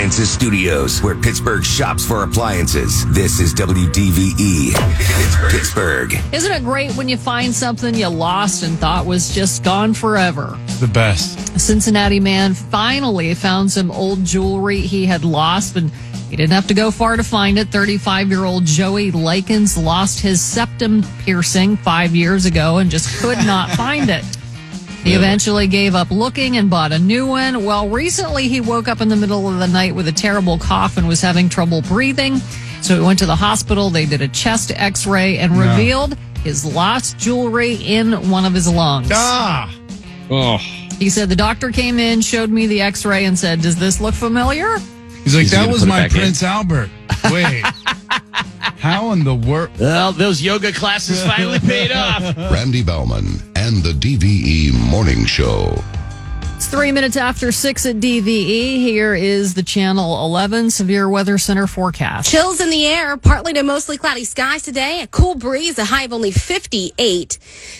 Appliances Studios, where Pittsburgh shops for appliances. This is WDVE, Pittsburgh. Isn't it great when you find something you lost and thought was just gone forever? The best. A Cincinnati man finally found some old jewelry he had lost, and he didn't have to go far to find it. 35 year old Joey Lykins lost his septum piercing five years ago and just could not find it. He eventually gave up looking and bought a new one. Well, recently he woke up in the middle of the night with a terrible cough and was having trouble breathing. So he went to the hospital. They did a chest x ray and revealed his lost jewelry in one of his lungs. Ah. Oh. He said the doctor came in, showed me the x ray, and said, Does this look familiar? He's like, Is he that was my back in?" Prince Albert. Wait. How in the world? Well, those yoga classes finally paid off. Randy Bauman and the DVE Morning Show. It's three minutes after six at DVE. Here is the Channel 11 Severe Weather Center forecast. Chills in the air, partly to mostly cloudy skies today. A cool breeze, a high of only 58.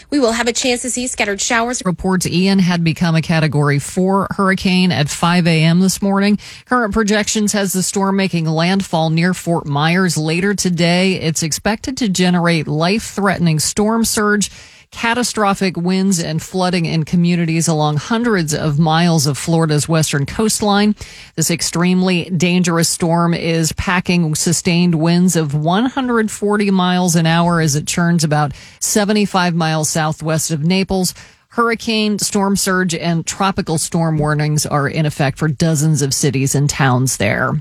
We will have a chance to see scattered showers. Reports Ian had become a category four hurricane at 5 a.m. this morning. Current projections has the storm making landfall near Fort Myers later today. It's expected to generate life threatening storm surge. Catastrophic winds and flooding in communities along hundreds of miles of Florida's western coastline. This extremely dangerous storm is packing sustained winds of 140 miles an hour as it churns about 75 miles southwest of Naples. Hurricane, storm surge, and tropical storm warnings are in effect for dozens of cities and towns there.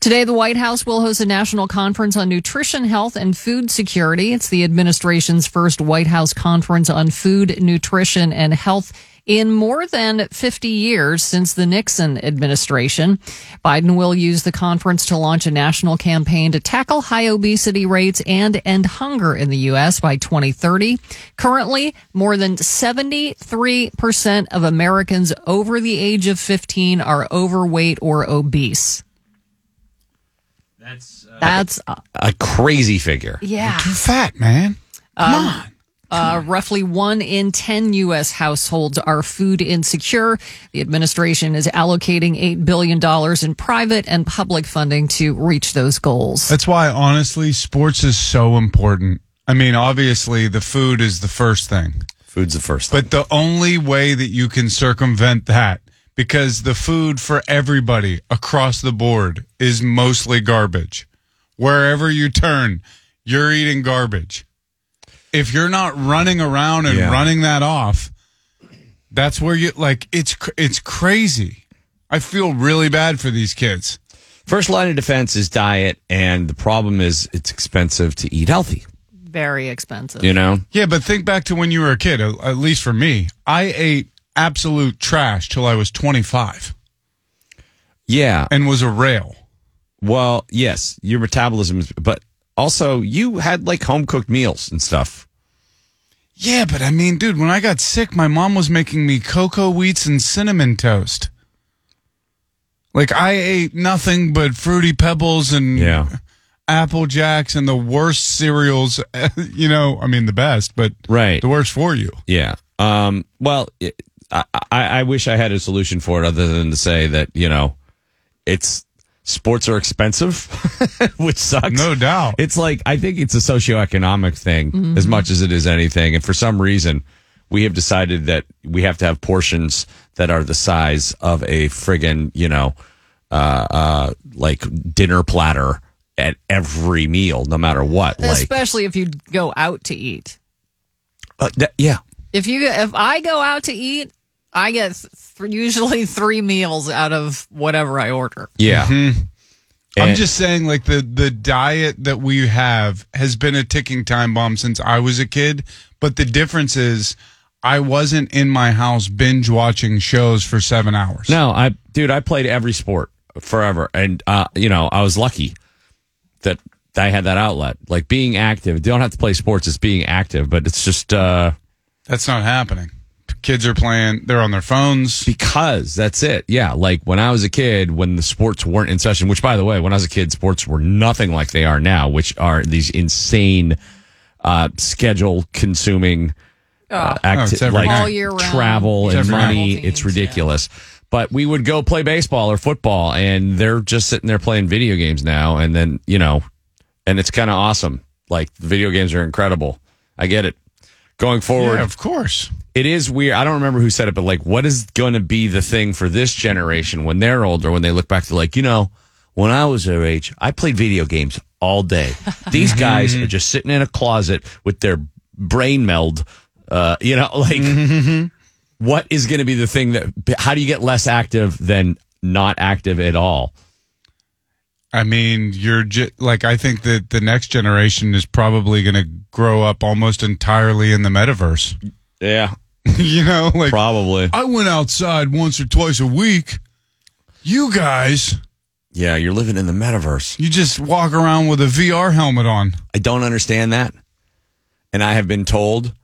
Today, the White House will host a national conference on nutrition, health, and food security. It's the administration's first White House conference on food, nutrition, and health in more than 50 years since the Nixon administration. Biden will use the conference to launch a national campaign to tackle high obesity rates and end hunger in the U.S. by 2030. Currently, more than 73% of Americans over the age of 15 are overweight or obese. That's uh, That's uh, a crazy figure. yeah. Too fat, man. Come on. Uh, roughly one in 10 U.S. households are food insecure. The administration is allocating $8 billion in private and public funding to reach those goals. That's why, honestly, sports is so important. I mean, obviously, the food is the first thing, Food's the first. thing. but the only way that you can circumvent that, because the food for everybody across the board is mostly garbage. Wherever you turn, you're eating garbage. If you're not running around and Yeah. running that off, that's where you like it's it's crazy. I feel really bad for these kids. First line of defense is diet, and the problem is it's expensive to eat healthy. Very expensive. You know, Yeah, but think back to when you were a kid. At at least for me, I ate absolute trash till I was 25 yeah. and was a rail. Well, yes, your metabolism is, but also you had like home cooked meals and stuff. Yeah, but I mean, dude, when I got sick, my mom was making me cocoa wheats and cinnamon toast. Like I ate nothing but fruity pebbles and Yeah. apple jacks and the worst cereals. You know, I mean the best, but Right. the worst for you. Yeah. Um, well, it, I, I, I wish I had a solution for it other than to say that, you know, it's sports are expensive, which sucks. No doubt. It's like, I think it's a socioeconomic thing as much as it is anything. And for some reason, we have decided that we have to have portions that are the size of a friggin', you know, uh, uh, like dinner platter at every meal, no matter what. Like, Especially if you go out to eat. uh, that- yeah. If you if I go out to eat, I get th- usually three meals out of whatever I order. Yeah. I'm just saying, like the the diet that we have has been a ticking time bomb since I was a kid. But the difference is, I wasn't in my house binge watching shows for seven hours. No, I, dude, I played every sport forever, and uh, you know, I was lucky that I had that outlet. Like being active, you don't have to play sports; it's being active. But it's just uh, that's not happening. Kids are playing; they're on their phones. because that's it. Yeah, like when I was a kid, when the sports weren't in session. Which, by the way, when I was a kid, sports were nothing like they are now, which are these insane, uh, schedule consuming. Uh, Oh, acti- every like. All year round. travel It's and every money, Teams, it's ridiculous. But we would go play baseball or football, and they're just sitting there playing video games now. And then, you know, and it's kind of awesome. Like, video games are incredible. I get it. Going forward, Yeah, of course. it is weird. I don't remember who said it, but like, what is going to be the thing for this generation when they're older, when they look back to like, you know, when I was their age, I played video games all day. These guys are just sitting in a closet with their brain meld. Uh, you know, like, what is going to be the thing that, how do you get less active than not active at all? I mean, you're j- like, I think that the next generation is probably going to grow up almost entirely in the metaverse. Yeah, you know, like, probably. I went outside once or twice a week. You guys, Yeah, you're living in the metaverse. you just walk around with a VR helmet on. I don't understand that. And I have been told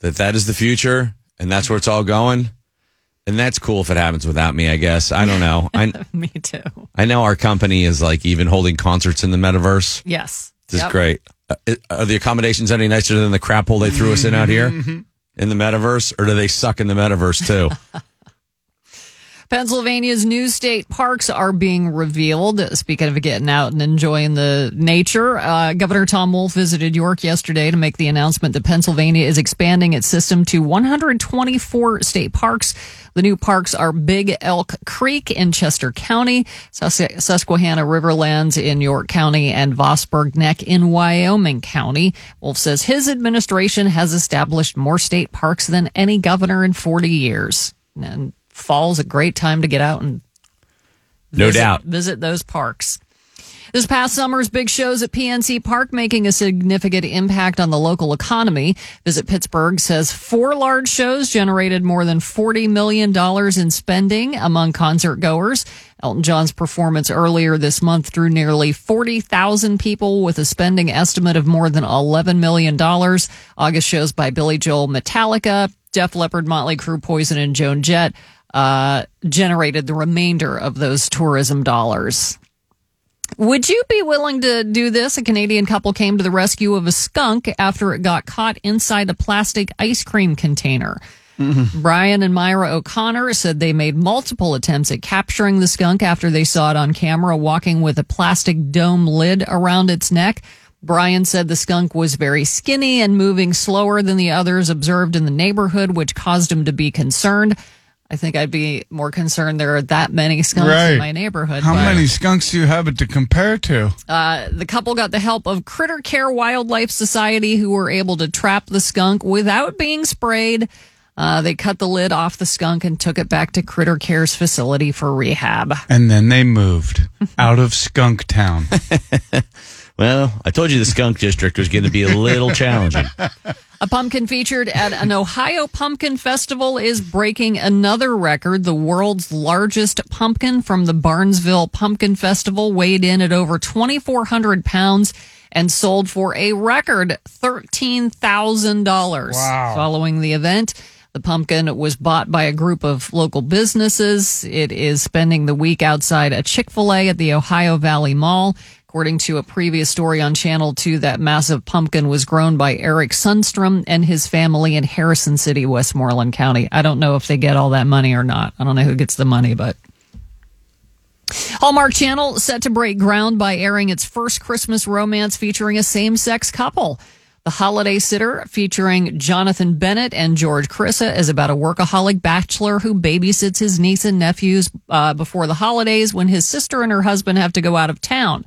that that is the future and that's where it's all going. And that's cool if it happens without me, I guess. I don't know. I, Me too. I know our company is like even holding concerts in the metaverse. Yes. This Yep. is great. Uh, are the accommodations any nicer than the crap hole they threw us in out here in the metaverse? Or do they suck in the metaverse too? Pennsylvania's new state parks are being revealed. Speaking of getting out and enjoying the nature, uh, Governor Tom Wolf visited York yesterday to make the announcement that Pennsylvania is expanding its system to 124 state parks. The new parks are Big Elk Creek in Chester County, Sus- Susquehanna Riverlands in York County, and Vosburg Neck in Wyoming County. Wolf says his administration has established more state parks than any governor in 40 years. And fall's a great time to get out and No visit, doubt. visit those parks. This past summer's big shows at PNC Park making a significant impact on the local economy. Visit Pittsburgh says four large shows generated more than $40 million in spending among concert goers. Elton John's performance earlier this month drew nearly 40,000 people with a spending estimate of more than $11 million. August shows by Billy Joel, Metallica, Def Leppard, Motley Crue, Poison, and Joan Jett uh, generated the remainder of those tourism dollars. Would you be willing to do this? A Canadian couple came to the rescue of a skunk after it got caught inside a plastic ice cream container. Brian and Myra O'Connor said they made multiple attempts at capturing the skunk after they saw it on camera walking with a plastic dome lid around its neck. Brian said the skunk was very skinny and moving slower than the others observed in the neighborhood, which caused him to be concerned. I think I'd be more concerned there are that many skunks Right. in my neighborhood. How but- many skunks do you have it to compare to? uh, the couple got the help of Critter Care Wildlife Society, who were able to trap the skunk without being sprayed. Uh, they cut the lid off the skunk and took it back to Critter Care's facility for rehab. And then they moved out of Skunk Town. well, I told you the skunk district was going to be a little challenging. A pumpkin featured at an Ohio pumpkin festival is breaking another record. The world's largest pumpkin from the Barnesville Pumpkin Festival weighed in at over 2,400 pounds and sold for a record $13,000. Wow. Following the event, the pumpkin was bought by a group of local businesses. It is spending the week outside a Chick fil A at the Ohio Valley Mall. According to a previous story on Channel 2, that massive pumpkin was grown by Eric Sundstrom and his family in Harrison City, Westmoreland County. I don't know if they get all that money or not. I don't know who gets the money, but. Hallmark Channel set to break ground by airing its first Christmas romance featuring a same sex couple. The Holiday Sitter, featuring Jonathan Bennett and George Krissa, is about a workaholic bachelor who babysits his niece and nephews uh, before the holidays when his sister and her husband have to go out of town.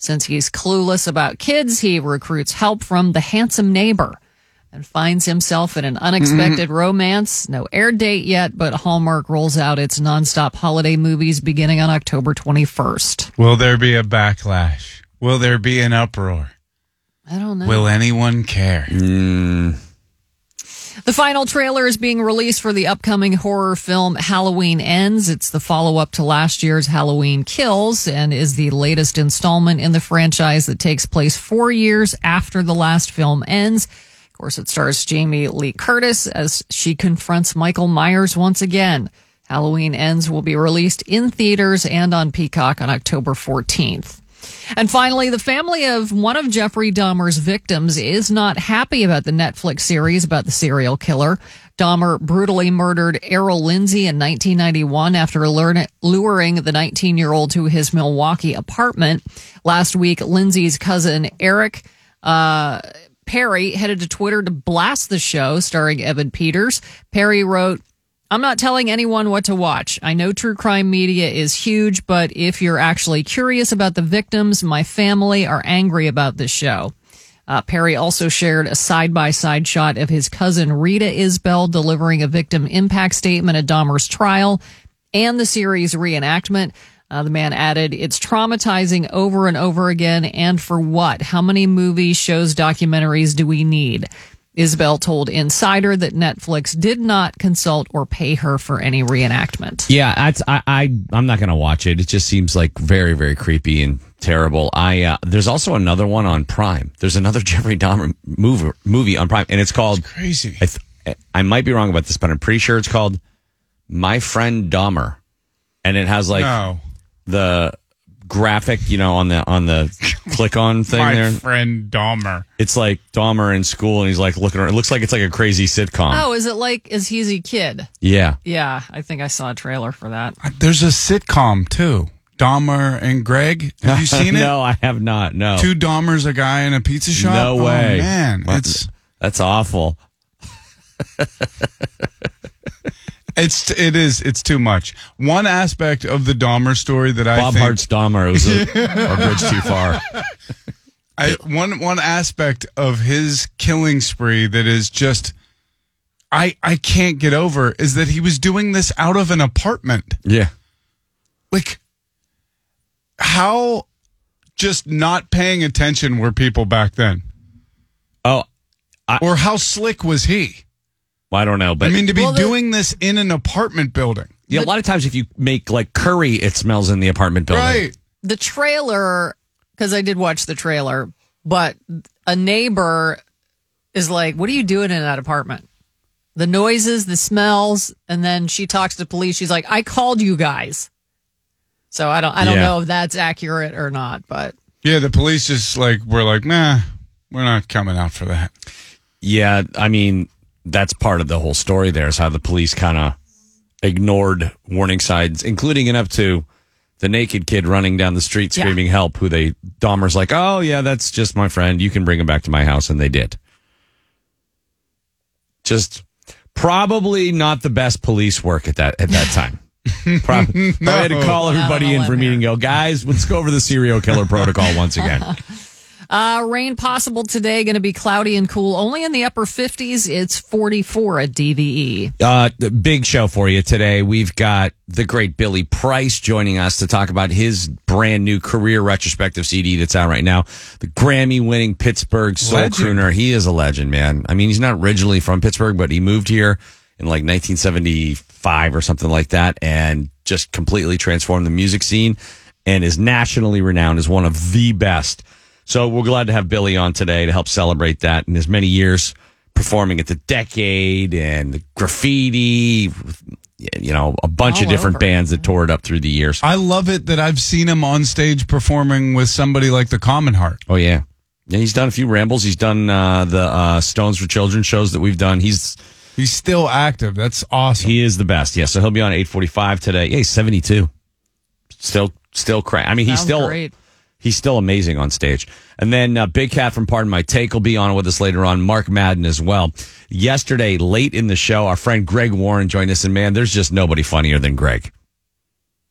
Since he's clueless about kids, he recruits help from the handsome neighbor and finds himself in an unexpected mm-hmm. romance. No air date yet, but Hallmark rolls out its nonstop holiday movies beginning on October 21st. Will there be a backlash? Will there be an uproar? I don't know. Will anyone care? Hmm. The final trailer is being released for the upcoming horror film Halloween Ends. It's the follow up to last year's Halloween Kills and is the latest installment in the franchise that takes place four years after the last film ends. Of course, it stars Jamie Lee Curtis as she confronts Michael Myers once again. Halloween Ends will be released in theaters and on Peacock on October 14th. And finally, the family of one of Jeffrey Dahmer's victims is not happy about the Netflix series about the serial killer. Dahmer brutally murdered Errol Lindsay in 1991 after luring the 19 year old to his Milwaukee apartment. Last week, Lindsay's cousin Eric uh, Perry headed to Twitter to blast the show starring Evan Peters. Perry wrote, I'm not telling anyone what to watch. I know true crime media is huge, but if you're actually curious about the victims, my family are angry about this show. Uh, Perry also shared a side by side shot of his cousin Rita Isbell delivering a victim impact statement at Dahmer's trial and the series reenactment. Uh, the man added, It's traumatizing over and over again. And for what? How many movies, shows, documentaries do we need? Isbell told Insider that Netflix did not consult or pay her for any reenactment. Yeah, that's, I, I, I'm not going to watch it. It just seems like very, very creepy and terrible. I, uh, there's also another one on Prime. There's another Jeffrey Dahmer movie, movie on Prime, and it's called, Crazy. I, th- I might be wrong about this, but I'm pretty sure it's called My Friend Dahmer. And it has like no. the graphic, you know, on the, on the click on thing My there. friend Dahmer. It's like Dahmer in school and he's like looking around. It looks like it's like a crazy sitcom. Oh, is it like Is He a Kid? Yeah. Yeah, I think I saw a trailer for that. There's a sitcom too. Dahmer and Greg. Have you seen it? no, I have not. No. Two Dahmers, a guy in a pizza shop. No Oh, way. man, What? it's That's awful. it's it is it's too much. One aspect of the Dahmer story that I Bob think Hart's Dahmer. Was a, a bridge too far. I, one one aspect of his killing spree that is just I I can't get over is that he was doing this out of an apartment. Yeah. Like how just not paying attention were people back then? Oh, Or how slick was he? I don't know, but I mean to be Well, doing this in an apartment building. yeah, a lot of times if you make like curry, it smells in the apartment building. Right. the trailer because I did watch the trailer, but a neighbor is like, "What are you doing in that apartment?" The noises, the smells, and then she talks to police. She's like, "I called you guys." So I don't, I don't Yeah. know if that's accurate or not, but Yeah, the police just like were like, nah, we're not coming out for that. Yeah, I mean that's part of the whole story. There is how the police kind of ignored warning signs, including up to the naked kid running down the street Yeah. screaming help. Who they Dahmer's like, oh yeah, that's just my friend. You can bring him back to my house, and they did. Just probably not the best police work at that at that time. Probably, I had to call everybody in for a meeting. and Go, guys, let's go over the serial killer protocol once again. uh, rain possible today. Going to be cloudy and cool. Only in the upper 50s. It's 44 at E. DVE. Uh, the big show for you today. We've got the great Billy Price joining us to talk about his brand new career retrospective CD that's out right now. The Grammy winning Pittsburgh soul Legend. crooner. He is a legend, man. I mean, he's not originally from Pittsburgh, but he moved here in like 1975 or something like that and just completely transformed the music scene and is nationally renowned as one of the best. So we're glad to have Billy on today to help celebrate that in his many years performing at the Decade and the Graffiti, you know, a bunch All of different over. bands that tore it up through the years. I love it that I've seen him on stage performing with somebody like the Common Heart. Oh yeah, yeah. He's done a few rambles. He's done uh, the uh, Stones for Children shows that we've done. He's He's still active. That's awesome. he is the best. Yeah. So he'll be on eight forty five today. Yeah, he's seventy two. Still, still cra I mean, he's Sounds still great. He's still amazing on stage. And then uh, Big Cat from Pardon My Take will be on with us later on. Mark Madden as well. Yesterday, late in the show, our friend Greg Warren joined us, and man, there's just nobody funnier than Greg.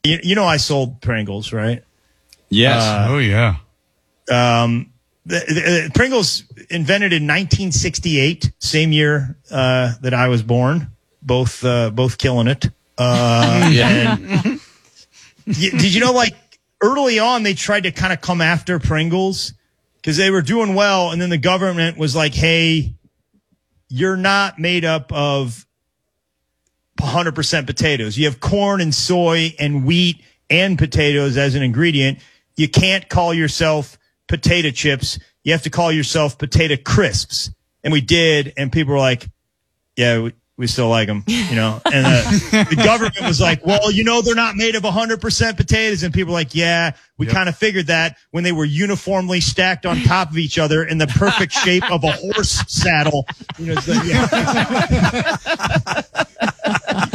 You, you know, I sold Pringles, right? Yes. oh yeah. Um, the, the, Pringles invented in 1968, same year uh, that I was born. Both uh, both killing it. Uh, and did you know, like early on, they tried to kind of come after Pringles because they were doing well, and then the government was like, "Hey, you're not made up of 100% potatoes. You have corn and soy and wheat and potatoes as an ingredient. You can't call yourself potato chips. You have to call yourself potato crisps. And we did. And people were like, yeah, we, still like them, you know. And uh, the government was like, "Well, you know, they're not made of 100% potatoes." And people were like, "Yeah, we kind of figured that when they were uniformly stacked on top of each other in the perfect shape of a horse saddle." You know, like, yeah.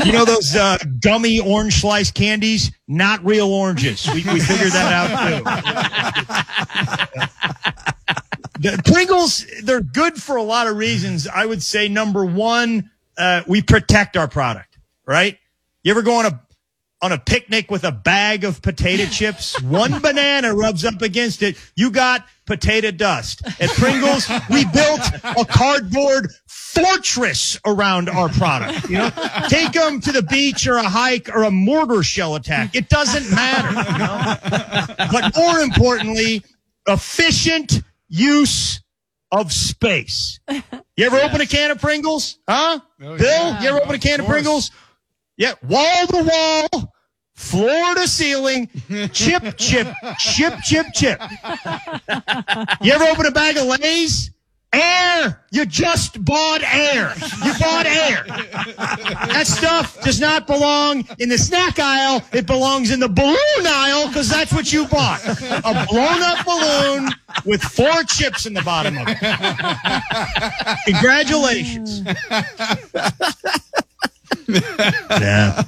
you know those uh, gummy orange slice candies? Not real oranges. We, we figured that out too. The Pringles, they're good for a lot of reasons. I would say number one, uh, we protect our product, right? You ever go on a on a picnic with a bag of potato chips? One banana rubs up against it. You got potato dust. At Pringles, we built a cardboard fortress around our product. You know, take them to the beach or a hike or a mortar shell attack. It doesn't matter. You know? But more importantly, efficient use of space. You ever open a can of Pringles? Huh? Oh, Bill, you ever open a can of, Pringles? Yeah, wall to wall, floor to ceiling, chip, chip, chip, chip, chip. You ever open a bag of Lay's? Air. You just bought air. You bought air. That stuff does not belong in the snack aisle. It belongs in the balloon aisle because that's what you bought. A blown up balloon with four chips in the bottom of it. Congratulations. yeah.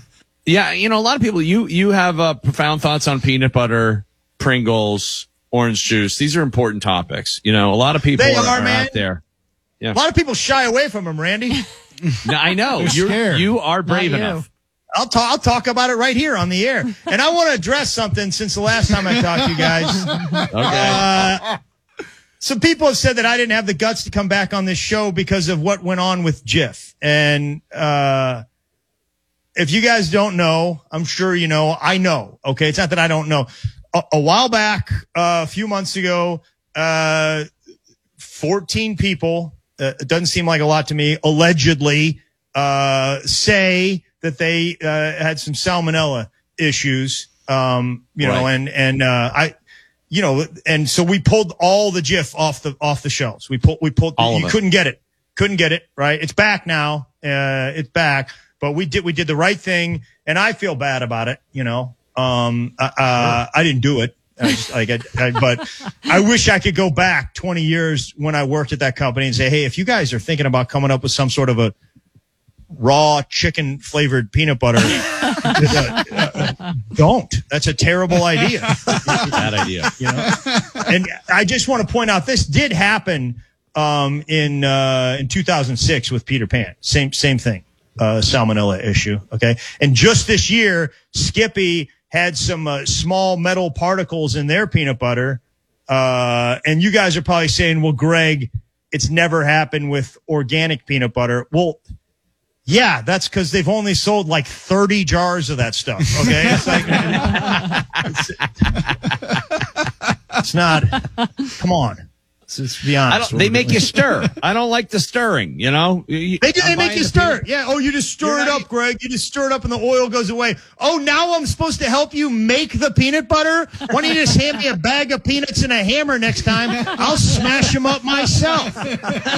Yeah, you know, a lot of people. You you have uh, profound thoughts on peanut butter, Pringles, orange juice. These are important topics. You know, a lot of people They are, are, are man. out there. A lot of people shy away from them, Randy. No, I know you're scared. you are brave Not you. enough. I'll talk. I'll talk about it right here on the air. And I want to address something since the last time I talked to you guys. Okay. Uh, some people have said that I didn't have the guts to come back on this show because of what went on with Jif. And uh, if you guys don't know, I'm sure you know. I know. Okay, it's not that I don't know. A, a while back, uh, a few months ago, uh, 14 people. Uh, it doesn't seem like a lot to me. Allegedly, uh, say that they uh, had some salmonella issues. Um, you know, and and uh, I you know, and so we pulled all the Jif off the off the shelves. We pulled we pulled All you couldn't get it. Couldn't get it, right? It's back now. Uh it's back. But we did we did the right thing and I feel bad about it, you know. Um uh, uh I didn't do it. I just, like, I, I, but I wish I could go back 20 years when I worked at that company and say, Hey, if you guys are thinking about coming up with some sort of a raw chicken flavored peanut butter, uh, uh, don't. That's a terrible idea Bad idea. you know. and I just want to point out this did happen um, in uh, in 2006 with Peter Pan. Same same thing, uh, salmonella issue. Okay, and just this year, Skippy had some uh, small metal particles in their peanut butter. Uh, and you guys are probably saying, "Well, Greg, it's never happened with organic peanut butter." Well. Yeah, that's because they've only sold like 30 jars of that stuff. Okay. It's like, it's not. Come on. Let's just be I honest. don't, they make you stir. I don't like the stirring. You know, They do. They I'm make you stir. peanut- Yeah. Oh, you just stir You're it not- up, Greg. You just stir it up, and the oil goes away. Oh, now I'm supposed to help you make the peanut butter. Why don't you just hand me a bag of peanuts and a hammer next time? I'll smash them up myself.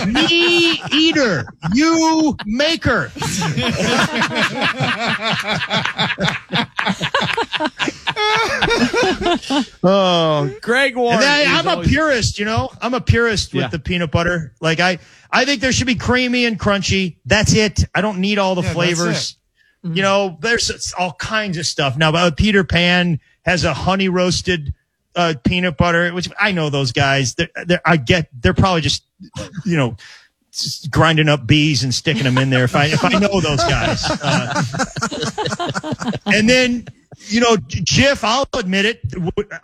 Me eater, you maker. Oh, Greg Warren. And then is I, I'm a always- purist, you know. I'm a purist with Yeah. the peanut butter. Like I, I think there should be creamy and crunchy. That's it. I don't need all the that's flavors. You know, there's all kinds of stuff now. But Peter Pan has a honey roasted uh, peanut butter, which I know those guys. They're, they're, I get. They're probably just, you know. Grinding up bees and sticking them in there. If I if I know those guys, uh, and then you know, Jif, I'll admit it.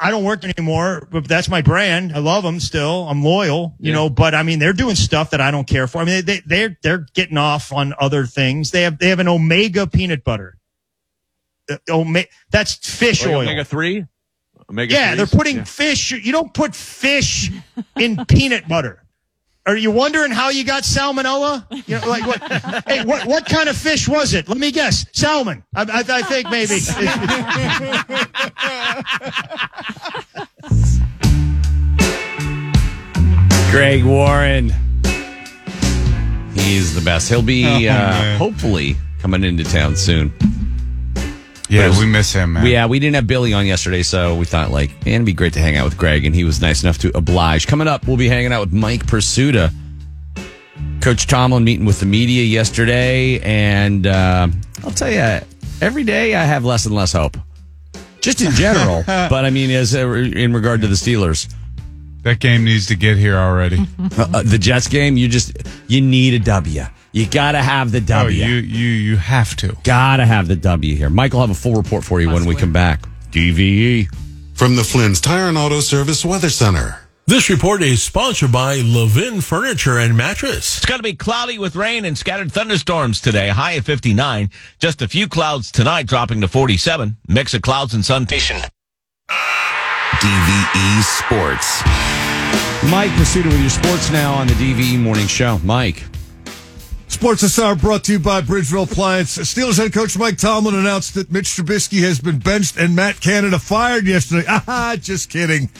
I don't work anymore, but that's my brand. I love them still. I'm loyal, you Yeah. know, but I mean, they're doing stuff that I don't care for. I mean, they, they're, they're getting off on other things. They have, they have an Omega peanut butter. Uh, Ome- that's fish Oh, oil. Omega three. Omega yeah, they're putting Yeah. fish. You don't put fish in peanut butter. Are you wondering how you got salmonella? You know, like what? hey, what what kind of fish was it? Let me guess. Salmon. I, I, I think maybe. Greg Warren. He's the best. He'll be Oh, uh, hopefully coming into town soon. Yeah, There's- we miss him, man. Yeah, we didn't have Billy on yesterday, so we thought like, man, it'd be great to hang out with Greg, and he was nice enough to oblige. Coming up, we'll be hanging out with Mike Prisuta. Coach Tomlin meeting with the media yesterday, and uh, I'll tell you, every day I have less and less hope. Just in general, but I mean, as uh, in regard to the Steelers, That game needs to get here already. uh, uh, the Jets game, you just you need a W. You gotta have the oh, W. you you you have to. gotta have the W here. Mike will have a full report for you when we come back. DVE. From the Flynn's Tire and Auto Service Weather Center. This report is sponsored by Levin Furniture and Mattress. It's going to be cloudy with rain and scattered thunderstorms today. High at 59. Just a few clouds tonight, dropping to 47. Mix of clouds and sun. DVE E Sports. Mike Prisuta with your sports now on the DVE Morning Show. Mike. Sports this hour brought to you by Bridgeville Appliance. Steelers head coach Mike Tomlin announced that Mitch Trubisky has been benched and Matt Canada fired yesterday. Ah, just kidding.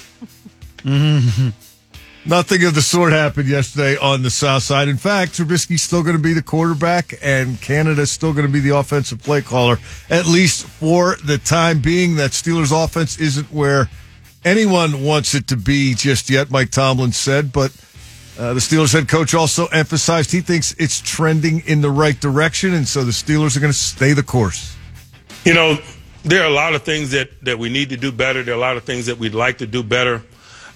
Nothing of the sort happened yesterday on the South Side. In fact, Trubisky's still going to be the quarterback, and Canada's still going to be the offensive play caller, at least for the time being. That Steelers offense isn't where anyone wants it to be just yet, Mike Tomlin said, but uh, the Steelers head coach also emphasized he thinks it's trending in the right direction, and so the Steelers are going to stay the course. You know, there are a lot of things that, that we need to do better. There are a lot of things that we'd like to do better.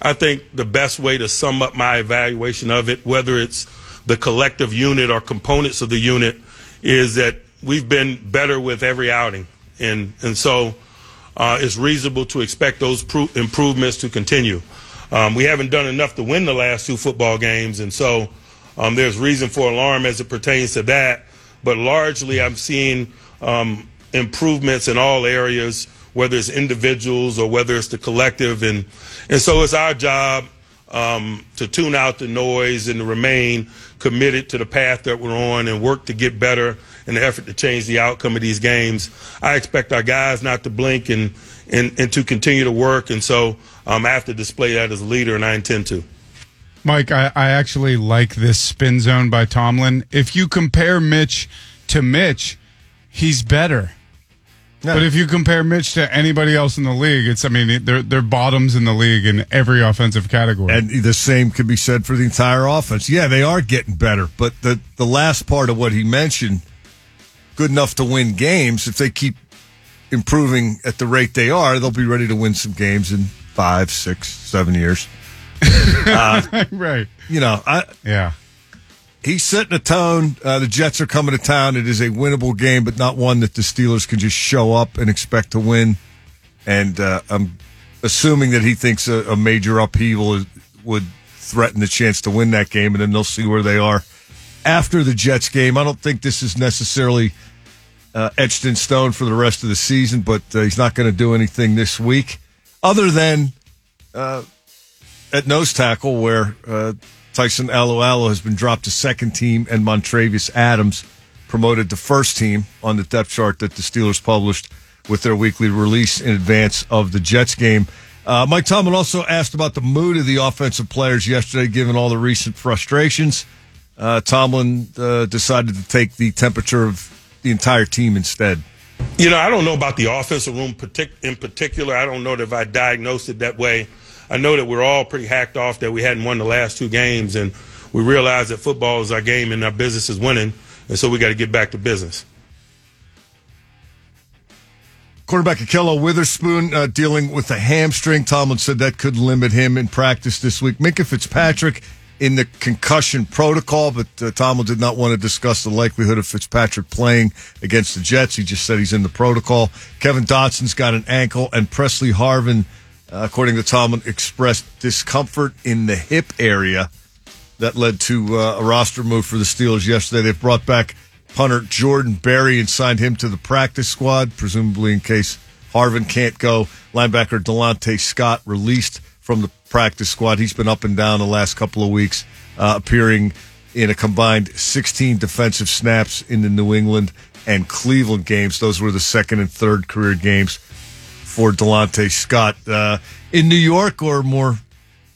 I think the best way to sum up my evaluation of it, whether it's the collective unit or components of the unit, is that we've been better with every outing. And, and so uh, it's reasonable to expect those pro- improvements to continue. Um, we haven't done enough to win the last two football games, and so um, there's reason for alarm as it pertains to that. But largely, I'm seeing um, improvements in all areas, whether it's individuals or whether it's the collective, and and so it's our job um, to tune out the noise and to remain committed to the path that we're on and work to get better in the effort to change the outcome of these games. I expect our guys not to blink and and, and to continue to work, and so um, I have to display that as a leader, and I intend to. Mike, I, I actually like this spin zone by Tomlin. If you compare Mitch to Mitch, he's better. But if you compare Mitch to anybody else in the league, it's I mean they're they're bottoms in the league in every offensive category. And the same could be said for the entire offense. Yeah, they are getting better, but the the last part of what he mentioned, good enough to win games. If they keep improving at the rate they are, they'll be ready to win some games in five, six, seven years. right. You know, I Yeah. he's setting a tone. Uh, the Jets are coming to town. It is a winnable game, but not one that the Steelers can just show up and expect to win. And uh, I'm assuming that he thinks a, a major upheaval is, would threaten the chance to win that game, and then they'll see where they are after the Jets game. I don't think this is necessarily uh, etched in stone for the rest of the season, but uh, he's not going to do anything this week other than uh, at nose tackle where uh, Tyson Alualu has been dropped to second team and Montravius Adams promoted to first team on the depth chart that the Steelers published with their weekly release in advance of the Jets game. Uh, Mike Tomlin also asked about the mood of the offensive players yesterday, given all the recent frustrations. Uh, Tomlin uh, decided to take the temperature of the entire team instead. You know, I don't know about the offensive room in particular. I don't know if I diagnosed it that way. I know that we're all pretty hacked off that we hadn't won the last two games, and we realize that football is our game and our business is winning, and so we got to get back to business. Quarterback Ahkello Witherspoon uh, dealing with a hamstring. Tomlin said that could limit him in practice this week. Minkah Fitzpatrick in the concussion protocol, but uh, Tomlin did not want to discuss the likelihood of Fitzpatrick playing against the Jets. He just said he's in the protocol. Kevin Dotson's got an ankle, and Pressley Harvin, uh, according to Tomlin, expressed discomfort in the hip area. That led to uh, a roster move for the Steelers yesterday. They've brought back punter Jordan Berry and signed him to the practice squad, presumably in case Harvin can't go. Linebacker Delontae Scott released from the practice squad. He's been up and down the last couple of weeks, uh, appearing in a combined 16 defensive snaps in the New England and Cleveland games. Those were the second and third career games for Delontae Scott. Uh, in New York, or more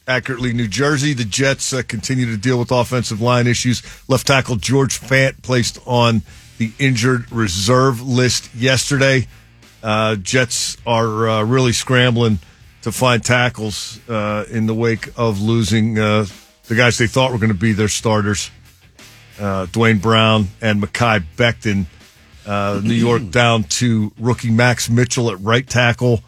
accurately New Jersey. The Jets uh, continue to deal with offensive line issues. Left tackle George Fant placed on the injured reserve list yesterday. Uh, Jets are uh, really scrambling to find tackles uh, in the wake of losing uh, the guys they thought were going to be their starters, uh, Duane Brown and Mekhi Becton. Uh, New York down to rookie Max Mitchell at right tackle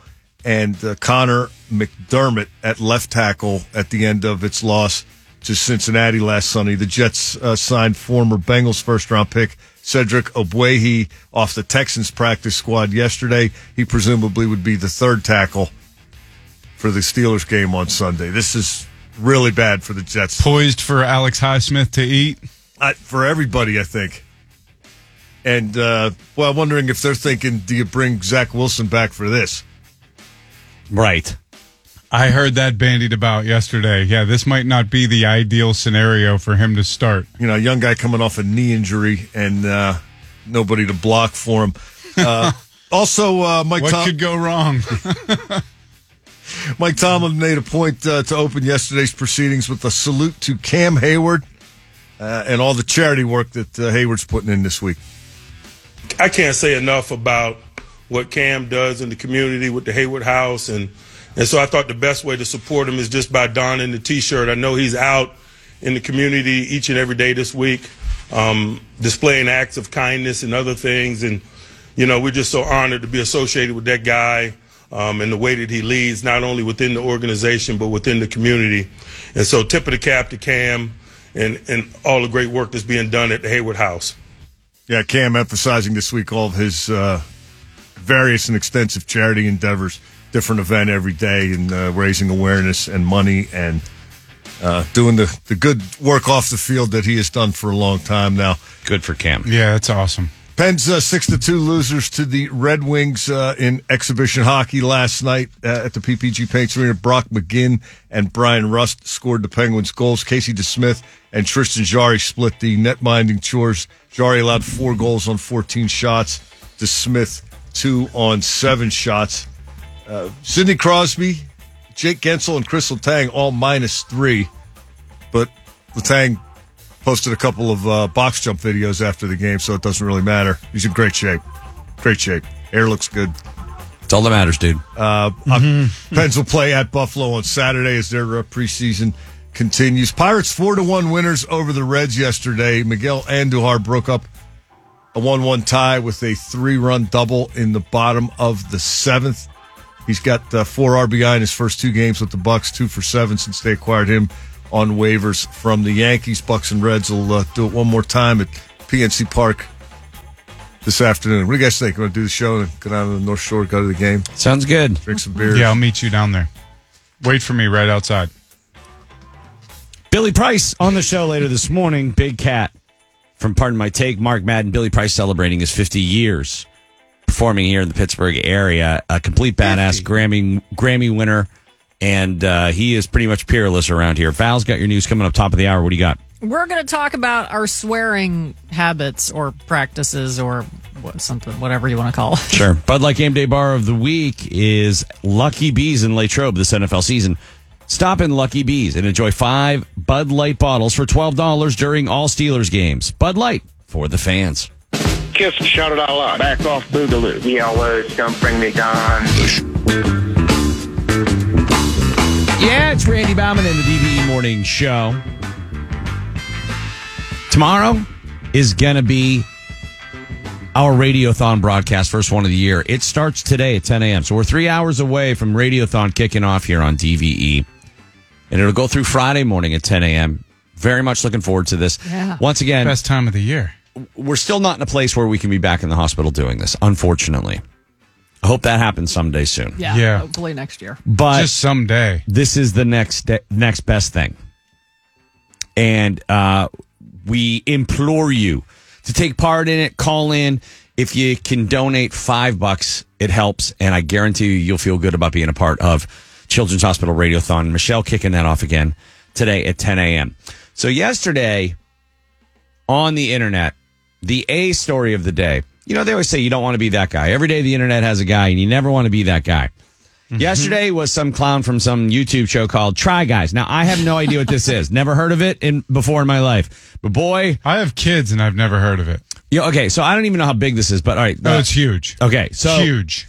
and uh, Conor McDermott at left tackle at the end of its loss to Cincinnati last Sunday. The Jets uh, signed former Bengals first round pick Cedric Ogbuehi off the Texans practice squad yesterday. He presumably would be the third tackle for the Steelers game on Sunday. This is really bad for the Jets. Poised for Alex Highsmith to eat. Uh, for everybody, I think. And, uh, well, I'm wondering if they're thinking, do you bring Zach Wilson back for this? Right. I heard that bandied about yesterday. Yeah, this might not be the ideal scenario for him to start. You know, a young guy coming off a knee injury and uh, nobody to block for him. Uh, also, uh, Mike What Tom- could go wrong? Mike Tomlin made a point uh, to open yesterday's proceedings with a salute to Cam Hayward uh, and all the charity work that uh, Hayward's putting in this week. I can't say enough about what Cam does in the community with the Hayward House, and and so I thought the best way to support him is just by donning the T-shirt. I know he's out in the community each and every day this week, um, displaying acts of kindness and other things, and you know we're just so honored to be associated with that guy. Um, and the way that he leads, not only within the organization but within the community, and so tip of the cap to Cam, and and all the great work that's being done at the Hayward House. Yeah, Cam emphasizing this week all of his uh, various and extensive charity endeavors, different event every day, and uh, raising awareness and money and uh, doing the, the good work off the field that he has done for a long time now. Good for Cam. yeah, that's awesome. Pens uh, six to two losers to the Red Wings uh, in exhibition hockey last night uh, at the PPG Paints Arena. Brock McGinn and Bryan Rust scored the Penguins' goals. Casey DeSmith and Tristan Jarry split the net minding chores. Jarry allowed four goals on 14 shots. DeSmith two on seven shots. Uh, Sidney Crosby, Jake Guentzel, and Kris Letang all minus three, but Letang posted a couple of uh, box jump videos after the game, so it doesn't really matter. He's in great shape. Great shape. Air looks good. It's all that matters, dude. Uh, uh, Pens will play at Buffalo on Saturday as their uh, preseason continues. Pirates four to one winners over the Reds yesterday. Miguel Andujar broke up a one-one tie with a three-run double in the bottom of the seventh. He's got uh, four RBI in his first two games with the Bucs, two for seven since they acquired him on waivers from the Yankees. Bucs and Reds will uh, do it one more time at PNC Park this afternoon. What do you guys think? Want to do the show and go down to the North Shore, go to the game, Sounds good. drink some beers? Yeah, I'll meet you down there. Wait for me right outside. Billy Price on the show later this morning. Big Cat from Pardon My Take. Mark Madden. Billy Price celebrating his 50 years performing here in the Pittsburgh area. A complete badass Grammy Grammy winner, and uh, he is pretty much peerless around here. Val's got your news coming up top of the hour. What do you got? We're going to talk about our swearing habits or practices or what, something, whatever you want to call it. Sure. Bud Light Game Day Bar of the Week is Lucky Bees in Latrobe this NFL season. Stop in Lucky Bees and enjoy five Bud Light bottles for $12 during all Steelers games. Bud Light for the fans. Kiss and shout it out loud. Back off Boogaloo. Your words don't bring me down. Yeah, it's Randy Bauman in the DVE Morning Show. Tomorrow is going to be our Radiothon broadcast, first one of the year. It starts today at 10 a.m. So we're three hours away from Radiothon kicking off here on DVE. And it'll go through Friday morning at 10 a.m. Very much looking forward to this. Yeah. Once again, Best time of the year. we're still not in a place where we can be back in the hospital doing this, unfortunately. I hope that happens someday soon. Yeah, Yeah. hopefully next year. But Just someday. this is the next next best thing, and uh, we implore you to take part in it. Call in if you can donate five bucks. It helps, and I guarantee you, you'll feel good about being a part of Children's Hospital Radiothon. Michelle kicking that off again today at 10 a.m. So yesterday on the internet, the A story of the day. You know, they always say you don't want to be that guy. Every day the internet has a guy, and you never want to be that guy. Yesterday was some clown from some YouTube show called Try Guys. Now I have no idea what this is. Never heard of it in before in my life. But boy, I have kids and I've never heard of it. yeah, okay, so I don't even know how big this is, but all right. No, uh, it's huge. okay, so huge.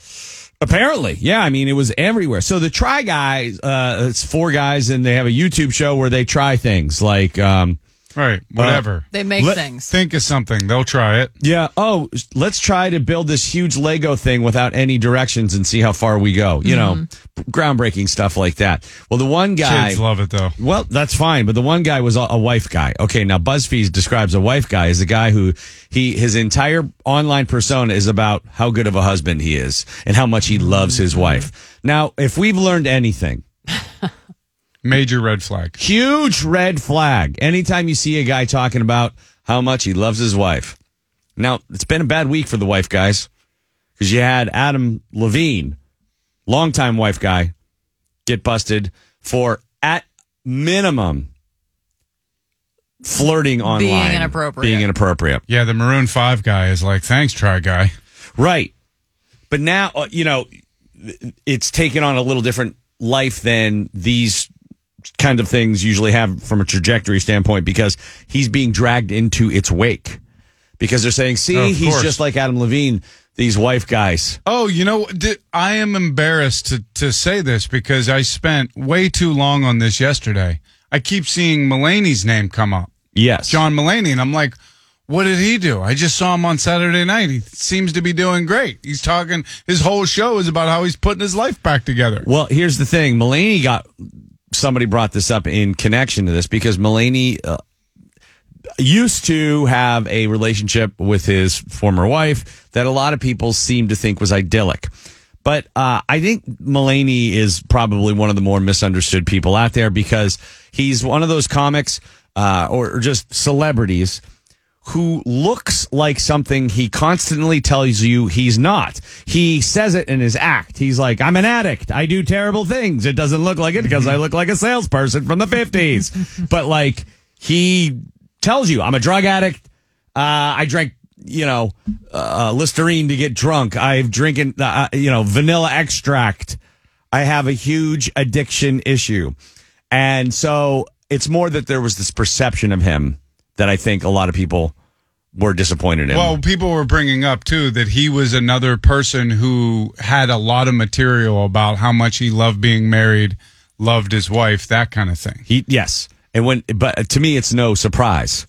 Apparently, yeah. I mean, it was everywhere. So the Try Guys, uh, it's four guys, and they have a YouTube show where they try things like, um, Right. Uh, whatever. They make Let- things. Think of something. They'll try it. yeah, oh, let's try to build this huge Lego thing without any directions and see how far we go. You know, mm-hmm. groundbreaking stuff like that. Well, the one guy, Kids love it though. Well, that's fine, but the one guy was a, a wife guy. Okay, now BuzzFeed describes a wife guy as a guy who he his entire online persona is about how good of a husband he is and how much he loves his wife. Now, if we've learned anything, Major red flag. huge red flag anytime you see a guy talking about how much he loves his wife. Now, it's been a bad week for the wife guys because you had Adam Levine, longtime wife guy, get busted for at minimum flirting online, Being inappropriate. being inappropriate. Yeah, the Maroon Five guy is like, thanks, try guy. Right. But now, uh, you know, it's taken on a little different life than these kind of things usually have from a trajectory standpoint because he's being dragged into its wake. Because they're saying, see, Of he's course. just like Adam Levine, these wife guys. Oh, you know, I am embarrassed to, to say this because I spent way too long on this yesterday. I keep seeing Mulaney's name come up, Yes. John Mulaney, and I'm like, what did he do? I just saw him on Saturday night. He seems to be doing great. He's talking, his whole show is about how he's putting his life back together. Well, here's the thing. Mulaney got somebody brought this up in connection to this because Mulaney uh, used to have a relationship with his former wife that a lot of people seem to think was idyllic. But uh, I think Mulaney is probably one of the more misunderstood people out there because he's one of those comics uh, or, or just celebrities who looks like something he constantly tells you he's not. He says it in his act. He's like, I'm an addict. I do terrible things. It doesn't look like it because I look like a salesperson from the 50s. but like, he tells you, I'm a drug addict. Uh, I drank, you know, uh, Listerine to get drunk. I've drinking, uh, you know, vanilla extract. I have a huge addiction issue. And so it's more that there was this perception of him that I think a lot of people were disappointed in. Well, people were bringing up too that he was another person who had a lot of material about how much he loved being married, loved his wife, that kind of thing. he, yes. And when, but to me, it's no surprise.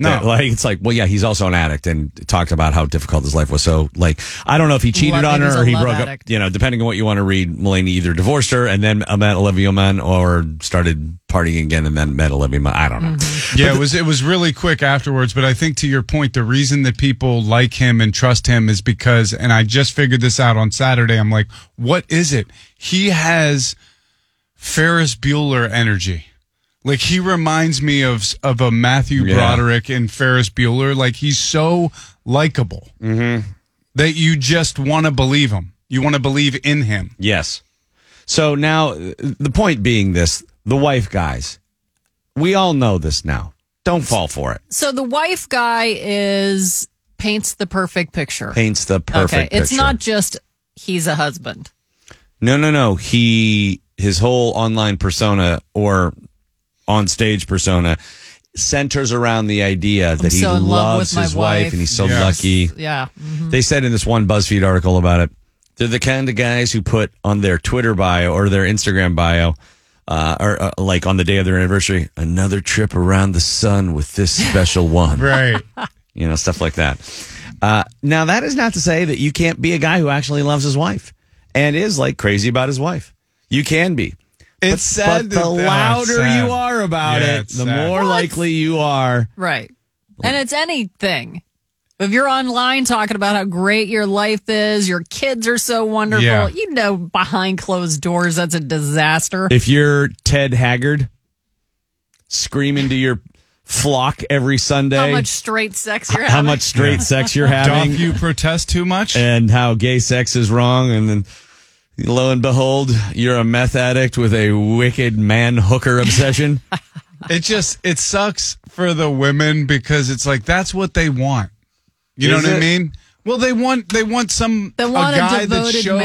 No. That, like, it's like, well, yeah, he's also an addict and talked about how difficult his life was. So, like, I don't know if he cheated Love- on her or he broke addict. up, you know, depending on what you want to read. Mulaney either divorced her and then met Olivia Munn or started partying again and then met Olivia Munn. I don't know. Yeah, it was it was really quick afterwards, but I think to your point, the reason that people like him and trust him is because, and I just figured this out on Saturday. I'm like, what is it? He has Ferris Bueller energy. Like he reminds me of of a Matthew Yeah. Broderick and Ferris Bueller. Like he's so likable mm-hmm. that you just want to believe him. You want to believe in him. Yes. So now the point being this the wife guys, we all know this now. Don't fall for it. So the wife guy is paints the perfect picture. Paints the perfect okay, it's not just he's a husband. No, no, no. He his whole online persona or on stage persona centers around the idea that he so in love loves his wife. wife. and he's so Yes. lucky. Yeah. mhm. They said in this one BuzzFeed article about it, they're the kind of guys who put on their Twitter bio or their Instagram bio, uh, or uh, like on the day of their anniversary, another trip around the sun with this special one. Right. you know, stuff like that. Uh, now, that is not to say that you can't be a guy who actually loves his wife and is like crazy about his wife. You can be. It's but, sad But that- the louder sad. you are about Yeah, it, the sad. more likely you are. Right. And it's anything. If you're online talking about how great your life is, your kids are so wonderful, Yeah. you know, behind closed doors, that's a disaster. If you're Ted Haggard, screaming to your flock every Sunday how much straight sex you're how much straight sex you're having, Doth you protest too much? and how gay sex is wrong, and then lo and behold, you're a meth addict with a wicked man hooker obsession. it just it sucks for the women because it's like that's what they want. You know Is what I mean? Well, they want they want some They want a guy that devoted shows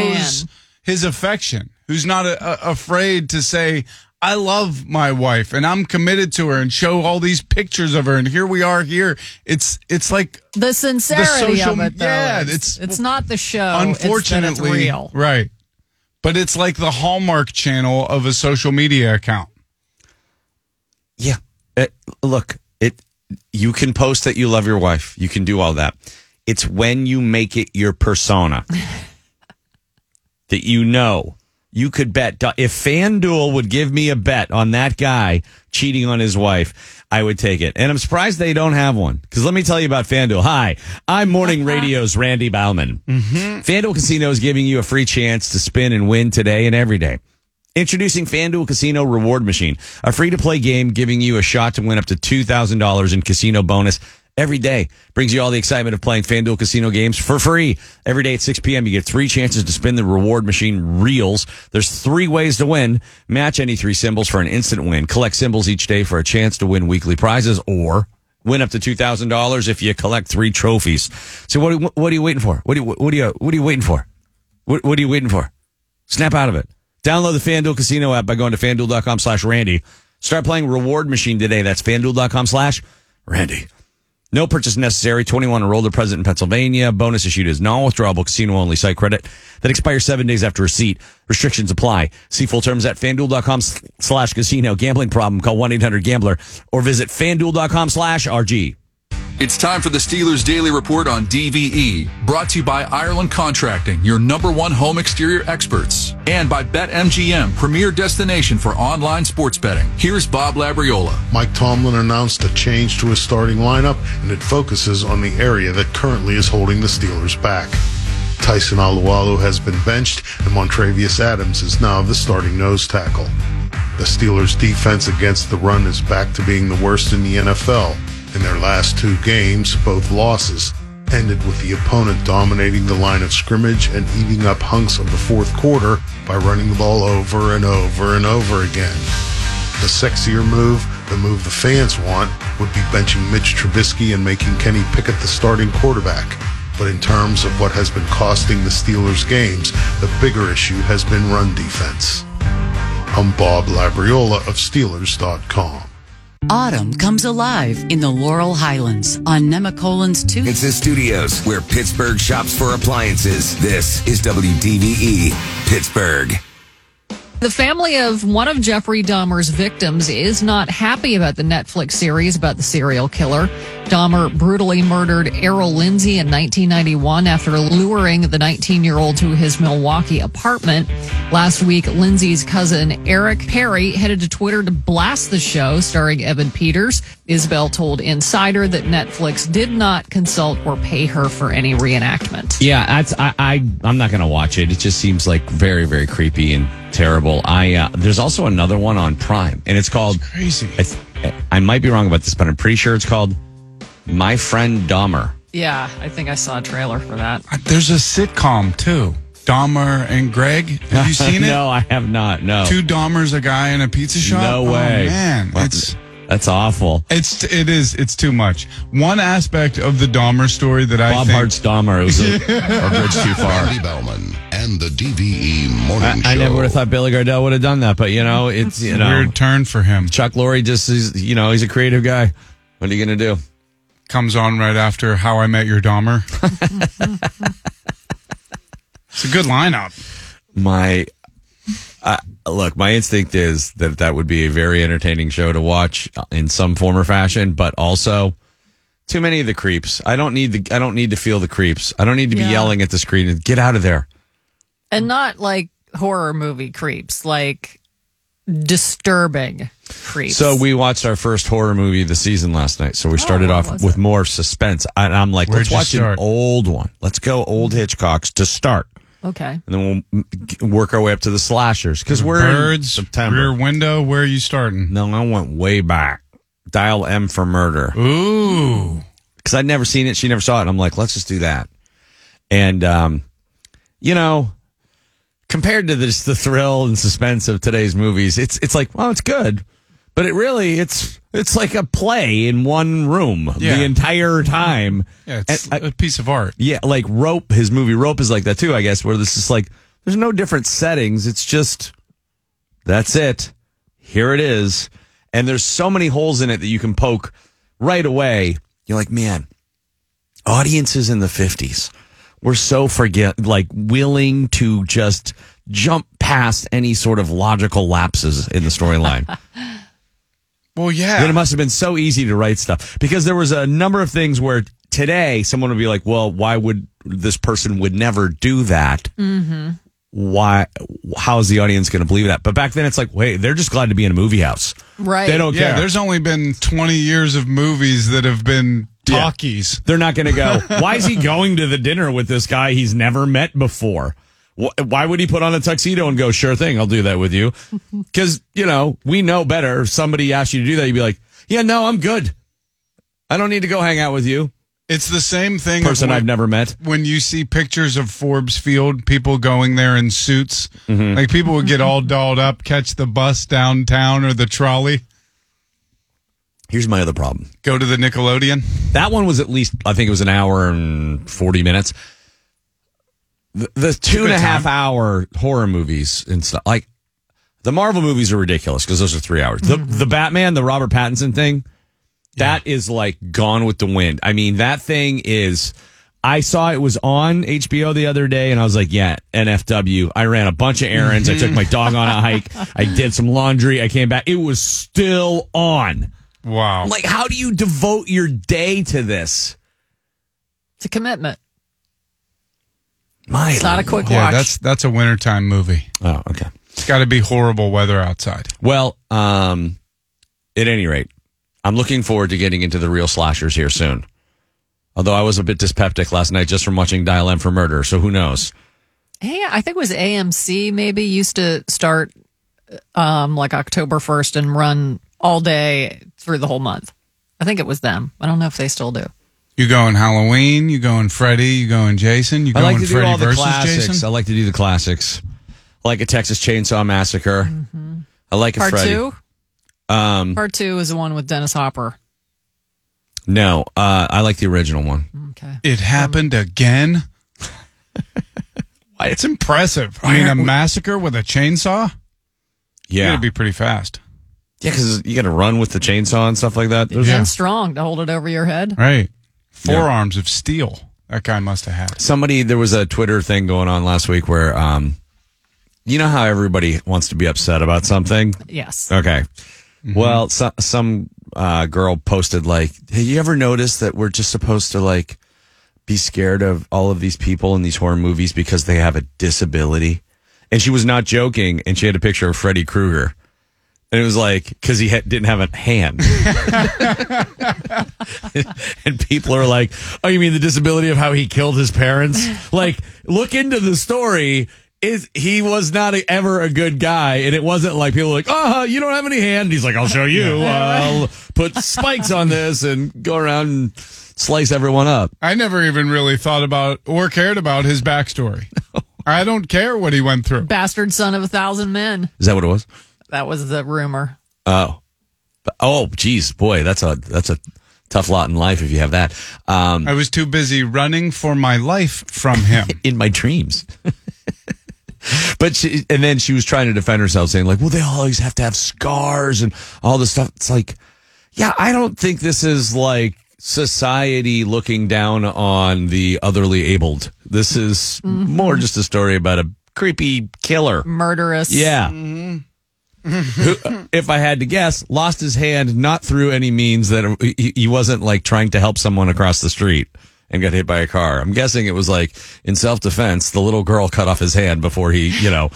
man. his affection. who's not a, a, afraid to say, I love my wife and I'm committed to her and show all these pictures of her and here we are here. It's it's like the sincerity social- of it. Though, yeah, it's, it's- it's not the show. it's that unfortunately it's real. right. But it's like the Hallmark channel of a social media account. Yeah. It, look, it you can post that you love your wife. You can do all that. It's when you make it your persona that you know you could bet if FanDuel would give me a bet on that guy cheating on his wife, I would take it. And I'm surprised they don't have one. Because let me tell you about FanDuel. Hi, I'm Morning Radio's Randy Baumann. Mm-hmm. FanDuel Casino is giving you a free chance to spin and win today and every day. Introducing FanDuel Casino Reward Machine, a free to play game giving you a shot to win up to $2,000 in casino bonus every day. Brings you all the excitement of playing FanDuel Casino games for free. Every day at 6 p.m., you get three chances to spin the reward machine reels. There's three ways to win. Match any three symbols for an instant win. Collect symbols each day for a chance to win weekly prizes or win up to $2,000 if you collect three trophies. So what, are what are you waiting for? What are you, what are you, what are you waiting for? What, what are you waiting for? Snap out of it. Download the FanDuel Casino app by going to fanduel.com slash Randy. Start playing Reward Machine today. That's fanduel.com slash Randy. No purchase necessary. 21 or older present in Pennsylvania. Bonus issued is non-withdrawable casino only site credit that expires seven days after receipt. Restrictions apply. See full terms at fanduel.com slash casino. Gambling problem. Call 1-800-GAMBLER or visit fanduel.com slash RG. It's time for the Steelers Daily Report on DVE, brought to you by Ireland Contracting, your number one home exterior experts, and by BetMGM, premier destination for online sports betting. Here's Bob Labriola. Mike Tomlin announced a change to his starting lineup, and it focuses on the area that currently is holding the Steelers back. Tyson Alualu has been benched, and Montravius Adams is now the starting nose tackle. The Steelers' defense against the run is back to being the worst in the NFL. In their last two games, both losses ended with the opponent dominating the line of scrimmage and eating up hunks of the fourth quarter by running the ball over and over and over again. The sexier move, the move the fans want, would be benching Mitch Trubisky and making Kenny Pickett the starting quarterback. But in terms of what has been costing the Steelers games, the bigger issue has been run defense. I'm Bob Labriola of Steelers.com. Autumn comes alive in the Laurel Highlands on Nemacolin's 2. It's the studios where Pittsburgh shops for appliances. This is WDVE Pittsburgh. The family of one of Jeffrey Dahmer's victims is not happy about the Netflix series about the serial killer. Dahmer brutally murdered Errol Lindsay in 1991 after luring the 19 year old to his Milwaukee apartment. Last week, Lindsay's cousin Eric Perry headed to Twitter to blast the show starring Evan Peters. Isbell told Insider that Netflix did not consult or pay her for any reenactment. Yeah, I, I I'm not gonna watch it. It just seems like very very creepy and terrible. I uh, there's also another one on Prime, and it's called crazy. I, th- I might be wrong about this, but I'm pretty sure it's called My Friend Dahmer. Yeah, I think I saw a trailer for that. There's a sitcom too. Dahmer and Greg. Have you seen it? no, I have not. No, Two Dahmers, a guy in a pizza shop. no Oh, way. man, Well, it's that's awful. it's it is it's too much. One aspect of the Dahmer story that I Bob think Hearts Dahmer it was a, a bridge too far. Randy Baumann and the DVE Morning I, Show. I never would have thought Billy Gardell would have done that, but you know, it's you know, weird turn for him. Chuck Lorre just is, you know, he's a creative guy. What are you gonna do? Comes on right after How I Met Your Dahmer. it's a good lineup. my uh, look my instinct is that that would be a very entertaining show to watch in some form or fashion but also too many of the creeps i don't need the i don't need to feel the creeps i don't need to be Yeah. yelling at the screen and get out of there And not like horror movie creeps, like disturbing creeps. so we watched our first horror movie of the season last night so we started what off with it? more suspense and i'm like Where'd let's watch start? an old one let's go old hitchcocks to start okay. and then we'll work our way up to the slashers because we're Birds, in september Rear Window. Where are you starting? no i went way back dial m for murder Ooh, because I'd never seen it. She never saw it. And I'm like, let's just do that. And, um, you know, compared to this, the thrill and suspense of today's movies, it's, it's like, well, it's good, but it really, it's, it's like a play in one room Yeah. the entire time. yeah, it's And I- a piece of art. yeah, like Rope, his movie Rope is like that too, I guess, where this is like, There's no different settings. It's just that's it. Here it is. And there's so many holes in it that you can poke right away. You're like, man, audiences in the 50s were so forget like willing to just jump past any sort of logical lapses in the storyline. Well, yeah. Then it must have been so easy to write stuff because there was a number of things where today someone would be like, "Well, why would this person would never do that? Mm-hmm. Why? How is the audience going to believe that?" But back then, it's like, wait, they're just glad to be in a movie house. Right. They don't yeah, care. there's only been 20 years of movies that have been Yeah. talkies. They're not going to go. Why is he going to the dinner with this guy he's never met before? Wh- Why would he put on a tuxedo and go, sure thing, I'll do that with you? Because, you know, we know better. If somebody asked you to do that, you'd be like, yeah, no, I'm good. I don't need to go hang out with you. It's the same thing. Person when- I've never met. When you see pictures of Forbes Field, people going there in suits, Mm-hmm. like people would get all dolled up, catch the bus downtown or the trolley, Here's my other problem. go to the Nickelodeon. That one was at least, I think it was an hour and 40 minutes. The, the two and a good half time. hour horror movies and stuff, like the Marvel movies are ridiculous because those are three hours. The, mm-hmm. the Batman, the Robert Pattinson thing, that is like gone with the wind. I mean, that thing is. I saw it was on HBO the other day, and I was like, "Yeah, NFW." I ran a bunch of errands. I took my mm-hmm. dog on a hike. I did some laundry. I came back. It was still on. Wow. Like, how do you devote your day to this? It's a commitment. My It's not a quick yeah, watch. that's that's a wintertime movie. Oh, okay. It's got to be horrible weather outside. Well, um, at any rate, I'm looking forward to getting into the real slashers here soon. Although I was a bit dyspeptic last night just from watching Dial M for Murder, so who knows? Hey, I think it was AMC maybe used to start um like October 1st and run all day through the whole month. I think it was them. I don't know if they still do. You going Halloween? You going Freddy? You going Jason? You I going like to do Freddy all the versus classics. Jason? I like to do the classics. I like a Texas Chainsaw Massacre. I like a Part Freddy. two? Um, Part two is the one with Dennis Hopper. no, uh, I like the original one. Okay. It happened again. it's impressive. I mean, a massacre with a chainsaw. Yeah, it'd be pretty fast, yeah, because you got to run with the chainsaw and stuff like that. Those- And strong to hold it over your head. right? Forearms of steel. That guy must have had. somebody there was a twitter thing going on last week where um you know how everybody wants to be upset about something Yes. okay well so, some uh girl posted like hey you ever notice that we're just supposed to like be scared of all of these people in these horror movies because they have a disability and she was not joking and she had a picture of freddy krueger and it was like because he had, didn't have a hand and people are like, "Oh, you mean the disability of how he killed his parents?" like, look into the story. Is he was not a, ever a good guy, and it wasn't like people were like, "Oh, you don't have any hand." He's like, "I'll show you. I'll put spikes on this and go around and slice everyone up." I never even really thought about or cared about his backstory. I don't care what he went through. Bastard son of a thousand men. Is that what it was? That was the rumor. Oh, oh, geez, boy, that's a that's a tough lot in life if you have that. Um, I was too busy running for my life from him. in my dreams. but she, and then she was trying to defend herself, saying like, "Well, they always have to have scars and all this stuff." It's like, yeah, I don't think this is like society looking down on the otherly abled. This is more just a story about a creepy killer. Murderous. Yeah. Who, if I had to guess, lost his hand not through any means that he, he wasn't like trying to help someone across the street and got hit by a car. I'm guessing it was like in self defense, the little girl cut off his hand before he, you know,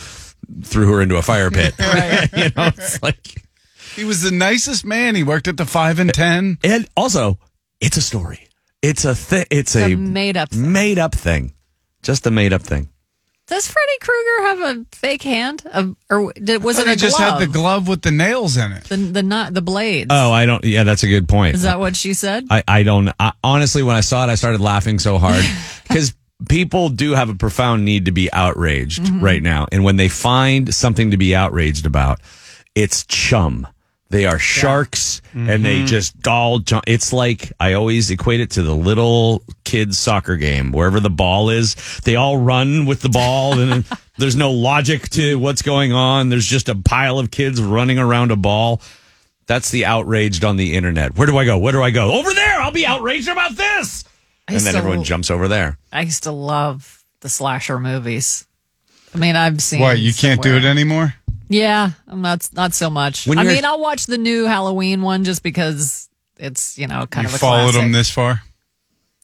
threw her into a fire pit. you know, it's like, He was the nicest man. He worked at the five and ten. and also, it's a story. It's a thing. It's It's a a made up. made up thing. Just a made up thing. Does Freddy Krueger have a fake hand? A, or did, was it he a just glove? had the glove with the nails in it. the the not the blades. Oh, I don't. Yeah, that's a good point. Is that what she said? I, I don't I, honestly when I saw it I started laughing so hard because people do have a profound need to be outraged mm-hmm. right now and when they find something to be outraged about it's chum they are sharks and they mm-hmm. just all jump it's like I always equate it to the little kids soccer game wherever the ball is they all run with the ball and There's no logic to what's going on. There's just a pile of kids running around a ball. That's the outraged on the internet. Where do I go? Where do I go? Over there. I'll be outraged about this. I And then still- everyone jumps over there. I used to love the slasher movies. I mean, I've seen. What, you can't do it anymore? Yeah, I'm not not so much. When I mean, I'll watch the new Halloween one just because it's you know kind You of a followed classic. them this far?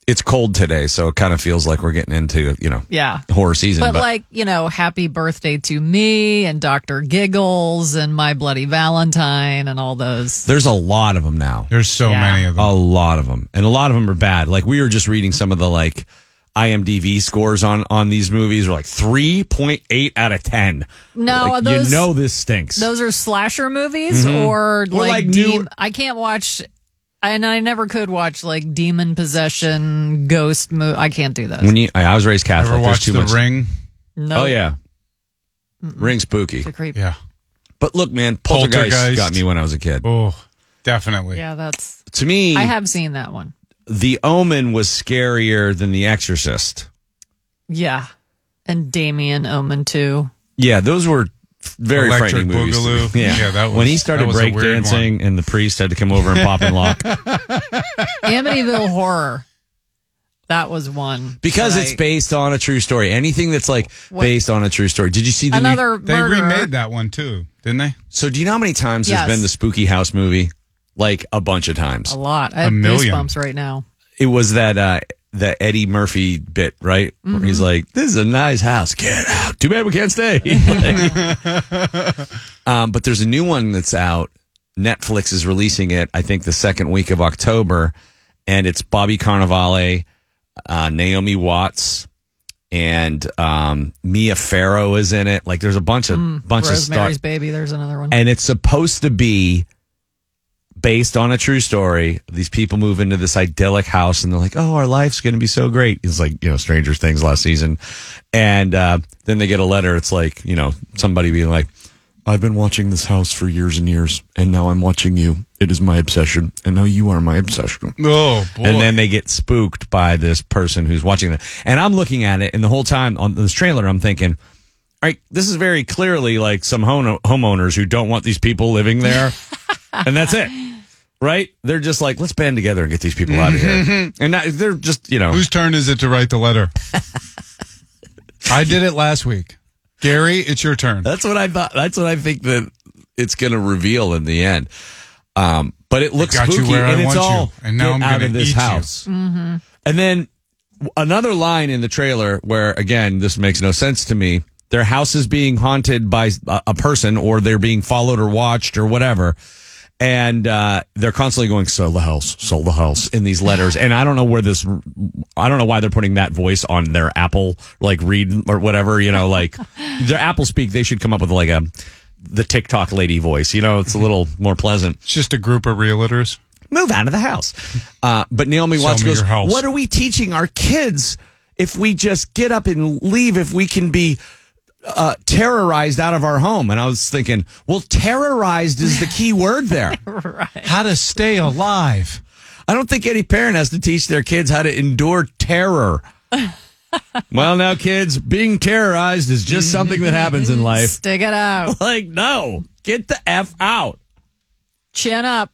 It's cold today, so it kind of feels like we're getting into, you know, Yeah. horror season. But, like, you know, Happy Birthday to Me and Dr. Giggles and My Bloody Valentine and all those. There's a lot of them now. There's so Yeah. many of them. A lot of them, and a lot of them are bad. Like we were just reading some of the like IMDb scores on on these movies are like three point eight out of ten. No, Like, those, you know this stinks. Those are slasher movies Mhm. or Or like, like new- I can't watch, and I never could watch like demon possession, ghost movie. I can't do those. when you, I, I was raised Catholic. Ever There's watched too The much. Ring? No. Oh yeah, ring spooky. creep. Yeah. But look, man, Poltergeist, Poltergeist. got me when I was a kid. Oh, definitely. Yeah, that's. To me, I have seen that one. The Omen was scarier than The Exorcist. Yeah. And Damien Omen too. Yeah, those were very Electric frightening movies. Boogaloo. Yeah, Yeah, that was- when he started that was breakdancing and the priest had to come over and pop and lock Amityville Horror. That was one. because it's I- based on a true story. Anything that's like What- based on a true story. Did you see the new- Another They remade that one too, didn't they? So do you know how many times Yes. there's been the Spooky House movie? Like a bunch of times. A lot. I A have million. goosebumps right now. It was that uh the Eddie Murphy bit, right? Where he's Mhm. like, "This is a nice house. Get out. Too bad we can't stay." um, but there's a new one that's out. Netflix is releasing it. I think the second week of October, and it's Bobby Cannavale, uh, Naomi Watts, and um, Mia Farrow is in it. Like, there's a bunch of bunch of Rosemary's Baby. There's another one. and it's supposed to be based on a true story. These people move into this idyllic house, and they're like, "Oh, our life's going to be so great." It's like you know, Stranger Things last season, and uh, then they get a letter. It's like you know, somebody being like, "I've been watching this house for years and years, and now I'm watching you. It is my obsession, and now you are my obsession." Oh boy. And then they get spooked by this person who's watching them. And I'm looking at it, and the whole time on this trailer, I'm thinking, all right, this is very clearly like some home- homeowners who don't want these people living there. and that's it. Right? They're just like, let's band together and get these people out of here. and not, they're just, you know. Whose turn is it to write the letter? I did it last week. Gary, it's your turn. That's what I thought. That's what I think that it's going to reveal in the end. Um, but it looks got you spooky, where I and it's want you, all and now get I'm out gonna of this eat you. house. Mm-hmm. And then another line in the trailer where, again, this makes no sense to me. Their house is being haunted by a, a person, or they're being followed or watched or whatever. And uh, they're constantly going, sell the house, sell the house in these letters. And I don't know where this, I don't know why they're putting that voice on their Apple, like read or whatever, you know, like their Apple speak. They should come up with like a, the TikTok lady voice. You know, it's a little more pleasant. It's just a group of realtors. Move out of the house. Uh, but Naomi Sell Watts me goes. What are we teaching our kids if we just get up and leave, if we can be uh, terrorized out of our home? And I was thinking, well, terrorized is the key word there. right. How to stay alive. I don't think any parent has to teach their kids how to endure terror. well, now, kids, being terrorized is just something that happens in life. Stick it out. Like, no, get the F out. Chin up.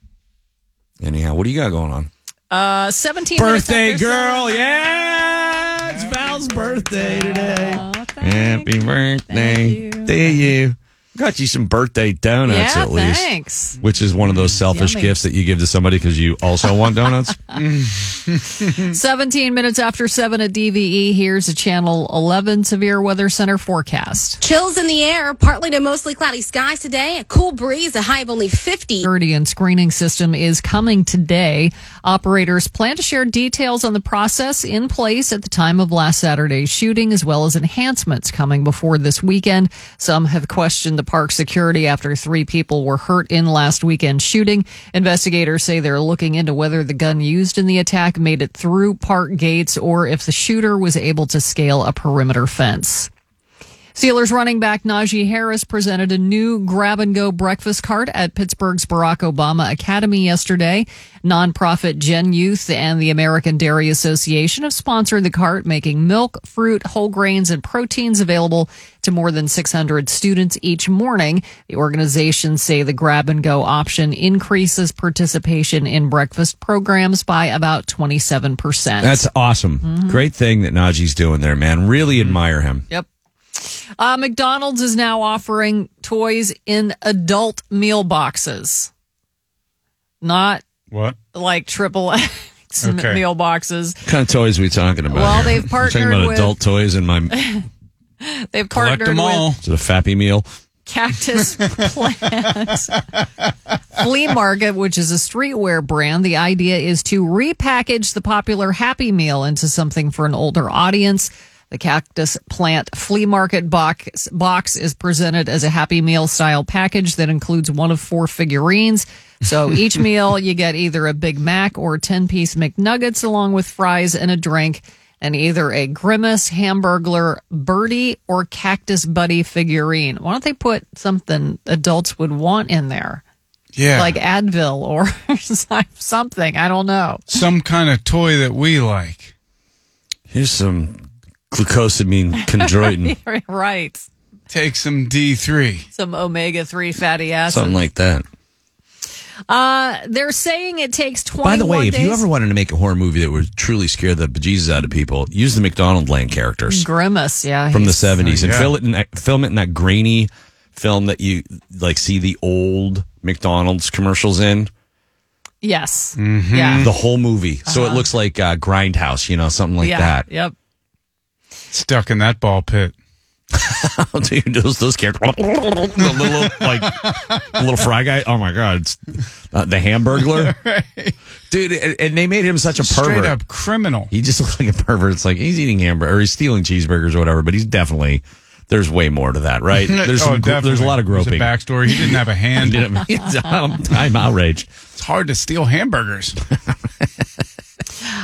Anyhow, what do you got going on? Uh, 17 Birthday girl, seven. yeah! It's Val's birthday today. Aw, thanks. Happy birthday to you. Got you some birthday donuts Yeah, at least. thanks. Which is one of those selfish Yummy. gifts that you give to somebody because you also want donuts. 17 minutes after 7 at DVE, here's a Channel 11 Severe Weather Center forecast. Chills in the air, partly to mostly cloudy skies today. A cool breeze, a high of only 50. Security and screening system is coming today. Operators plan to share details on the process in place at the time of last Saturday's shooting, as well as enhancements coming before this weekend. Some have questioned the park security after three people were hurt in last weekend's shooting. Investigators say they're looking into whether the gun used in the attack made it through park gates or if the shooter was able to scale a perimeter fence. Steelers running back Najee Harris presented a new grab and go breakfast cart at Pittsburgh's Barack Obama Academy yesterday. Nonprofit GENYOUth and the American Dairy Association have sponsored the cart, making milk, fruit, whole grains, and proteins available to more than 600 students each morning. The organizations say the grab and go option increases participation in breakfast programs by about 27%. That's awesome. Mm-hmm. Great thing that Najee's doing there, man. Really mm-hmm. admire him. Yep. Uh, McDonald's is now offering toys in adult meal boxes, not What? like triple X Okay. meal boxes. What kind of toys are we talking about? Well, here? they've We're talking partnered about with- adult toys in my They've Collect partnered them all. with is it a Fappy meal? Cactus Plant Flea Market, which is a streetwear brand. The idea is to repackage the popular Happy Meal into something for an older audience. The Cactus Plant Flea Market box, box is presented as a Happy Meal style package that includes one of four figurines. So each meal, you get either a Big Mac or 10 piece McNuggets along with fries and a drink and either a Grimace, Hamburglar, Birdie, or Cactus Buddy figurine. Why don't they put something adults would want in there? Yeah. Like Advil or something. I don't know. Some kind of toy that we like. Here's some glucosamine chondroitin, right. Take some D3. Some omega 3 fatty acids. something like that. uh, they're saying it takes 21 By the way, if days. you ever wanted to make a horror movie that would truly scare the bejesus out of people, use the McDonald Land characters Grimace, yeah. from the '70s and yeah. fill it in that, film it in that grainy film that you like see the old McDonald's commercials in. Yes. Mm-hmm. Yeah. The whole movie, so it looks like uh, Grindhouse, you know, something like yeah. that. Yep. Stuck in that ball pit. I'll those those characters, the little like little fry guy. Oh my god, it's, uh, the Hamburglar, dude, and, and they made him such a Straight pervert. up criminal. He just looks like a pervert. It's like he's eating hamburger or he's stealing cheeseburgers or whatever. But he's definitely there's way more to that, right? There's Oh, some, there's a lot of There's groping. a backstory. He didn't have a hand. I'm, I'm outraged. It's hard to steal hamburgers.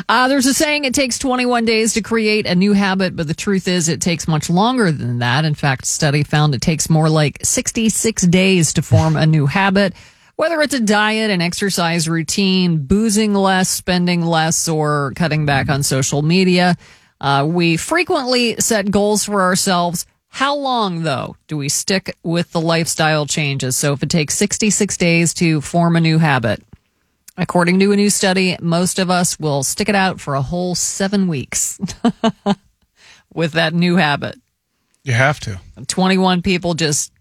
Uh, there's a saying it takes 21 days to create a new habit, but the truth is it takes much longer than that. In fact, study found it takes more like 66 days to form a new habit. Whether it's a diet, an exercise routine, boozing less, spending less, or cutting back on social media, uh, we frequently set goals for ourselves. How long, though, do we stick with the lifestyle changes? So if it takes 66 days to form a new habit, According to a new study, most of us will stick it out for a whole seven weeks with that new habit. You have to. 21 people just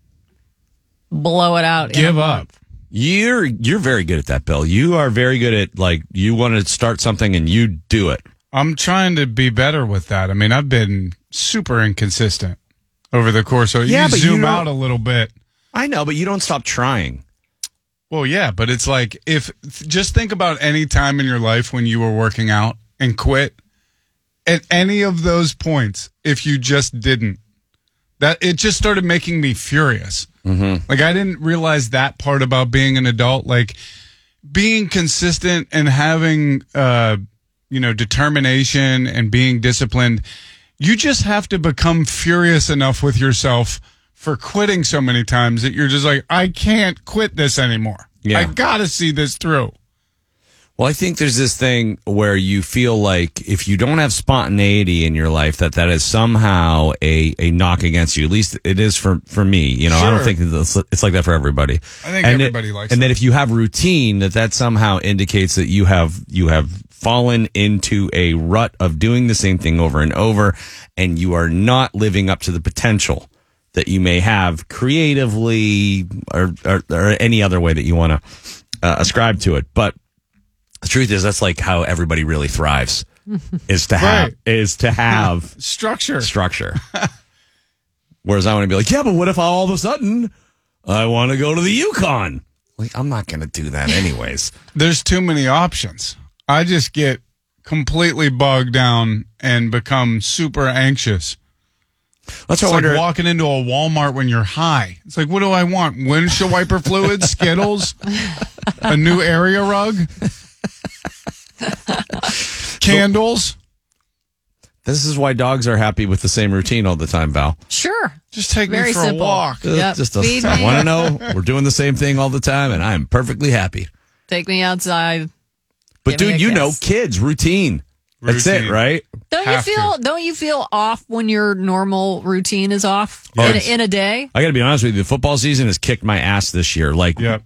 blow it out. Give up. You're you're very good at that, Bill. You are very good at like you want to start something and you do it. I'm trying to be better with that. I mean, I've been super inconsistent over the course. So Yeah, you but you zoom out a little bit. I know, but you don't stop trying. Well, yeah, but it's like if just think about any time in your life when you were working out and quit. At any of those points, if you just didn't, that it just started making me furious. Mm-hmm. Like I didn't realize that part about being an adult, like being consistent and having, uh, you know, determination and being disciplined. You just have to become furious enough with yourself for quitting so many times that you're just like, I can't quit this anymore. Yeah. I gotta see this through. Well, I think there's this thing where you feel like if you don't have spontaneity in your life, that that is somehow a, a knock against you. At least it is for, for me. You know, I don't think it's, it's like that for everybody. I think and everybody it, likes And that. that if you have routine, that that somehow indicates that you have you have fallen into a rut of doing the same thing over and over, and you are not living up to the potential that you may have creatively or or, or any other way that you want to uh, ascribe to it. But the truth is, that's like how everybody really thrives. is to have Right. is to have Structure. structure. Whereas I want to be like, yeah, but what if all of a sudden I want to go to the Yukon? Like, I'm not going to do that anyways. There's too many options. I just get completely bogged down and become super anxious. That's It's like walking into a Walmart when you're high. It's like, what do I want? Windshield wiper fluid, Skittles, a new area rug, candles. This is why dogs are happy with the same routine all the time, Val. Sure. Just take Very me for simple. a walk. Yep. Just Feed I want to know we're doing the same thing all the time, and I'm perfectly happy. Take me outside. But Give dude, a you know, kids routine. That's it, right? Don't you Have to. feel? Don't you feel off when your normal routine is off Yes. in, in a day? I got to be honest with you. The football season has kicked my ass this year. Like Yep.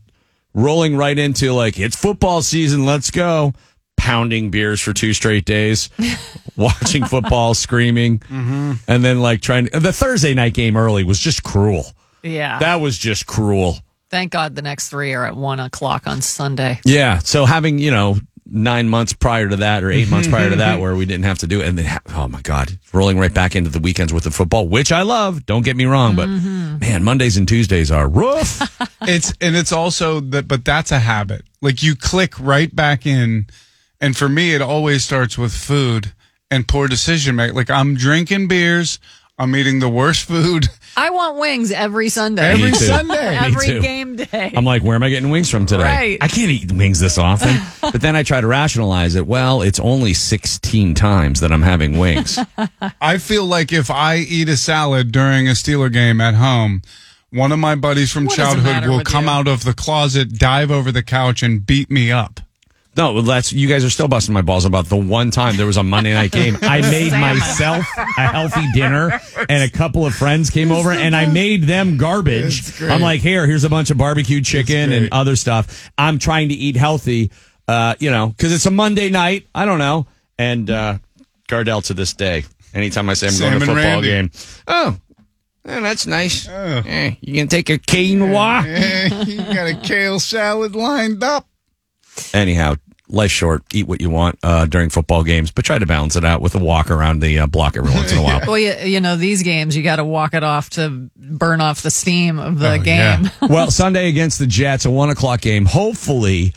rolling right into like it's football season. Let's go. Pounding beers for two straight days, watching football, screaming, Mm-hmm. and then like trying. The Thursday night game early was just cruel. Yeah. That was just cruel. Thank God the next three are at one o'clock on Sunday. Yeah. So having, you know, nine months prior to that or eight months prior to that where we didn't have to do it. And then, ha- oh my God, rolling right back into the weekends with the football, which I love. Don't get me wrong. But mm-hmm. man, Mondays and Tuesdays are rough. it's and it's also that but that's a habit like you click right back in and for me it always starts with food and poor decision making like i'm drinking beers i'm eating the worst food I want wings every Sunday. Every too. Sunday. Every too. game day. I'm like, where am I getting wings from today? Right. I can't eat wings this often. but then I try to rationalize it. Well, it's only 16 times that I'm having wings. i feel like if i eat a salad during a steeler game at home one of my buddies from What childhood will come you? out of the closet dive over the couch and beat me up No, well, that's you guys are still busting my balls about the one time there was a Monday night game. I made Salmon. myself a healthy dinner, and a couple of friends came over, and I made them garbage. I'm like, here, here's a bunch of barbecue chicken and other stuff. I'm trying to eat healthy, uh, you know, because it's a Monday night. I don't know. And uh, Gardell to this day, anytime I say I'm Sam going to a football Randy. game, oh. eh, that's nice. Oh. Eh, you can take a quinoa. Eh, you got a kale salad lined up anyhow, life's short. Eat what you want uh, during football games, but try to balance it out with a walk around the uh, block every once in a while. well, you, you know, these games, you got to walk it off to burn off the steam of the Oh, game. yeah. well, Sunday against the Jets, a one o'clock game. Hopefully,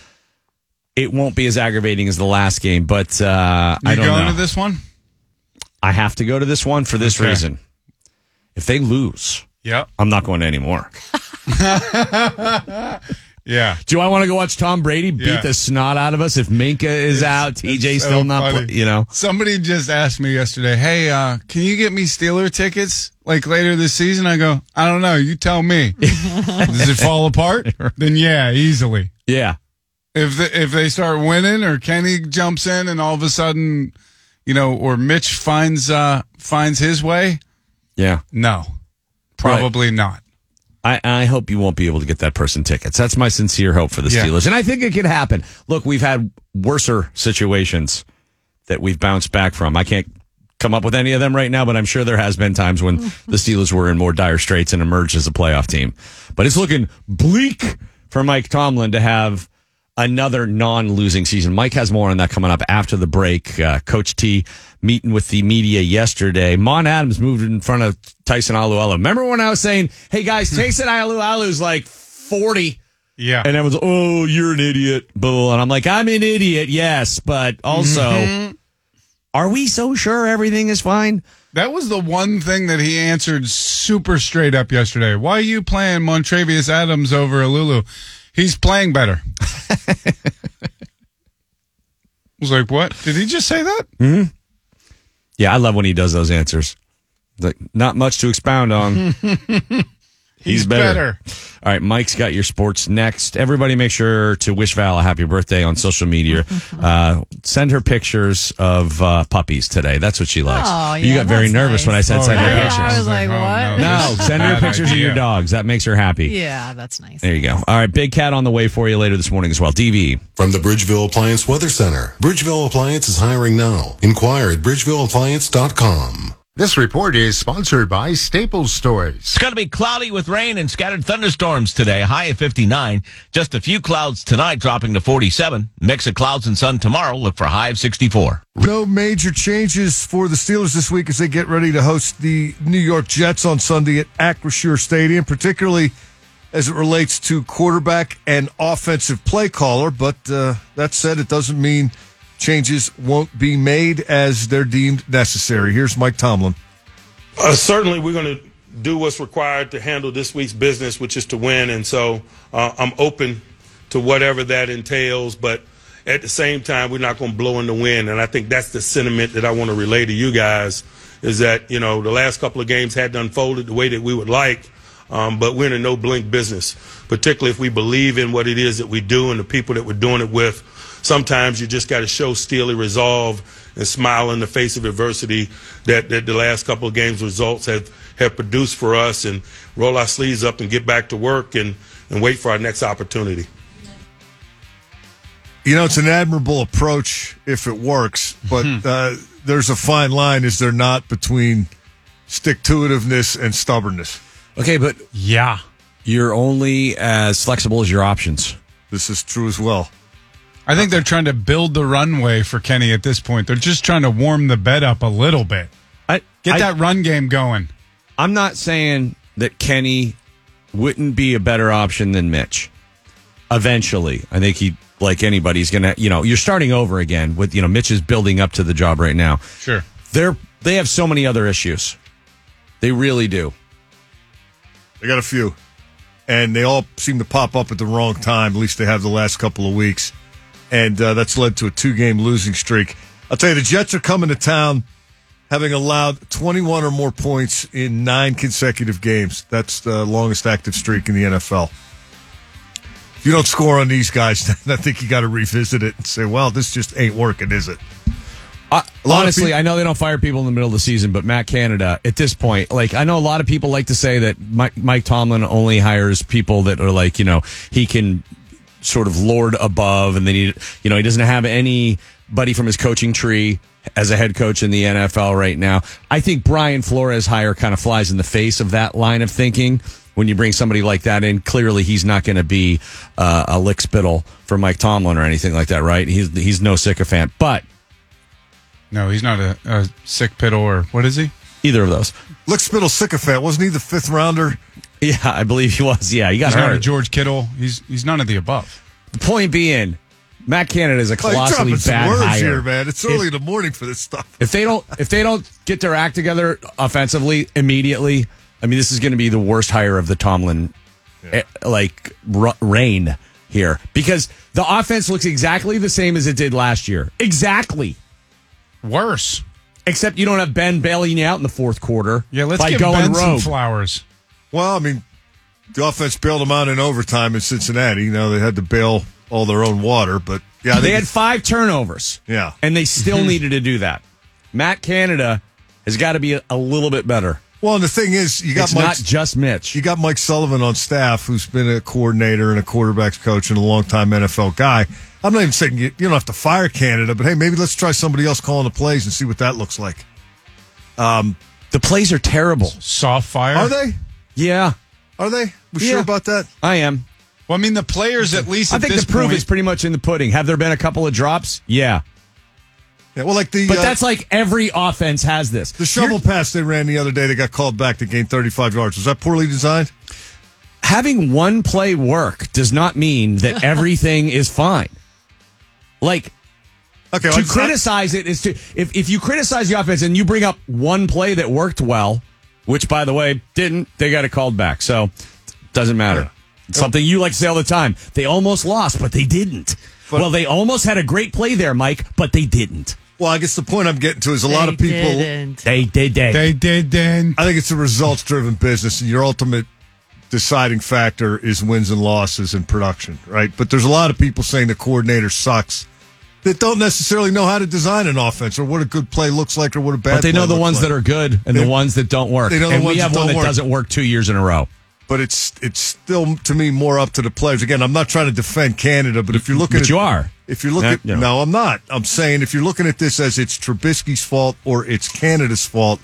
it won't be as aggravating as the last game, but uh, you I don't Are you going know. to this one I have to go to this one for this Okay. reason. If they lose, yeah, I'm not going to anymore. yeah Do I want to go watch Tom Brady beat Yeah. the snot out of us if Minkah is out, TJ It's still not, play, you know? Somebody just asked me yesterday, "Hey, uh, can you get me Steeler tickets like later this season?" I go, "I don't know. You tell me. Does it fall apart? then yeah, easily. Yeah. If the, if they start winning, or Kenny jumps in, and all of a sudden, you know, or Mitch finds uh finds his way, Yeah. no, probably not. I, I hope you won't be able to get that person tickets. That's my sincere hope for the Yeah. Steelers. And I think it could happen. Look, we've had worser situations that we've bounced back from. I can't come up with any of them right now, but I'm sure there has been times when the Steelers were in more dire straits and emerged as a playoff team. But it's looking bleak for Mike Tomlin to have another non-losing season. Mike has more on that coming up after the break. Uh, Coach T meeting with the media yesterday. Mon Adams moved in front of Tyson Alualu. Remember when I was saying, "Hey guys, Tyson Alualu's like 40." Yeah, And I was, "Oh, you're an idiot." Bull. And I'm like, "I'm an idiot, yes, but also are we so sure everything is fine?" That was the one thing that he answered super straight up yesterday. Why are you playing Montravius Adams over Alualu? He's playing better. I was like, what? Did he just say that? Mm-hmm. Yeah, I love when he does those answers. Like, not much to expound on. He's, better. All right, Mike's got your sports next. Everybody, make sure to wish Val a happy birthday on social media. uh, send her pictures of uh, puppies today. That's what she likes. Oh, you got very nervous nice. when I said Oh, send her pictures. I was like, oh, what? No, this send her bad pictures of your dogs. That makes her happy. Yeah, that's nice. There you go. All right, Big Cat on the way for you later this morning as well. DV. From the Bridgeville Appliance Weather Center. Bridgeville Appliance is hiring now. Inquire at bridgevilleappliance.com. This report is sponsored by Staples Stores. It's going to be cloudy with rain and scattered thunderstorms today. High of 59. Just a few clouds tonight, dropping to 47. Mix of clouds and sun tomorrow. Look for high of 64. No major changes for the Steelers this week as they get ready to host the New York Jets on Sunday at Acrisure Stadium, particularly as it relates to quarterback and offensive play caller. But uh, that said, it doesn't mean changes won't be made as they're deemed necessary. Here's Mike Tomlin. Uh, certainly, we're going to do what's required to handle this week's business, which is to win. And so uh, I'm open to whatever that entails. But at the same time, we're not going to blow in the wind. And I think that's the sentiment that I want to relay to you guys is that, you know, the last couple of games hadn't unfolded the way that we would like. Um, but we're in a no blink business, particularly if we believe in what it is that we do and the people that we're doing it with. Sometimes you just got to show steely resolve and smile in the face of adversity that, that the last couple of games results have, have produced for us and roll our sleeves up and get back to work and, and wait for our next opportunity. You know, it's an admirable approach if it works, but uh, there's a fine line, is there not, between stick to itiveness and stubbornness? Okay, but yeah, you're only as flexible as your options. This is true as well. I think they're trying to build the runway for Kenny at this point. They're just trying to warm the bed up a little bit. I, Get I- that run game going. I'm not saying that Kenny wouldn't be a better option than Mitch. Eventually, I think he, like anybody, he's gonna. You know, you're starting over again with you know Mitch is building up to the job right now. Sure, they're they have so many other issues. They really do. They got a few, and they all seem to pop up at the wrong time. At least they have the last couple of weeks, and uh, that's led to a two-game losing streak. I'll tell you, the Jets are coming to town, having allowed 21 or more points in nine consecutive games. That's the longest active streak in the NFL. If you don't score on these guys, then I think you got to revisit it and say, "Well, this just ain't working, is it?" Of honestly, peop- I know they don't fire people in the middle of the season, but Matt Canada, at this point, like I know a lot of people like to say that Mike, Mike Tomlin only hires people that are like, you know, he can sort of lord above, and then he, you know, he doesn't have anybody from his coaching tree as a head coach in the NFL right now. I think Brian Flores hire kind of flies in the face of that line of thinking. When you bring somebody like that in, clearly he's not going to be uh, a lick spittle for Mike Tomlin or anything like that, right? He's he's no sycophant, but No, he's not a, a sick piddle or what is he? Either of those. Lick Spittle sycophant wasn't he the fifth rounder? Yeah, I believe he was. Yeah, he got he's not a. George Kittle. He's he's none of the above. The point being, Matt Canada is a Oh, you're colossally dropping some bad words hire. here, man. It's early If- in the morning for this stuff. if they don't if they don't get their act together offensively immediately, I mean, this is going to be the worst hire of the Tomlin eh, like r- reign here because the offense looks exactly the same as it did last year. Exactly. Worse. Except you don't have Ben bailing you out in the fourth quarter. Yeah, let's by give going Ben some flowers. Well, I mean, the offense bailed them out in overtime in Cincinnati. You know, they had to bail all their own water, but yeah, they had five turnovers. Yeah. And they still needed to do that. Matt Canada has got to be a, a little bit better. Well, and the thing is, you got It's Mike, not just Mitch. You got Mike Sullivan on staff, who's been a coordinator and a quarterbacks coach and a longtime NFL guy. I'm not even saying you, you don't have to fire Canada, but hey, maybe let's try somebody else calling the plays and see what that looks like. Um, the plays are terrible. Soft fire. Are they? Yeah. Are they? We Yeah. sure about that? I am. Well, I mean, the players at least. I at think this the proof point, is pretty much in the pudding. Have there been a couple of drops? Yeah. Yeah, well, like the But uh, that's like every offense has this. the shovel pass they ran the other day. They got called back to gain 35 yards. Was that poorly designed? Having one play work does not mean that everything is fine. Like Okay, to well, criticize it is to if, if you criticize the offense and you bring up one play that worked well, which by the way didn't, they got it called back. So doesn't matter. It's something you like to say all the time. They almost lost, but they didn't. well, they almost had a great play there, Mike, but they didn't. Well, I guess the point I'm getting to is a lot of people. They did. They, they didn't. I think it's a results driven business, and your ultimate deciding factor is wins and losses and production, right? But there's a lot of people saying the coordinator sucks that don't necessarily know how to design an offense or what a good play looks like or what a bad. Play looks like. But they know the ones like. that are good and They- the ones that don't work. they know the and ones we have that one that work. doesn't work two years in a row. But it's it's still to me more up to the players. Again, I'm not trying to defend Canada, but if you're looking, But at, you are. If you're looking, you know. no, I'm not. I'm saying if you're looking at this as it's Trubisky's fault or it's Canada's fault,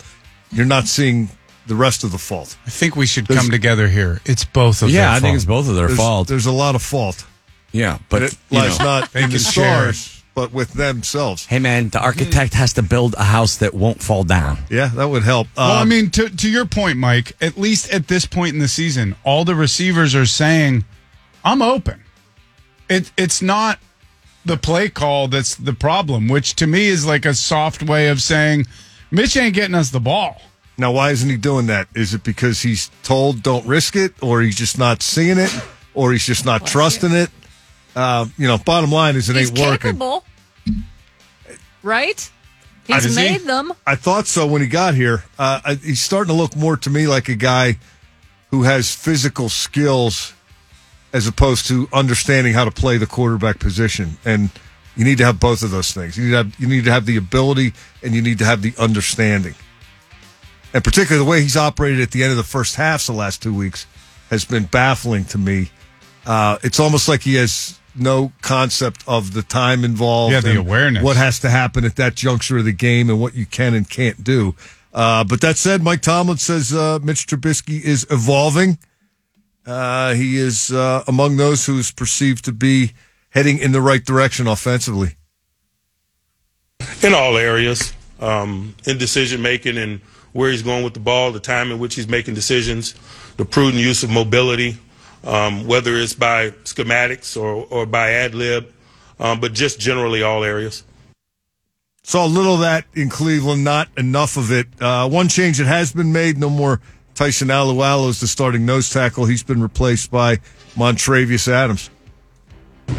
you're not seeing the rest of the fault. I think we should There's- come together here. It's both of Yeah, their I think fault. it's both of their There's, fault. there's a lot of fault. Yeah, but But it you lies know. not They in the can share it. stars, but with themselves. Hey man, the architect has to build a house that won't fall down. Yeah, that would help. Well, I Um, mean, to to your point, Mike. At least at this point in the season, all the receivers are saying, "I'm open." It it's not the play call that's the problem, which to me is like a soft way of saying, "Mitch ain't getting us the ball." now, why isn't he doing that? Is it because he's told don't risk it, or he's just not seeing it, or he's just not trusting it? Uh, you know, bottom line is it He's ain't working. right? Uh, He's is he? made them. I thought so when he got here. Uh, he's starting to look more to me like a guy who has physical skills as opposed to understanding how to play the quarterback position. And you need to have both of those things. You need to have, you need to have the ability and you need to have the understanding. And particularly the way he's operated at the end of the first halves the last two weeks has been baffling to me. Uh, it's almost like he has no concept of the time involved. Yeah, the and awareness. What has to happen at that juncture of the game and what you can and can't do. Uh, but that said, Mike Tomlin says uh, Mitch Trubisky is evolving. Uh, he is uh, among those who is perceived to be heading in the right direction offensively. in all areas, um, in decision making and where he's going with the ball, the time in which he's making decisions, the prudent use of mobility, um, whether it's by schematics or, or by ad lib, um, but just generally all areas. Saw a little of that in Cleveland, not enough of it. Uh, one change that has been made: no more Tyson Alualu as the starting nose tackle. He's been replaced by Montravius Adams.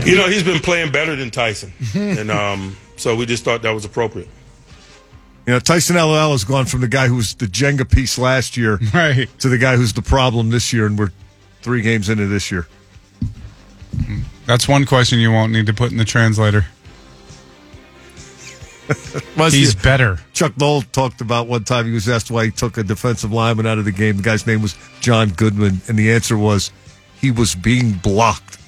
You know, he's been playing better than Tyson, and um, so we just thought that was appropriate. You know, Tyson Alualu has gone from the guy who was the Jenga piece last year right. to the guy who's the problem this year, and we're three games into this year. That's one question you won't need to put in the translator. He's better. Chuck Noll talked about one time he was asked why he took a defensive lineman out of the game. The guy's name was John Goodman, and the answer was he was being blocked.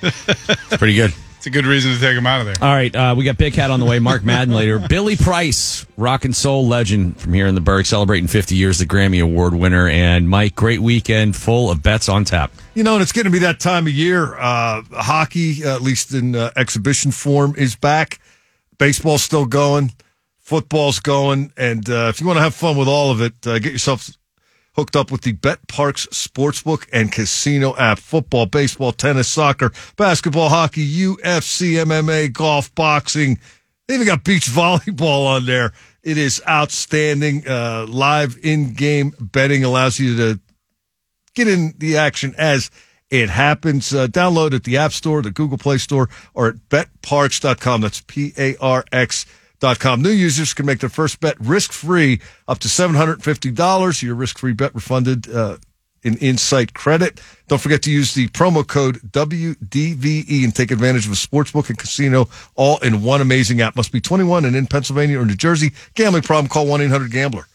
Pretty good. It's a good reason to take him out of there. All right, uh, we got Big Cat on the way. Mark Madden later. Billy Price, rock and soul legend from here in the Burgh, celebrating 50 years, the Grammy Award winner. And Mike, great weekend full of bets on tap. You know, and it's going to be that time of year. Uh, hockey, uh, at least in uh, exhibition form, is back. Baseball's still going. Football's going. And uh, if you want to have fun with all of it, uh, get yourself hooked up with the BetParx Sportsbook and Casino app. Football, baseball, tennis, soccer, basketball, hockey, UFC, MMA, golf, boxing. They even got beach volleyball on there. It is outstanding. Uh, live in-game betting allows you to get in the action as it happens. Uh, download at the App Store, the Google Play Store, or at betparx.com. That's P A R X. Dot com. New users can make their first bet risk free up to $750. Your risk free bet refunded uh, in Insight credit. Don't forget to use the promo code WDVE and take advantage of a sportsbook and casino all in one amazing app. Must be 21 and in Pennsylvania or New Jersey. Gambling problem, call 1 800 Gambler.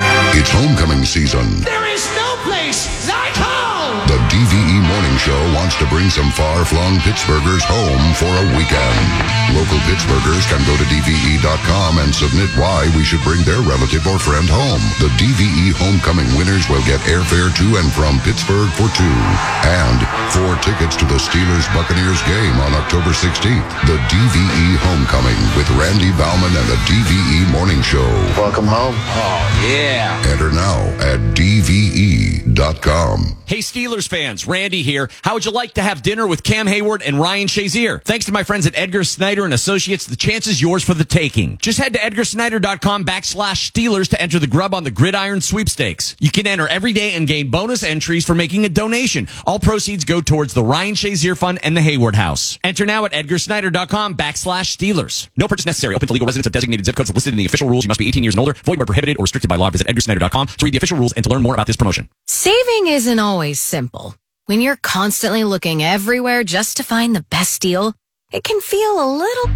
It's homecoming season. There is no place like home. The DVE Morning Show wants to bring some far-flung Pittsburghers home for a weekend. Local Pittsburghers can go to DVE.com and submit why we should bring their relative or friend home. The DVE homecoming winners will get airfare to and from Pittsburgh for two. And four tickets to the Steelers-Buccaneers game on October 16th. The DVE homecoming with Randy Baumann and the DVE Morning Show. Welcome home. Oh, yeah. Enter now at DVE.com. Hey, Steelers fans, Randy here. How would you like to have dinner with Cam Heyward and Ryan Shazier? Thanks to my friends at Edgar Snyder and Associates, the chance is yours for the taking. Just head to edgarsnyder.com backslash Steelers to enter the grub on the gridiron sweepstakes. You can enter every day and gain bonus entries for making a donation. All proceeds go towards the Ryan Shazier Fund and the Heyward House. Enter now at edgarsnyder.com backslash Steelers. No purchase necessary. Open to legal residents of designated zip codes listed in the official rules. You must be 18 years and older. Void where prohibited or restricted by law. Visit edgarsnyder.com to read the official rules and to learn more about this promotion. Saving isn't always simple. When you're constantly looking everywhere just to find the best deal, it can feel a little.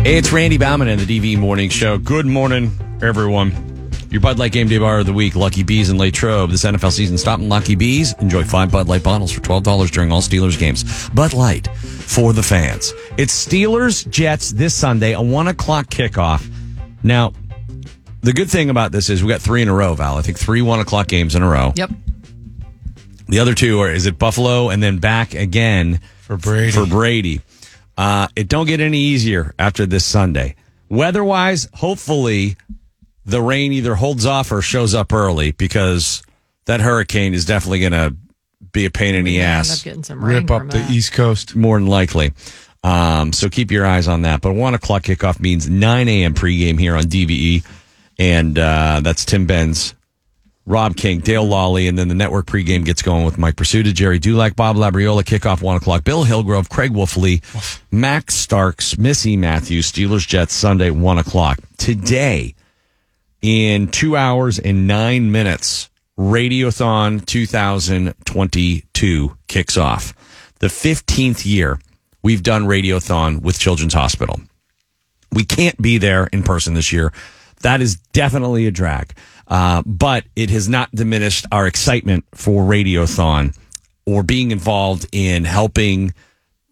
Hey, it's Randy Baumann and the DV Morning Show. Good morning, everyone. Your Bud Light Game Day Bar of the Week, Lucky Bees and Latrobe. This NFL season, stop in Lucky Bees. Enjoy five Bud Light bottles for $12 during all Steelers games. Bud Light for the fans. It's Steelers Jets this Sunday, a one o'clock kickoff. Now, the good thing about this is we got three in a row, Val. I think three one o'clock games in a row. Yep. The other two are is it Buffalo and then back again for Brady. For Brady. Uh, it don't get any easier after this Sunday. Weather-wise, hopefully the rain either holds off or shows up early because that hurricane is definitely going to be a pain in the End ass. up getting some rain Rip up the that. East Coast. More than likely. Um, so keep your eyes on that. But one o'clock kickoff means 9 a.m. pregame here on DVE. And uh, that's Tim Benz Rob King, Dale Lolley, and then the network pregame gets going with Mike Prisuta, Jerry Dulac, Bob Labriola, kickoff one o'clock, Bill Hillgrove, Craig Wolfley, Max Starks, Missy Matthews, Steelers Jets Sunday, one o'clock. Today, in two hours and nine minutes, Radiothon 2022 kicks off. The 15th year we've done Radiothon with Children's Hospital. We can't be there in person this year. That is definitely a drag. Uh, but it has not diminished our excitement for Radiothon or being involved in helping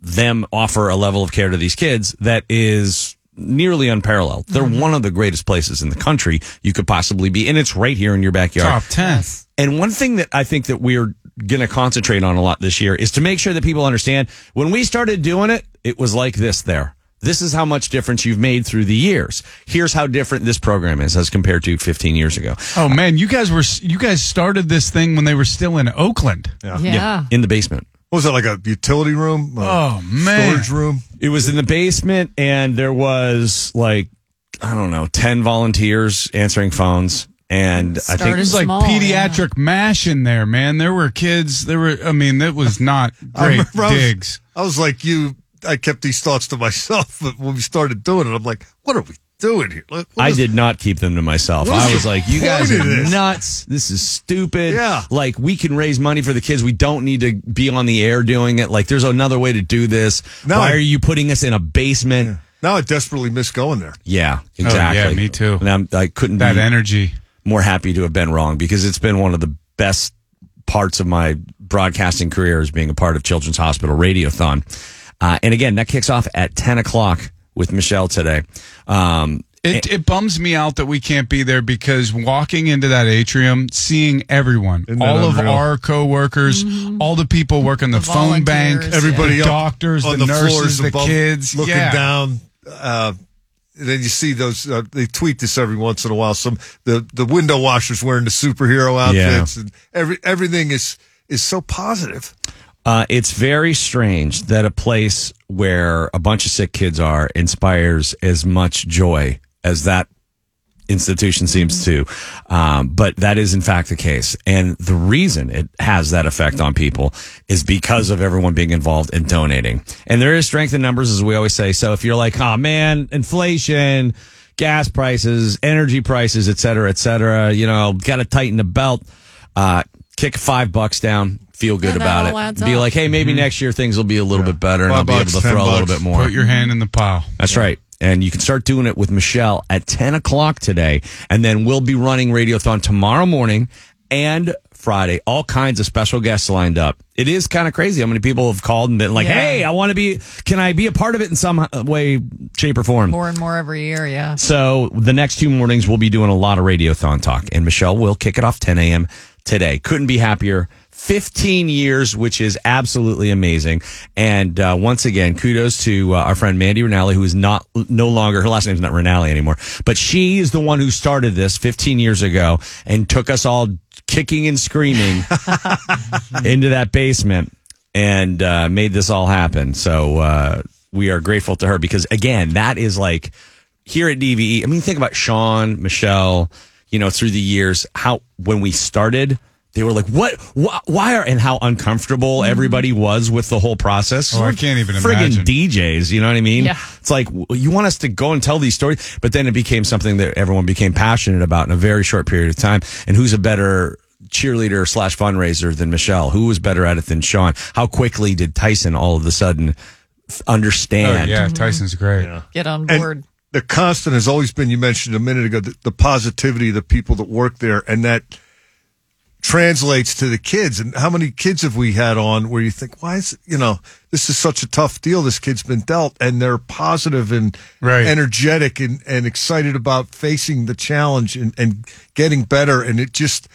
them offer a level of care to these kids that is nearly unparalleled. They're one of the greatest places in the country you could possibly be, and it's right here in your backyard. Top 10. And one thing that I think that we're going to concentrate on a lot this year is to make sure that people understand when we started doing it, it was like this there. This is how much difference you've made through the years. Here's how different this program is as compared to 15 years ago. Oh man, you guys were you guys started this thing when they were still in Oakland. Yeah. in the basement. What was that like a utility room? Uh, Oh man. storage room. It was in the basement, and there was like I don't know, ten volunteers answering phones, and I think It was like small, pediatric mash in there, man. There were kids. There were. I mean, that was not I great remember I was- digs. I was like you. I kept these thoughts to myself, but when we started doing it, I'm like, what are we doing here? Like, what I is- did not keep them to myself. What is I the was like, you guys point are of this? nuts. This is stupid. Yeah. Like, we can raise money for the kids. We don't need to be on the air doing it. Like, there's another way to do this. No, Why I- are you putting us in a basement? Now I desperately miss going there. Yeah, Oh, yeah, exactly. me too. And I'm, I couldn't That be energy. more happy to have been wrong because it's been one of the best parts of my broadcasting career is being a part of Children's Hospital Radiothon. Uh, and again, that kicks off at 10 o'clock with Michelle today. Um, It, it bums me out that we can't be there because walking into that atrium, seeing everyone, Isn't that all of unreal? our coworkers, all the people working the, The phone bank, Everybody the up doctors, on the, the, nurses, floors the above, kids, looking yeah. down. Uh, then you see those. Uh, they tweet this every once in a while. Some the the window washers wearing the superhero outfits, and every everything is is so positive. Uh, it's very strange that a place where a bunch of sick kids are inspires as much joy as that institution seems to. Um, but that is in fact the case. And the reason it has that effect on people is because of everyone being involved in donating. And there is strength in numbers, as we always say. So if you're like, oh man, inflation, gas prices, energy prices, et cetera, et cetera, you know, got to tighten the belt, uh, kick five bucks down. Feel good Yeah, that about all it. Be up. like, hey, maybe mm-hmm. next year things will be a little bit better, and I'll be able bucks, to 10 throw a little bucks. bit more. Put your hand in the pile. Mm-hmm. That's right. And you can start doing it with Michelle at 10 o'clock today. And then we'll be running Radiothon tomorrow morning and Friday. All kinds of special guests lined up. It is kind of crazy how many people have called and been like, Yeah. hey, I want to be, can I be a part of it in some way, shape, or form? More and more every year, yeah. So the next two mornings, we'll be doing a lot of Radiothon talk. And Michelle will kick it off 10 a.m. today. Couldn't be happier. 15 years, which is absolutely amazing. And uh, once again, kudos to uh, our friend Mandy Rinaldi, who is not no longer her last name's not Rinaldi anymore, but she is the one who started this 15 years ago and took us all kicking and screaming into that basement and uh, made this all happen. So uh, we are grateful to her because again, that is like here at DVE. I mean, think about Sean, Michelle. You know, through the years, how when we started, they were like, "What? Wh- why are?" and how uncomfortable mm-hmm. everybody was with the whole process. Oh, I can't even Friggin' imagine. DJs, you know what I mean? Yeah. It's like you want us to go and tell these stories, but then it became something that everyone became passionate about in a very short period of time. And who's a better cheerleader slash fundraiser than Michelle? Who was better at it than Sean? How quickly did Tyson all of a sudden f- Oh, understand? yeah, mm-hmm. Tyson's great. Get on And board. the constant has always been. You mentioned a minute ago the, the positivity of the people that work there, and that translates to the kids. And how many kids have we had on where you think, why is it, you know this is such a tough deal? This kid's been dealt, and they're positive and Right. energetic and, and excited about facing the challenge and, and getting better. And it just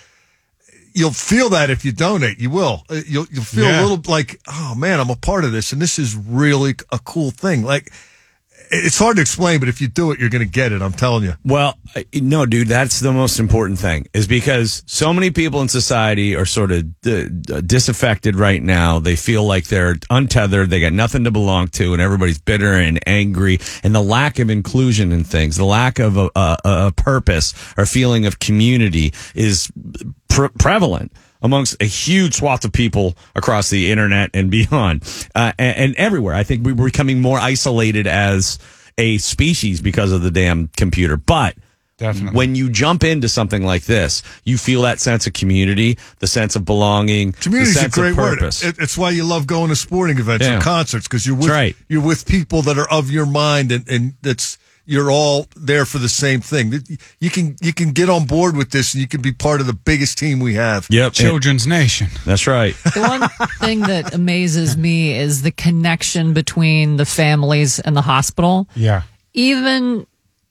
you'll feel that if you donate, you will. Uh, You'll you'll feel Yeah. a little like, oh man, I'm a part of this, and this is really a cool thing. Like it's hard to explain, but if you do it, you're going to get it. I'm telling you. Well, no, dude, that's the most important thing is because so many people in society are sort of disaffected right now. They feel like they're untethered. They got nothing to belong to and everybody's bitter and angry and the lack of inclusion in things, the lack of a, a, a purpose or feeling of community is pre- prevalent amongst a huge swath of people across the internet and beyond, uh, and, and everywhere. I think we're becoming more isolated as a species because of the damn computer. But Definitely. when you jump into something like this, you feel that sense of community, the sense of belonging, Community is a great word. It, it's why you love going to sporting events Yeah. and concerts because you're with right. you're with people that are of your mind and and that's you're all there for the same thing. You can you can get on board with this and you can be part of the biggest team we have. Yep. Children's Nation. That's right. The one thing that amazes me is the connection between the families and the hospital. Yeah. Even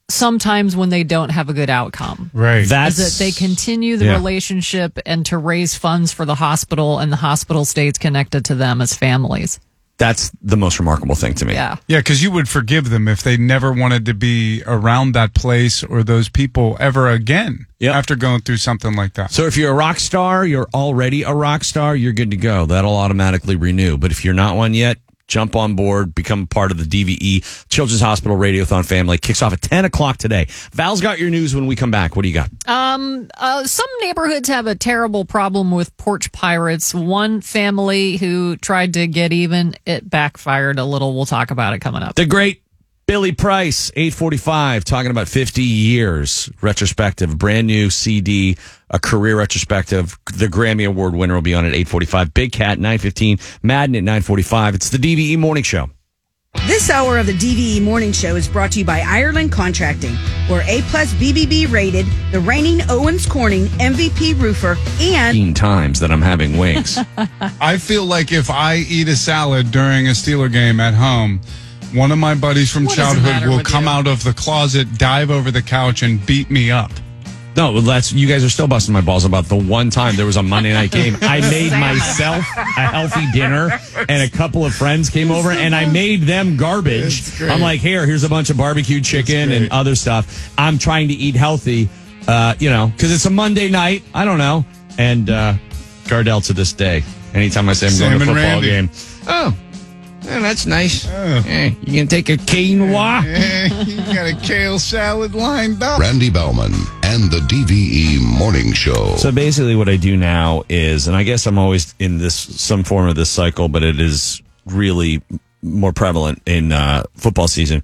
sometimes when they don't have a good outcome. Right. is that they continue the Yeah. relationship and to raise funds for the hospital and the hospital stays connected to them as families. That's the most remarkable thing to me. Yeah. Yeah, because you would forgive them if they never wanted to be around that place or those people ever again Yep. after going through something like that. So if you're a rock star, you're already a rock star, you're good to go. That'll automatically renew. But if you're not one yet, jump on board, become part of the DVE Children's Hospital Radiothon family. Kicks off at 10 o'clock today. Val's got your news when we come back. What do you got? Um, uh, some neighborhoods have a terrible problem with porch pirates. One family who tried to get even, it backfired a little. We'll talk about it coming up. The great Billy Price, 845, talking about 50 years retrospective, brand new CD, a career retrospective. The Grammy Award winner will be on at 845. Big Cat, 915. Madden at 945. It's the DVE Morning Show. This hour of the DVE Morning Show is brought to you by Ireland Contracting, where A plus BBB rated, the reigning Owens Corning MVP roofer, and 15 times that I'm having wings. I feel like if I eat a salad during a Steeler game at home, one of my buddies from What childhood will come you? out of the closet, dive over the couch, and beat me up. No, well, that's you guys are still busting my balls about the one time there was a Monday night game. I made myself a healthy dinner, and a couple of friends came over, and I made them garbage. I'm like, here, here's a bunch of barbecue chicken and other stuff. I'm trying to eat healthy, uh, you know, because it's a Monday night. I don't know. And uh, Gardell to this day, anytime I say I'm Sam going to a football Randy. game, oh. Yeah, that's nice. Eh, you can take a quinoa. you got a kale salad lined up. Randy Baumann and the DVE Morning Show. So basically, what I do now is, and I guess I'm always in this some form of this cycle, but it is really more prevalent in uh, football season.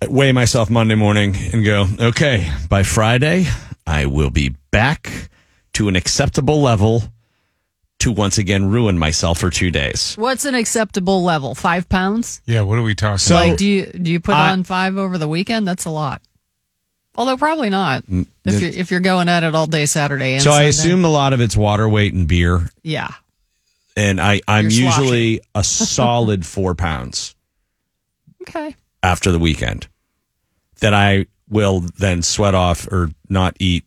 I weigh myself Monday morning and go, okay, by Friday, I will be back to an acceptable level to once again ruin myself for two days. What's an acceptable level? Five pounds? Yeah, what are we talking So- about? like, do you do you put I- on five over the weekend? That's a lot. Although probably not Mm, if you're if you're going at it all day Saturday and So I assume a lot of it's water weight and beer, yeah. and I, I'm You're sloshing. usually a solid four pounds. Okay. after the weekend that I will then sweat off or not eat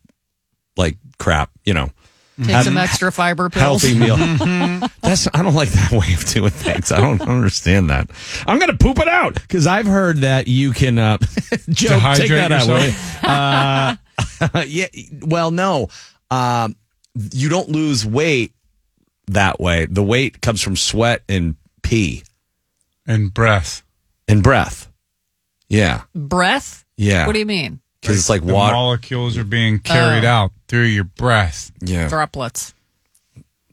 like crap, you know. Take Have some extra fiber pills. Healthy meal. That's I don't like that way of doing things. I don't understand that. I'm gonna poop it out because I've heard that you can. Uh, Joe, take Dehydrate that out. will yourself? you? Uh, yeah. Well, no. Um, you don't lose weight that way. The weight comes from sweat and pee and breath. and breath. Yeah. Breath? Yeah. What do you mean? Because it's like the water. molecules are being carried Oh. out through your breath. Yeah. Droplets.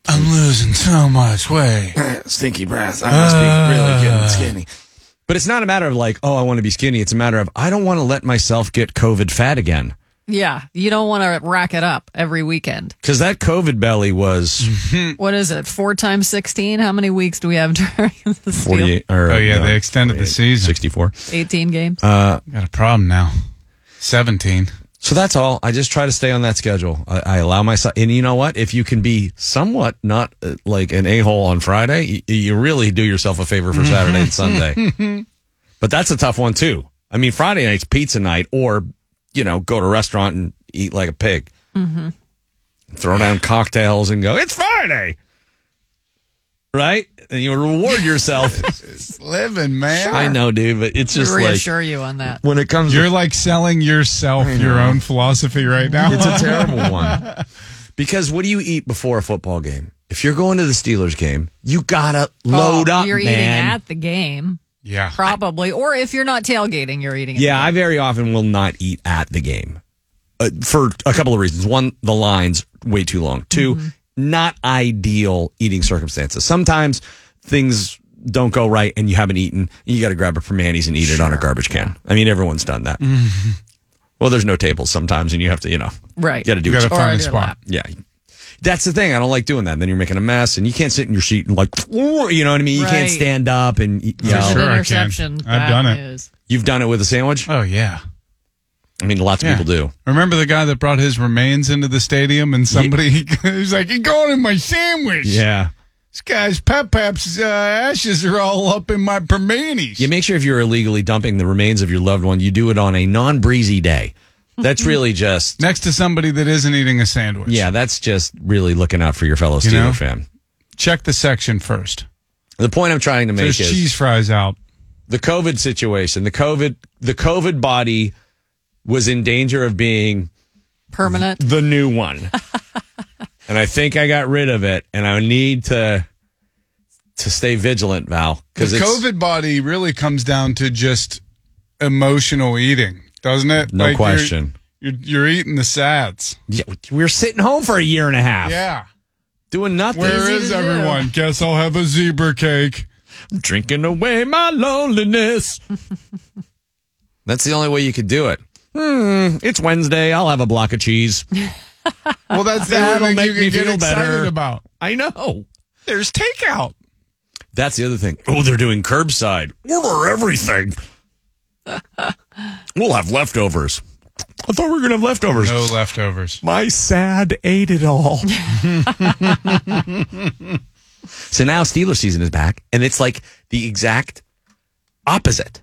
I'm losing so much weight. Stinky breath. I must be really getting uh. skinny. But it's not a matter of like, oh, I want to be skinny. It's a matter of I don't want to let myself get COVID fat again. Yeah. You don't want to rack it up every weekend. Because that COVID belly was mm-hmm. What is it? Four times sixteen? How many weeks do we have during the steel? 48. Or, Oh, yeah, no, they extended the season. 64. Eighteen games. Uh, Got a problem now. 17. so that's all. I just try to stay on that schedule. I, I allow myself. And you know what? If you can be somewhat not uh, like an a hole on Friday, you, you really do yourself a favor for Saturday and Sunday. But that's a tough one, too. I mean, Friday night's pizza night or, you know, go to a restaurant and eat like a pig. Mm-hmm. throw down cocktails and go, it's Friday. Right? And you reward yourself. It's living, man. I know, dude, but it's just like reassure you on that. when it comes You're to like selling yourself your own philosophy right now. It's a terrible one. Because what do you eat before a football game? If you're going to the Steelers game, you gotta load Oh, up, You're man. eating at the game, yeah. probably, or if you're not tailgating, you're eating. at Yeah, I very often will not eat at the game uh, for a couple of reasons. One, the lines way too long. 2 Mm-hmm. Not ideal eating circumstances. Sometimes things don't go right and you haven't eaten. You got to grab a Primanti's and eat it on a garbage can. I mean, everyone's done that. Well, there's no tables sometimes, and you have to, you know, Right. You got to do You got to find a spot. yeah. That's the thing. I don't like doing that. Then you're making a mess, and you can't sit in your seat and like, you know what I mean. You can't stand up, and you know, There's Sure, I can. I've done it. you've done it with a sandwich. Oh yeah. I mean, lots of Yeah. people do. Remember the guy that brought his remains into the stadium and somebody he was like, "You're going in my sandwich." Yeah. This guy's Pep Pep's uh, ashes are all up in my Primanti's. You make sure if you're illegally dumping the remains of your loved one, you do it on a non-breezy day. That's really just Next to somebody that isn't eating a sandwich. yeah. That's just really looking out for your fellow You Steeler know? fan. Check the section first. The point I'm trying to make There's is cheese fries out. the COVID situation. The COVID the COVID body was in danger of being Permanent. the new one, and I think I got rid of it. And I need to to stay vigilant, Val, because The COVID body really comes down to just emotional eating, doesn't it? No you're- question. You're, you're, eating the sads. yeah, we were sitting home for a year and a half, Yeah. doing nothing. Where Easy do. everyone? Guess I'll have a zebra cake. drinking away my loneliness. That's the only way you could do it. Hmm, it's Wednesday. I'll have a block of cheese. Well, that's the That'll make you me get feel better. about. I know. There's takeout. That's the other thing. Oh, they're doing curbside. Order everything. we'll have leftovers. I thought we were going to have leftovers. No leftovers. My sad ate it all. so now Steeler season is back, and it's like the exact opposite.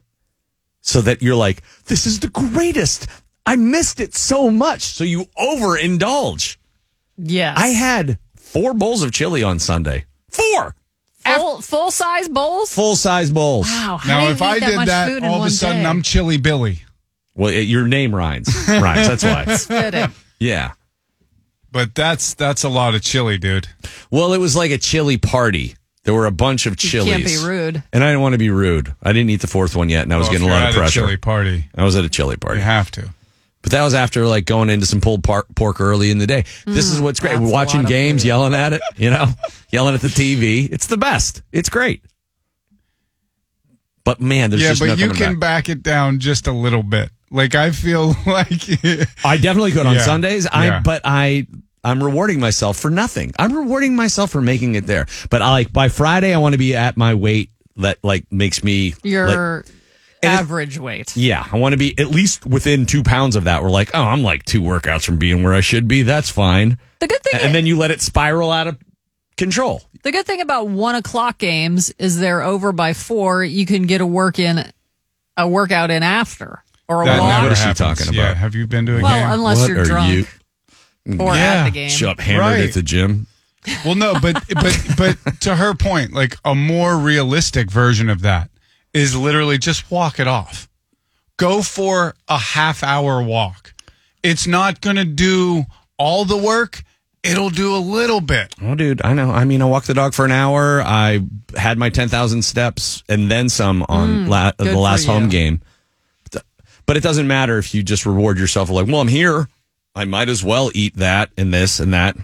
So that you're like, this is the greatest. I missed it so much. So you overindulge. Yeah. I had four bowls of chili on Sunday. Four full full size bowls. full size bowls. Wow. how Now, if I eat that did that, all of a sudden day? I'm Chili Billy. Well, it, your name rhymes. rhymes. That's why. Fitting. Yeah. But that's that's a lot of chili, dude. Well, it was like a chili party. There were a bunch of chilies. You can't be rude. And I didn't want to be rude. I didn't eat the fourth one yet, and I was Well, getting a you're lot of at pressure. chili party. I was at a chili party. You have to. But that was after like going into some pulled par- pork early in the day. this is what's great. Mm, We're watching games, food. yelling at it, you know, yelling at the TV. It's the best. It's great. But man, there's yeah, just but no you can back. back it down just a little bit. Like I feel like I definitely could on Yeah. Sundays. I Yeah. but I I'm rewarding myself for nothing. I'm rewarding myself for making it there. But I like by Friday I want to be at my weight that like makes me like, Your it- average weight. Yeah, I want to be at least within two pounds of that. We're like, oh, I'm like two workouts from being where I should be. That's fine. The good thing And then you let it spiral out of control. The good thing about one o'clock games is they're over by four. You can get a work in, a workout in after or a that walk. never What is she happens. talking Yeah, about? have you been to a Well, game? unless What you're are drunk you- or Yeah. at the game. Show up hammered Right. at the gym. Well, no, but but but to her point, like a more realistic version of that is literally just walk it off. Go for a half hour walk. It's not going to do all the work. It'll do a little bit. Oh, dude, I know. I mean, I walked the dog for an hour. I had my 10,000 steps and then some on Mm, la- the last home game. But it doesn't matter if you just reward yourself like, well, I'm here. I might as well eat that and this and that.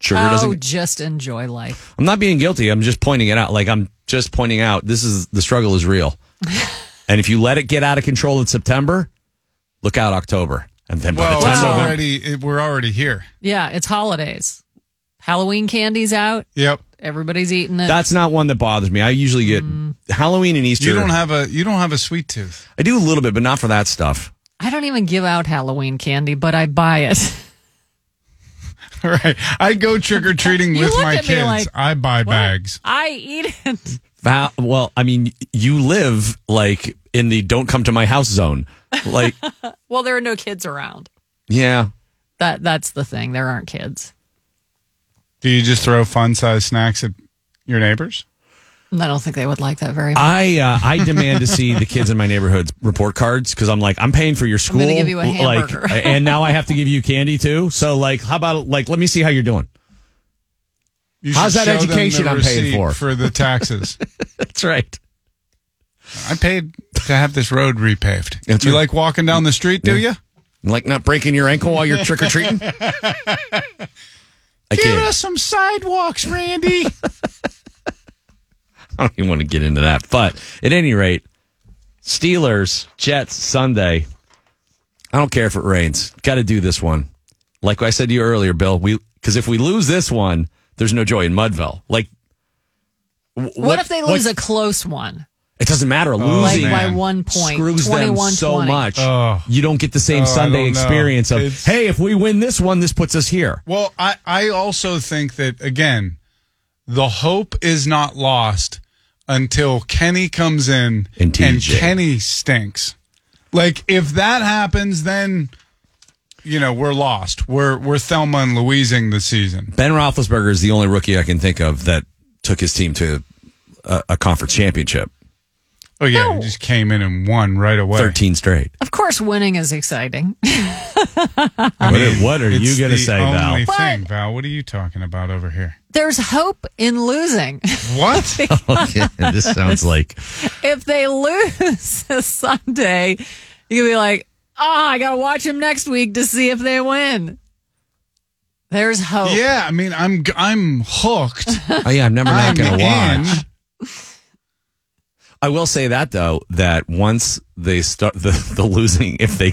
Sugar oh, doesn't. just enjoy life. I'm not being guilty. I'm just pointing it out. Like, I'm just pointing out this is the struggle is real. and if you let it get out of control in September, look out October. And then by the time November- already it, we're already here. Yeah, it's holidays. Halloween candy's out. Yep. Everybody's eating it. that's not one that bothers me. I usually get mm. Halloween and Easter. You don't have a you don't have a sweet tooth. I do a little bit, but not for that stuff. I don't even give out Halloween candy, but I buy it. right. I go trick or treating with my kids. like, I buy bags. I eat it. Val, well, I mean, you live like in the don't come to my house zone. Like, Well, there are no kids around. yeah. That that's the thing. There aren't kids. Do you just throw fun size snacks at Your neighbors? I don't think they would like that very much. I uh, I demand to see the kids in my neighborhood's report cards because I'm like I'm paying for your school, gonna give you a like, hamburger. and now I have to give you candy too. So like, how about like let me see how you're doing? You How's should that show them education the I'm paying receipt for? For the taxes. That's right. I paid to have this road repaved. That's you right. like walking down the street, do you? Like not breaking your ankle while you're trick or treating. I Give can't. us some sidewalks, Randy. I don't even want to get into that. But at any rate, Steelers, Jets, Sunday. I don't care if it rains. Got to do this one. Like I said to you earlier, Bill, we because if we lose this one, there's no joy in Mudville. Like, w- what, if they lose what- a close one? It doesn't matter. Oh, like Losing by one point. screws them 21 so much. Oh. You don't get the same Oh, Sunday experience of, It's- hey, if we win this one, this puts us here. Well, I, I also think that, again, the hope is not lost until Kenny comes in And and Kenny stinks. Like, if that happens, then, you know, we're lost. We're, we're Thelma and Louising the season. Ben Roethlisberger is the only rookie I can think of that took his team to a, a conference championship. Oh, yeah. He just came in and won right away. 13 straight. Of course, winning is exciting. I What are- what are you gonna say, Val? only But- thing, Val. What are you talking about over here? There's hope in losing. What? Oh, okay, this sounds like if they lose Sunday, you can be like, oh, I got to watch them next week to see if they win. There's hope. yeah, I mean, I'm I'm hooked. Oh yeah, I'm never not going to in. watch. I will say that though, that once they start the, the losing, if they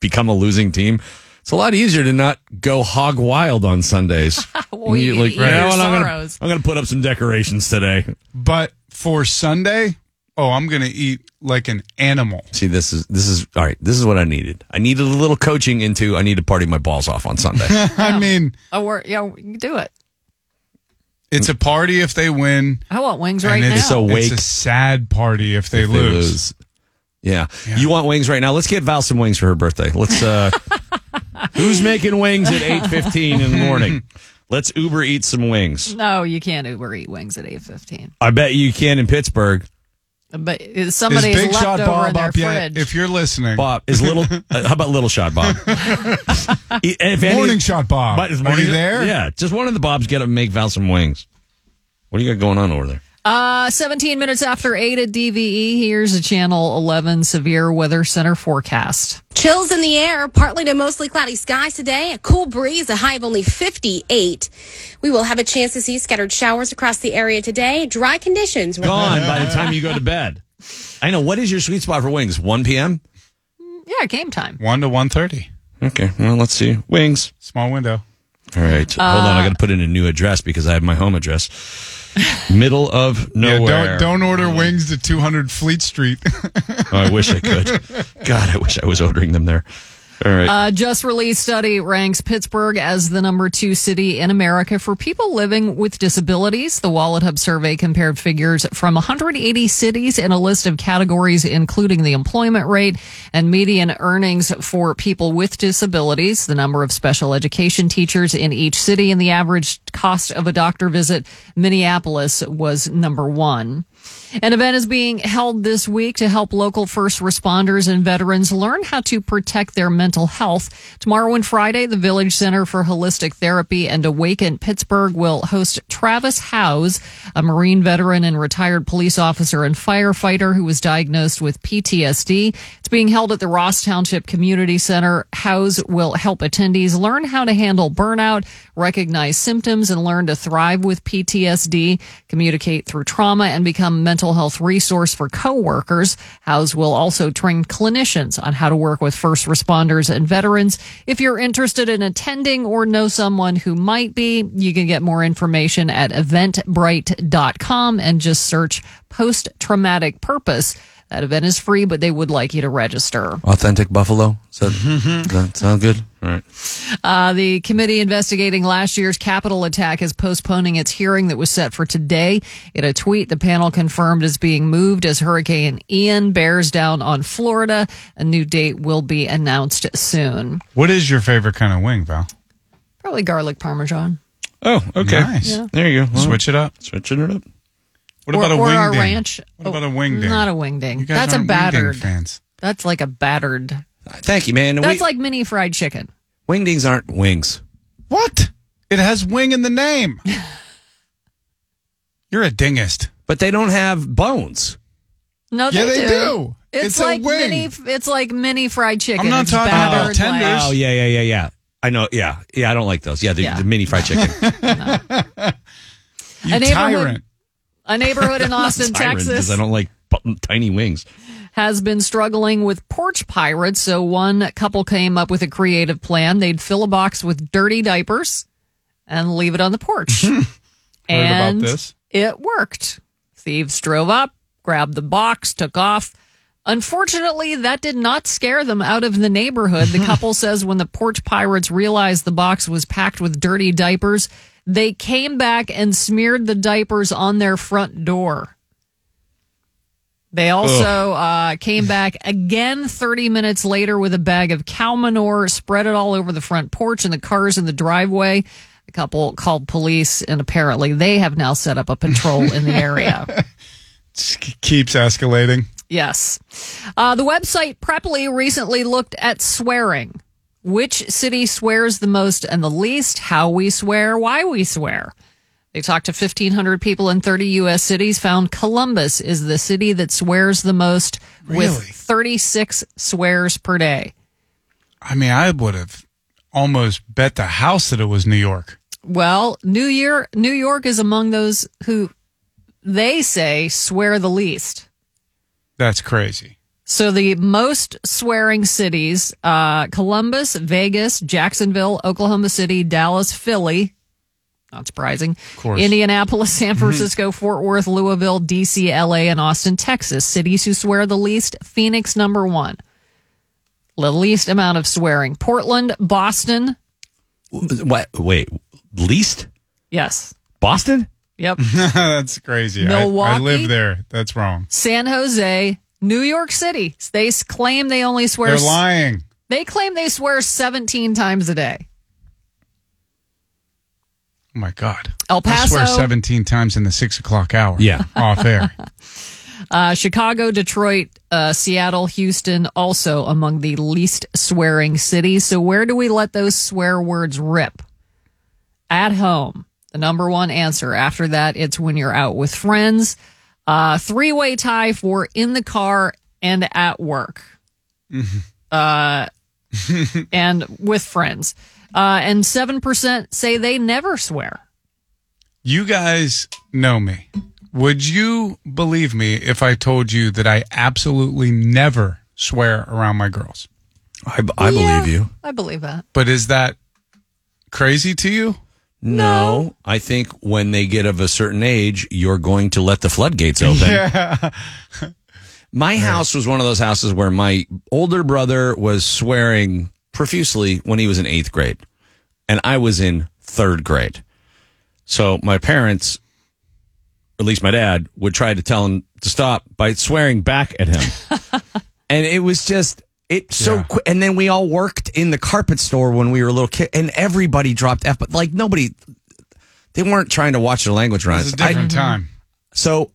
become a losing team, it's a lot easier to not go hog wild on Sundays. Well, You, you like, eat you know your what, I'm gonna, sorrows. I'm gonna put up some decorations today. But for Sunday, oh, I'm gonna eat like an animal. See, this is this is all right. This is what I needed. I needed a little coaching into. I need to party my balls off on Sunday. I mean, Oh, we're, yeah, we can do it. It's a party if they win. I want wings right and now. it's, a wake it's a sad party if they, if lose. Yeah. You want wings right now? Let's get Val some wings for her birthday. Let's uh Who's making wings at 8:15 in the morning? Let's Uber eat some wings. no, you can't Uber eat wings at 8.15. I bet you can in Pittsburgh. But Is somebody's Big left Shot over Bob in their up yet? fridge. If you're listening, Bob is little uh, how about little shot Bob? if any- Morning Shot Bob. But is Are morning- you there? Yeah, just one of the Bobs get up and make Val some wings. What do you got going on over there? Uh, 17 minutes after 8 at DVE, here's a Channel 11 Severe Weather Center forecast. Chills in the air, partly to mostly cloudy skies today. A cool breeze, a high of only 58. We will have a chance to see scattered showers across the area today. Dry conditions. Gone by the time you go to bed. I know. What is your sweet spot for wings? 1 p.m. Yeah, game time. one to one thirty. Okay. Well, let's see. Wings. Small window. All right. Hold on. I got to put in a new address because I have my home address. Middle of Yeah, nowhere. don't don't order wings to 200 Fleet Street. Oh, I wish I could. God, I wish I was ordering them there. All right. A just released study ranks Pittsburgh as the number two city in America for people living with disabilities. The Wallet Hub survey compared figures from 180 cities in a list of categories, including the employment rate and median earnings for people with disabilities, the number of special education teachers in each city, and the average cost of a doctor visit. Minneapolis was number one. An event is being held this week to help local first responders and veterans learn how to protect their mental health. Tomorrow and Friday, the Village Center for Holistic Therapy and Awaken Pittsburgh will host Travis Howes, a Marine veteran and retired police officer and firefighter who was diagnosed with PTSD. It's being held at the Ross Township Community Center. Howes will help attendees learn how to handle burnout, recognize symptoms, and learn to thrive with PTSD, communicate through trauma, and become mental health resource for coworkers. Howes will also train clinicians on how to work with first responders and veterans. If you're interested in attending or know someone who might be, you can get more information at eventbrite.com and just search post traumatic purpose. That event is free, but they would like you to register. Authentic Buffalo. Does that, does that sound good? All right. Uh, the committee investigating last year's Capitol attack is postponing its hearing that was set for today. In a tweet, the panel confirmed is being moved as Hurricane Ian bears down on Florida. A new date will be announced soon. What is your favorite kind of wing, Val? Probably garlic parmesan. Oh, okay. Nice. Yeah. There you go. Well, Switch it up. Switching it up. What or, about a or wingding? a ranch? What about a Oh, wingding? Not a wingding. You guys That's a aren't wingding battered. fans. That's like a battered. Thank you, man. That's we- like mini fried chicken. wingdings aren't wings. What? It has wing in the name. You're a dingist. But they don't have bones. No, Yeah, they, they do. It's, It's a like wing. mini. It's like mini fried chicken. I'm not It's talking about tenders. like- Oh yeah, yeah, yeah, yeah. I know. Yeah, yeah. I don't like those. Yeah, the, Yeah. the mini fried chicken. You A tyrant. A neighborhood in Austin, Tyrant, Texas, I don't like tiny wings. has been struggling with porch pirates. So one couple came up with a creative plan. They'd fill a box with dirty diapers and leave it on the porch. and about this? it worked. Thieves drove up, grabbed the box, took off. Unfortunately, that did not scare them out of the neighborhood. The couple says when the porch pirates realized the box was packed with dirty diapers, they came back and smeared the diapers on their front door. They also uh, came back again 30 minutes later with a bag of cow manure, spread it all over the front porch and the cars in the driveway. A couple called police, and apparently they have now set up a patrol in the area. Keeps escalating. Yes. Uh, the website Preply recently looked at swearing. Which city swears the most and the least, how we swear, why we swear. They talked to 1,500 people in 30 U.S. cities, found Columbus is the city that swears the most with 36 swears per day. I mean, I would have almost bet the house that it was New York. Well, New Year, New York is among those who they say swear the least. That's crazy. So the most swearing cities: uh, Columbus, Vegas, Jacksonville, Oklahoma City, Dallas, Philly. Not surprising. course. Indianapolis, San Francisco, Fort Worth, Louisville, DC, LA, and Austin, Texas. Cities who swear the least. Phoenix, number one. The least amount of swearing. Portland, Boston. What? Wait, least Yes. Boston? Yep. That's crazy. I- I, live there. That's wrong. San Jose, New York City. They claim they only swear. They're lying. They claim they swear 17 times a day. Oh my God. El I swear Paso. 17 times in the six o'clock hour. Yeah. Off air. Uh, Chicago, Detroit, uh, Seattle, Houston, also among the least swearing cities. So, where do we let those swear words rip? At home, the number one answer. After that, it's when you're out with friends. Uh, Three way tie for in the car and at work. Uh, and with friends. Uh, and 7% say they never swear. You guys know me. Would you believe me if I told you that I absolutely never swear around my girls? I, I Yeah, believe you. I believe that. But is that crazy to you? No, I think when they get of a certain age, you're going to let the floodgates open. Yeah. My house was one of those houses where my older brother was swearing profusely when he was in eighth grade, and I was in third grade. So my parents, at least my dad, would try to tell him to stop by swearing back at him. and it was just it so Yeah. quick. And then we all worked in the carpet store when we were a little kid, and everybody dropped f. But like nobody, they weren't trying to watch the language around. It was a us. I- different time. so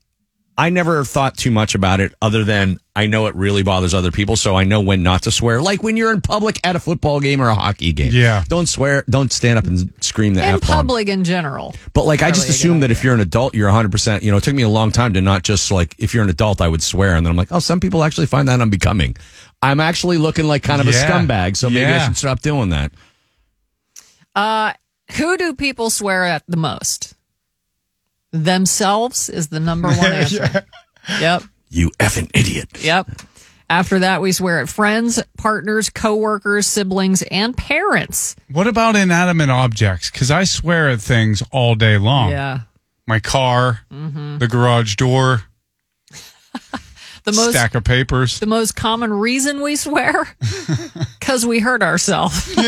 I never thought too much about it other than I know it really bothers other people. So I know when not to swear. Like when you're in public at a football game or a hockey game. Yeah. Don't swear. Don't stand up and scream the In F bomb. public in general. But like I just Probably a good assume that if you're an adult, you're 100%. You know, it took me a long time to not just like, if you're an adult, I would swear. And then I'm like, oh, some people actually find that unbecoming. I'm actually looking like kind of a scumbag. So maybe I should stop doing that. Uh, who do people swear at the most? Themselves is the number one answer. Yep. You effing idiot. Yep. After that, we swear at friends, partners, coworkers, siblings, and parents. What about inanimate objects? Because I swear at things all day long. Yeah. My car, Mhm. the garage door, The most stack of papers. the most common reason we swear because we hurt ourselves.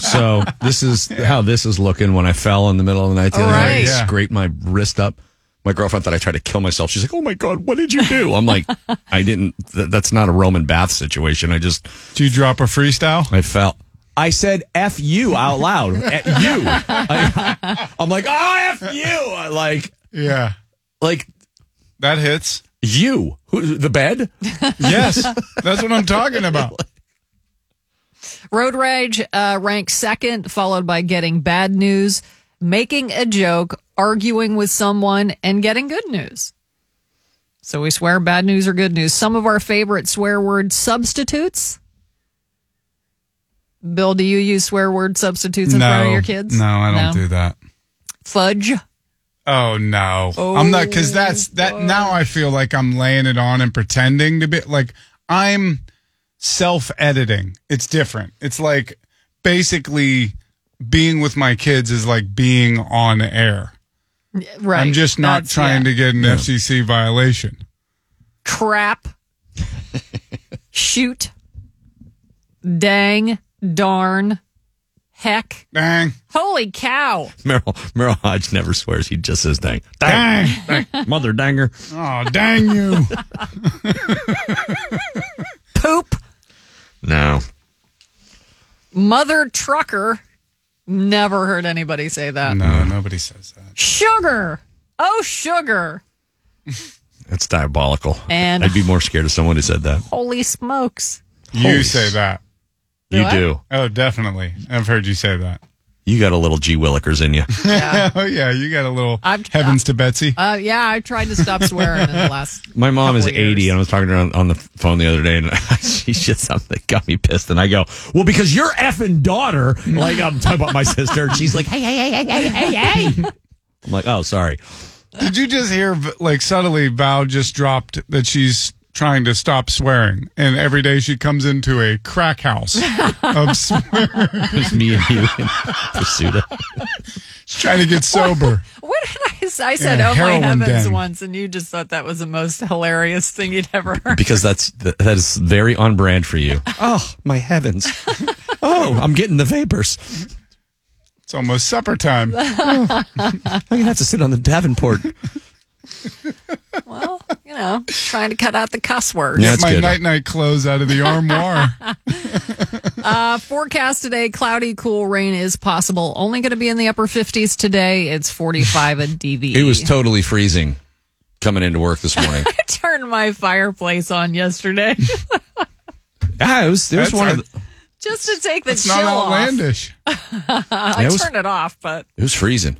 So this is how this is looking when I fell in the middle of the night the other night. I Yeah. scraped my wrist up. My girlfriend thought I tried to kill myself. She's like, "Oh my god, what did you do?" I'm like, "I didn't. Th- that's not a Roman bath situation. I just Did you drop a freestyle? I fell. I said F you out loud. Ah, F you. I, am like, oh, F you. Like, Yeah. like That hits. You. Who, the bed? Yes. That's what I'm talking about. Road rage uh, ranks second, followed by getting bad news, making a joke, arguing with someone, and getting good news. So we swear bad news or good news. Some of our favorite swear word substitutes. Bill, do you use swear word substitutes in no, front of your kids? No, I don't do that. Fudge. Oh no, I'm not because oh, that's that. Now I feel like I'm laying it on and pretending to be like I'm self-editing. It's different. It's like basically being with my kids is like being on air. Right. I'm just not That's- trying yeah. to get an FCC violation. crap, shoot, dang, darn, heck, Dang, holy cow. Merril, Merril Hoge never swears. He just says dang. dang, Dang. Mother danger. oh dang you! Poop, No. mother trucker. Never heard anybody say that. No, nobody says that. Sugar. Oh, sugar. That's diabolical. And- I'd be more scared of someone who said that. Holy smokes. You Holy say that. Do you I? do. Oh, definitely. I've heard you say that. You got a little G Willikers in you. oh yeah, you got a little I've- heavens to Betsy. Uh, yeah, I tried to stop swearing in the last. My mom is 80, years. and I was talking to her on, on the phone the other day, and she said something that got me pissed. And I go, Well, because your effing daughter, like I'm talking about my sister, and she's like, Hey, hey, hey, hey, hey, hey, hey. I'm like, Oh, sorry. Did you just hear like suddenly Val just dropped that she's trying to stop swearing, and every day she comes into a crack house of swearing. It's me and you in pursuit of. She's trying to get sober. What did I say? I said, Yeah, "Oh my heavens!" den. once, and you just thought that was the most hilarious thing you'd ever heard. Because that's that is very on brand for you. Oh, my heavens. Oh, I'm getting the vapors. It's almost supper time. I'm going to have to sit on the Davenport. Well, you know, trying to cut out the cuss words. Yeah, Get my night night clothes out of the armoire. Uh, forecast today: cloudy, cool rain is possible. Only going to be in the upper 50s today. It's 45 at DV. It was totally freezing coming into work this morning. I turned my fireplace on yesterday ah, it was, it was That's one a- of the, just to take the It's chill not off. outlandish. I it was- turned it off, but It was freezing.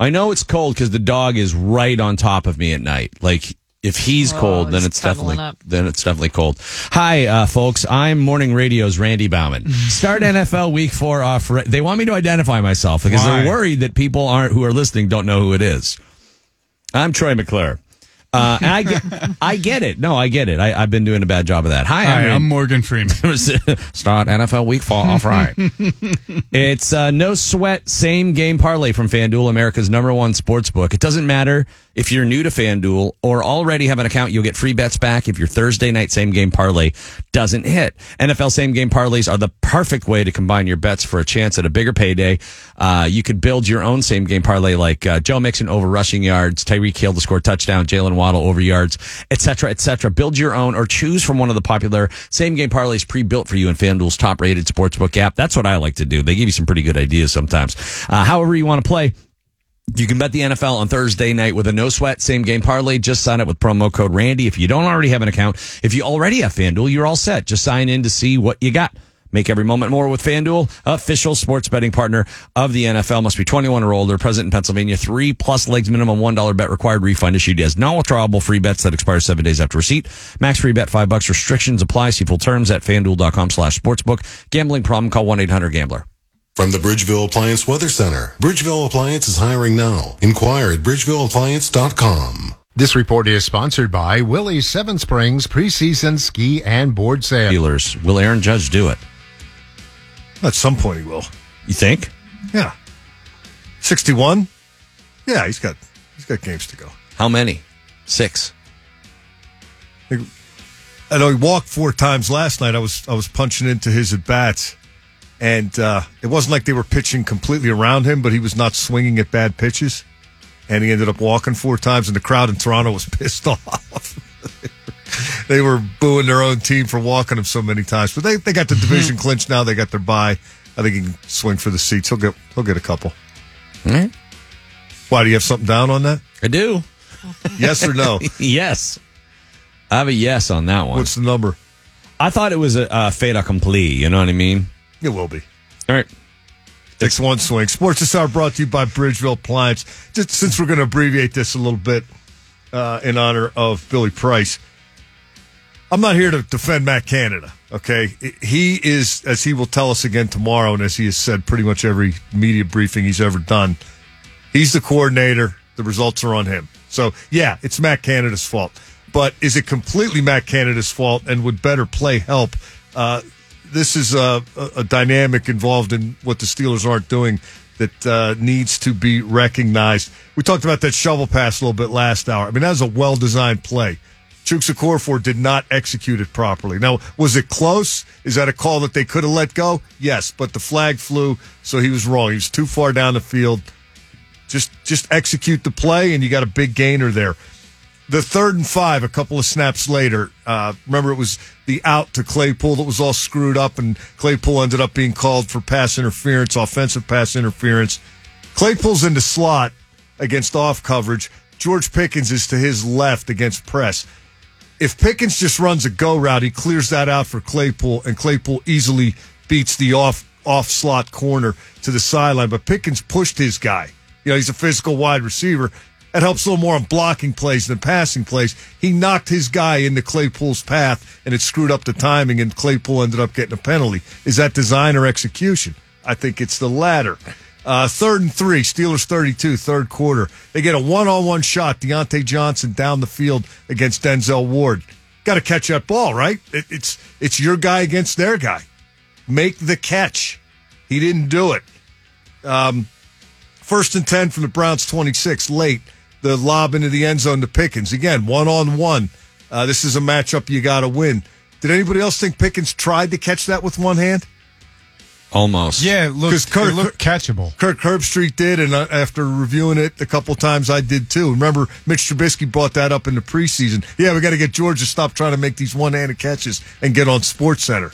I know it's cold because the dog is right on top of me at night. Like if he's Oh, cold, then it's definitely up. then it's definitely cold. Hi, uh, folks. I'm Morning Radio's Randy Baumann. Start NFL Week Four off. Re- they want me to identify myself because Why? they're worried that people aren't who are listening don't know who it is. I'm Troy McClure. Uh, and I get, I get it. No, I get it. I, I've been doing a bad job of that. Hi, Hi, I'm, I'm Morgan Freeman. Start NFL week four off right. it's uh, no sweat, same game parlay from FanDuel, America's number one sports book. It doesn't matter if you're new to FanDuel or already have an account, you'll get free bets back if your Thursday night same game parlay doesn't hit. NFL same game parlays are the perfect way to combine your bets for a chance at a bigger payday. Uh, you could build your own same game parlay like uh, Joe Mixon over rushing yards, Tyreek Hill to score touchdown, Jaylen Waddle over yards, etc., etc. Build your own or choose from one of the popular same game parlays pre-built for you in FanDuel's top-rated sportsbook app. That's what I like to do. They give you some pretty good ideas sometimes. Uh, however you want to play. You can bet the NFL on Thursday night with a no sweat same game parlay. Just sign up with promo code Randy. If you don't already have an account, if you already have FanDuel, you're all set. Just sign in to see what you got. Make every moment more with FanDuel, official sports betting partner of the NFL. Must be 21 or older, present in Pennsylvania. Three plus legs minimum, $1 bet required. Refund issued as non withdrawable free bets that expire seven days after receipt. Max free bet, five bucks. Restrictions apply. See full terms at fanduel.com slash sportsbook. Gambling problem, call 1-800-GAMBLER. From the Bridgeville Appliance Weather Center, Bridgeville Appliance is hiring now. Inquire at bridgevilleappliance.com. This report is sponsored by Willie's Seven Springs preseason ski and board sale. Steelers. Will Aaron Judge do it? At some point, he will. You think? Yeah. 61? Yeah, he's got he's got games to go. How many? Six. I know he walked four times last night. I was I was punching into his at bats, and uh, it wasn't like they were pitching completely around him, but he was not swinging at bad pitches, and he ended up walking four times, and the crowd in Toronto was pissed off. they were booing their own team for walking him so many times, but they they got the division clinched now. They got their bye, I think he can swing for the seats. He'll get he'll get a couple. Right. Why do you have something down on that? I do. Yes or no? yes. I have a yes on that one. What's the number? I thought it was a, a fait accompli. You know what I mean? It will be. All right. Takes one swing. Sports this hour brought to you by Bridgeville Appliance. Just since we're going to abbreviate this a little bit uh, in honor of Billy Price, I'm not here to defend Matt Canada. Okay, he is, as he will tell us again tomorrow, and as he has said pretty much every media briefing he's ever done. He's the coordinator. The results are on him. So yeah, it's Matt Canada's fault. But is it completely Matt Canada's fault? And would better play help? Uh, this is a, a, dynamic involved in what the Steelers aren't doing that uh, needs to be recognized. We talked about that shovel pass a little bit last hour. I mean, that was a well designed play. Chuks Okorafor did not execute it properly. Now, was it close? Is that a call that they could have let go? Yes, but the flag flew, so he was wrong. He was too far down the field. Just just execute the play, and you got a big gainer there. The third and five, a couple of snaps later. Uh, remember, it was the out to Claypool that was all screwed up, and Claypool ended up being called for pass interference, offensive pass interference. Claypool's in the slot against off coverage. George Pickens is to his left against press. If Pickens just runs a go route, he clears that out for Claypool, and Claypool easily beats the off off slot corner to the sideline. But Pickens pushed his guy. You know, he's a physical wide receiver. That helps a little more on blocking plays than passing plays. He knocked his guy into Claypool's path, and it screwed up the timing, and Claypool ended up getting a penalty. Is that design or execution? I think it's the latter. Uh, third and three, Steelers 32, third quarter. They get a one on one shot, Diontae Johnson down the field against Denzel Ward. Got to catch that ball, right? It, it's, it's your guy against their guy. Make the catch. He didn't do it. Um, first and 10 from the Browns 26, late the lob into the end zone to Pickens. Again, one on one. This is a matchup you got to win. Did anybody else think Pickens tried to catch that with one hand? Almost. Yeah, it looked, Kirk, it looked catchable. Kirk Herbstreit did, and uh, after reviewing it a couple times, I did too. Remember, Mitch Trubisky brought that up in the preseason. Yeah, we got to get George to stop trying to make these one-handed catches and get on Sports Center.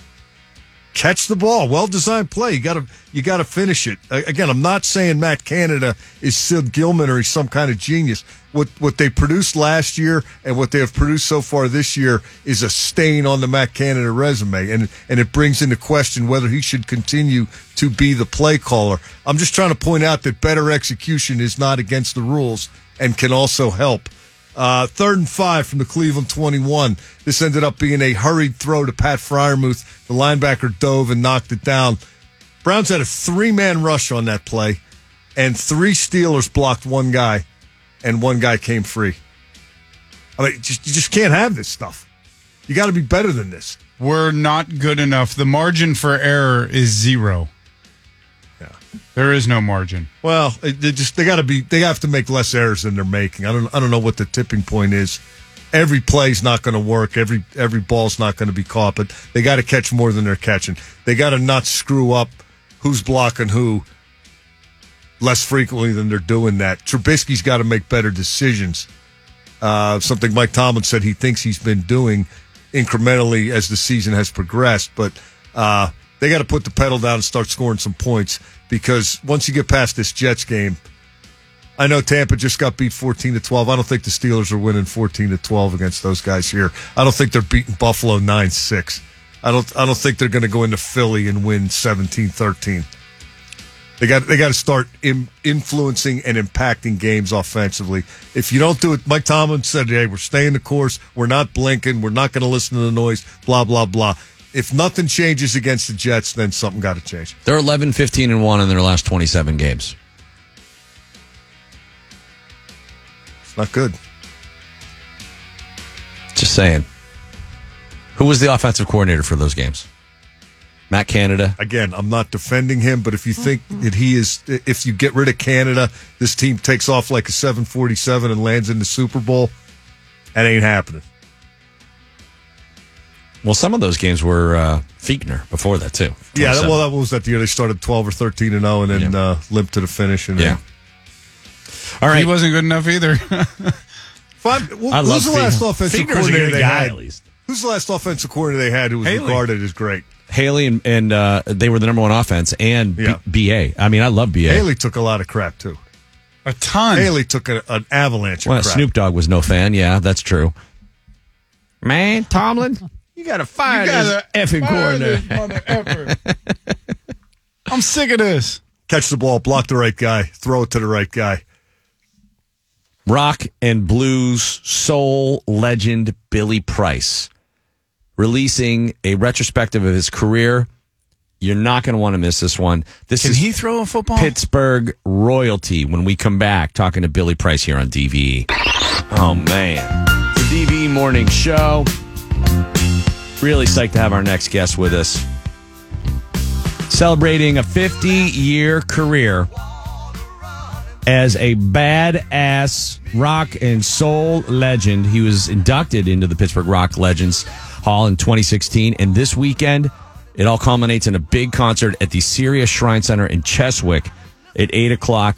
Catch the ball, well designed play. You got to you got to finish it. Again, I'm not saying Matt Canada is Sid Gilman or he's some kind of genius. What what they produced last year and what they have produced so far this year is a stain on the Matt Canada resume, and and it brings into question whether he should continue to be the play caller. I'm just trying to point out that better execution is not against the rules and can also help. Uh, third and five from the Cleveland 21. This ended up being a hurried throw to Pat Freiermuth. The linebacker dove and knocked it down. Browns had a three man rush on that play, and three Steelers blocked one guy, and one guy came free. I mean, just, you just can't have this stuff. You got to be better than this. We're not good enough. The margin for error is zero. There is no margin. Well, they just they got to be they have to make less errors than they're making. I don't I don't know what the tipping point is. Every play's not going to work. Every every ball's not going to be caught, but they got to catch more than they're catching. They got to not screw up who's blocking who less frequently than they're doing that. Trubisky's got to make better decisions. Uh, something Mike Tomlin said he thinks he's been doing incrementally as the season has progressed, but uh, they got to put the pedal down and start scoring some points because once you get past this Jets game, I know Tampa just got beat 14 to 12. I don't think the Steelers are winning 14 to 12 against those guys here. I don't think they're beating Buffalo 9 6. I don't, I don't think they're going to go into Philly and win 17 13. They got they got to start in, influencing and impacting games offensively. If you don't do it, Mike Tomlin said, "Hey, we're staying the course. We're not blinking. We're not going to listen to the noise." Blah blah blah. If nothing changes against the Jets, then something got to change. They're 11, 15, and one in their last 27 games. It's not good. Just saying. Who was the offensive coordinator for those games? Matt Canada. Again, I'm not defending him, but if you think that he is, if you get rid of Canada, this team takes off like a 747 and lands in the Super Bowl, that ain't happening. Well, some of those games were uh, Fichtner before that too. Yeah, that, well, that was that year they started 12 or 13 and 0, and then yeah. uh, limped to the finish. And yeah. Then... All right, he wasn't good enough either. Five, well, I who's love the last Fichtner. offensive Fichtner's coordinator a good they guy, had? at least. Who's the last offensive coordinator they had who was Haley. regarded as great? Haley and, and uh, they were the number one offense, and Yeah. B- BA. I mean, I love BA. Haley took a lot of crap too. A ton. Haley took a, an avalanche of Well, crap. Snoop Dogg was no fan. Yeah, that's true. Man, Tomlin, you got to fire You this gotta effing fire coordinator. this mother effer. I'm sick of this. Catch the ball, block the right guy, throw it to the right guy. Rock and blues soul legend Billy Price releasing a retrospective of his career. You're not going to want to miss this one. This Can is he throw a football? Pittsburgh royalty when we come back talking to Billy Price here on DVE. Oh man. The DVE morning show. Really psyched to have our next guest with us. Celebrating a 50 year career as a badass rock and soul legend. He was inducted into the Pittsburgh Rock Legends Hall in 2016. And this weekend, it all culminates in a big concert at the Syria Shrine Center in Cheswick at 8 o'clock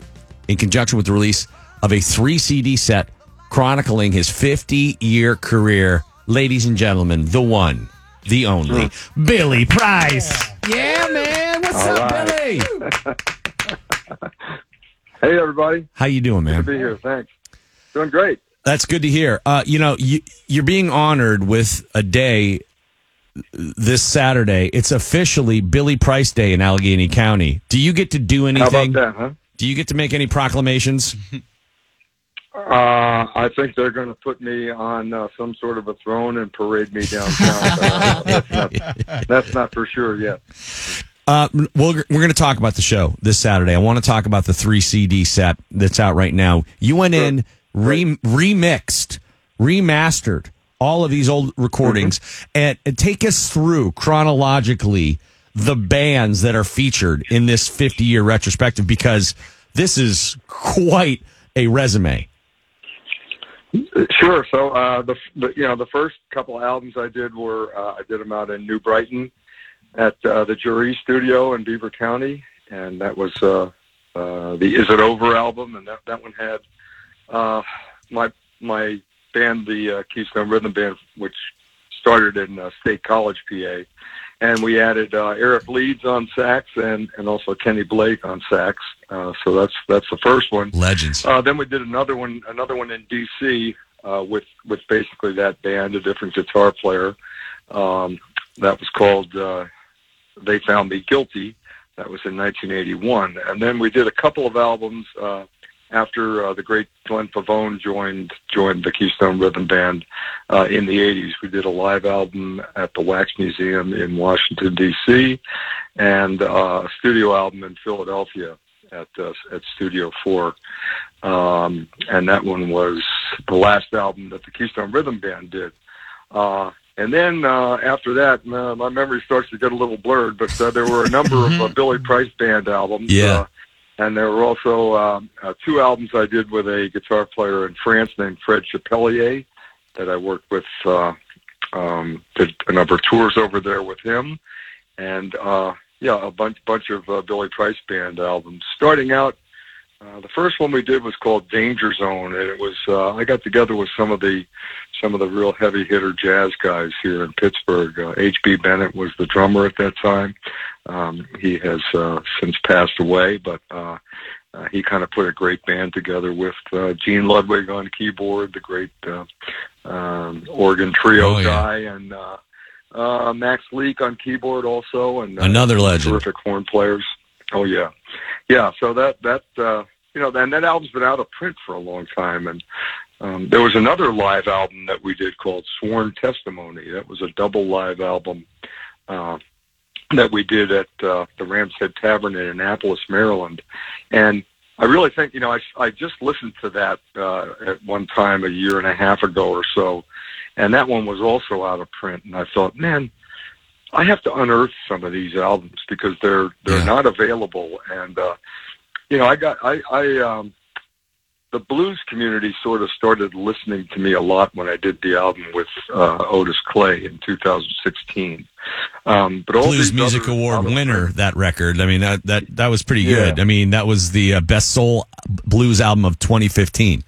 in conjunction with the release of a three CD set chronicling his 50 year career. Ladies and gentlemen, the one, the only, Billy Price. Yeah, man. What's All up, right. Billy? Hey, everybody. How you doing, man? Good to be here. Thanks. Doing great. That's good to hear. Uh, you know, you, you're being honored with a day this Saturday. It's officially Billy Price Day in Allegheny County. Do you get to do anything? How anything? about that, huh? Do you get to make any proclamations? Uh, I think they're going to put me on uh, some sort of a throne and parade me downtown. Uh, that's, not, that's not for sure yet. Uh, well, we're going to talk about the show this Saturday. I want to talk about the three CD set that's out right now. You went in, re- remixed, remastered all of these old recordings, and, and take us through chronologically the bands that are featured in this 50 year retrospective because this is quite a resume. Sure. So uh, the, the you know the first couple albums I did were uh, I did them out in New Brighton at uh, the Jury Studio in Beaver County, and that was uh, uh, the Is It Over album, and that that one had uh, my my band, the Keystone Rhythm Band, which started in State College, PA, and we added uh, Eric Leeds on sax and and also Kenny Blake on sax. Uh, so that's that's the first one. Legends. Uh, then we did another one, another one in D.C. Uh, with with basically that band, a different guitar player. Um, that was called uh, "They Found Me Guilty." That was in 1981, and then we did a couple of albums uh, after uh, the great Glenn Pavone joined joined the Keystone Rhythm Band uh, in the 80s. We did a live album at the Wax Museum in Washington D.C. and uh, a studio album in Philadelphia at uh, at Studio Four, um, and that one was the last album that the Keystone Rhythm Band did. Uh, and then uh, after that, uh, my memory starts to get a little blurred. But uh, there were a number of uh, Billy Price Band albums. Yeah. Uh, and there were also um, uh, two albums I did with a guitar player in France named Fred Chapelier that I worked with. Uh, um, did a number of tours over there with him, and uh, yeah, a bunch bunch of uh, Billy Price Band albums. Starting out, uh, the first one we did was called Danger Zone, and it was uh, I got together with some of the some of the real heavy hitter jazz guys here in Pittsburgh. Uh, H.B. Bennett was the drummer at that time. Um, he has uh, since passed away, but uh, uh, he kind of put a great band together with uh, Gene Ludwig on keyboard, the great uh, um, organ trio Oh, yeah. guy, and uh, uh, Max Leake on keyboard also, and uh, Another legend. terrific horn players. Oh yeah, yeah. So that that uh, you know, and that album's been out of print for a long time, and um, there was another live album that we did called Sworn Testimony. That was a double live album uh, that we did at uh, the Ram's Head Tavern in Annapolis, Maryland, and I really think you know I I just listened to that uh, at one time a year and a half ago or so, and that one was also out of print, and I thought, man. I have to unearth some of these albums because they're they're not available, and uh, you know I got I I um, the blues community sort of started listening to me a lot when I did the album with uh, Otis Clay in 2016. Um, but all Blues Music other- Award other- winner that record. I mean that that that was pretty Yeah. good. I mean that was the uh, best soul blues album of 2015.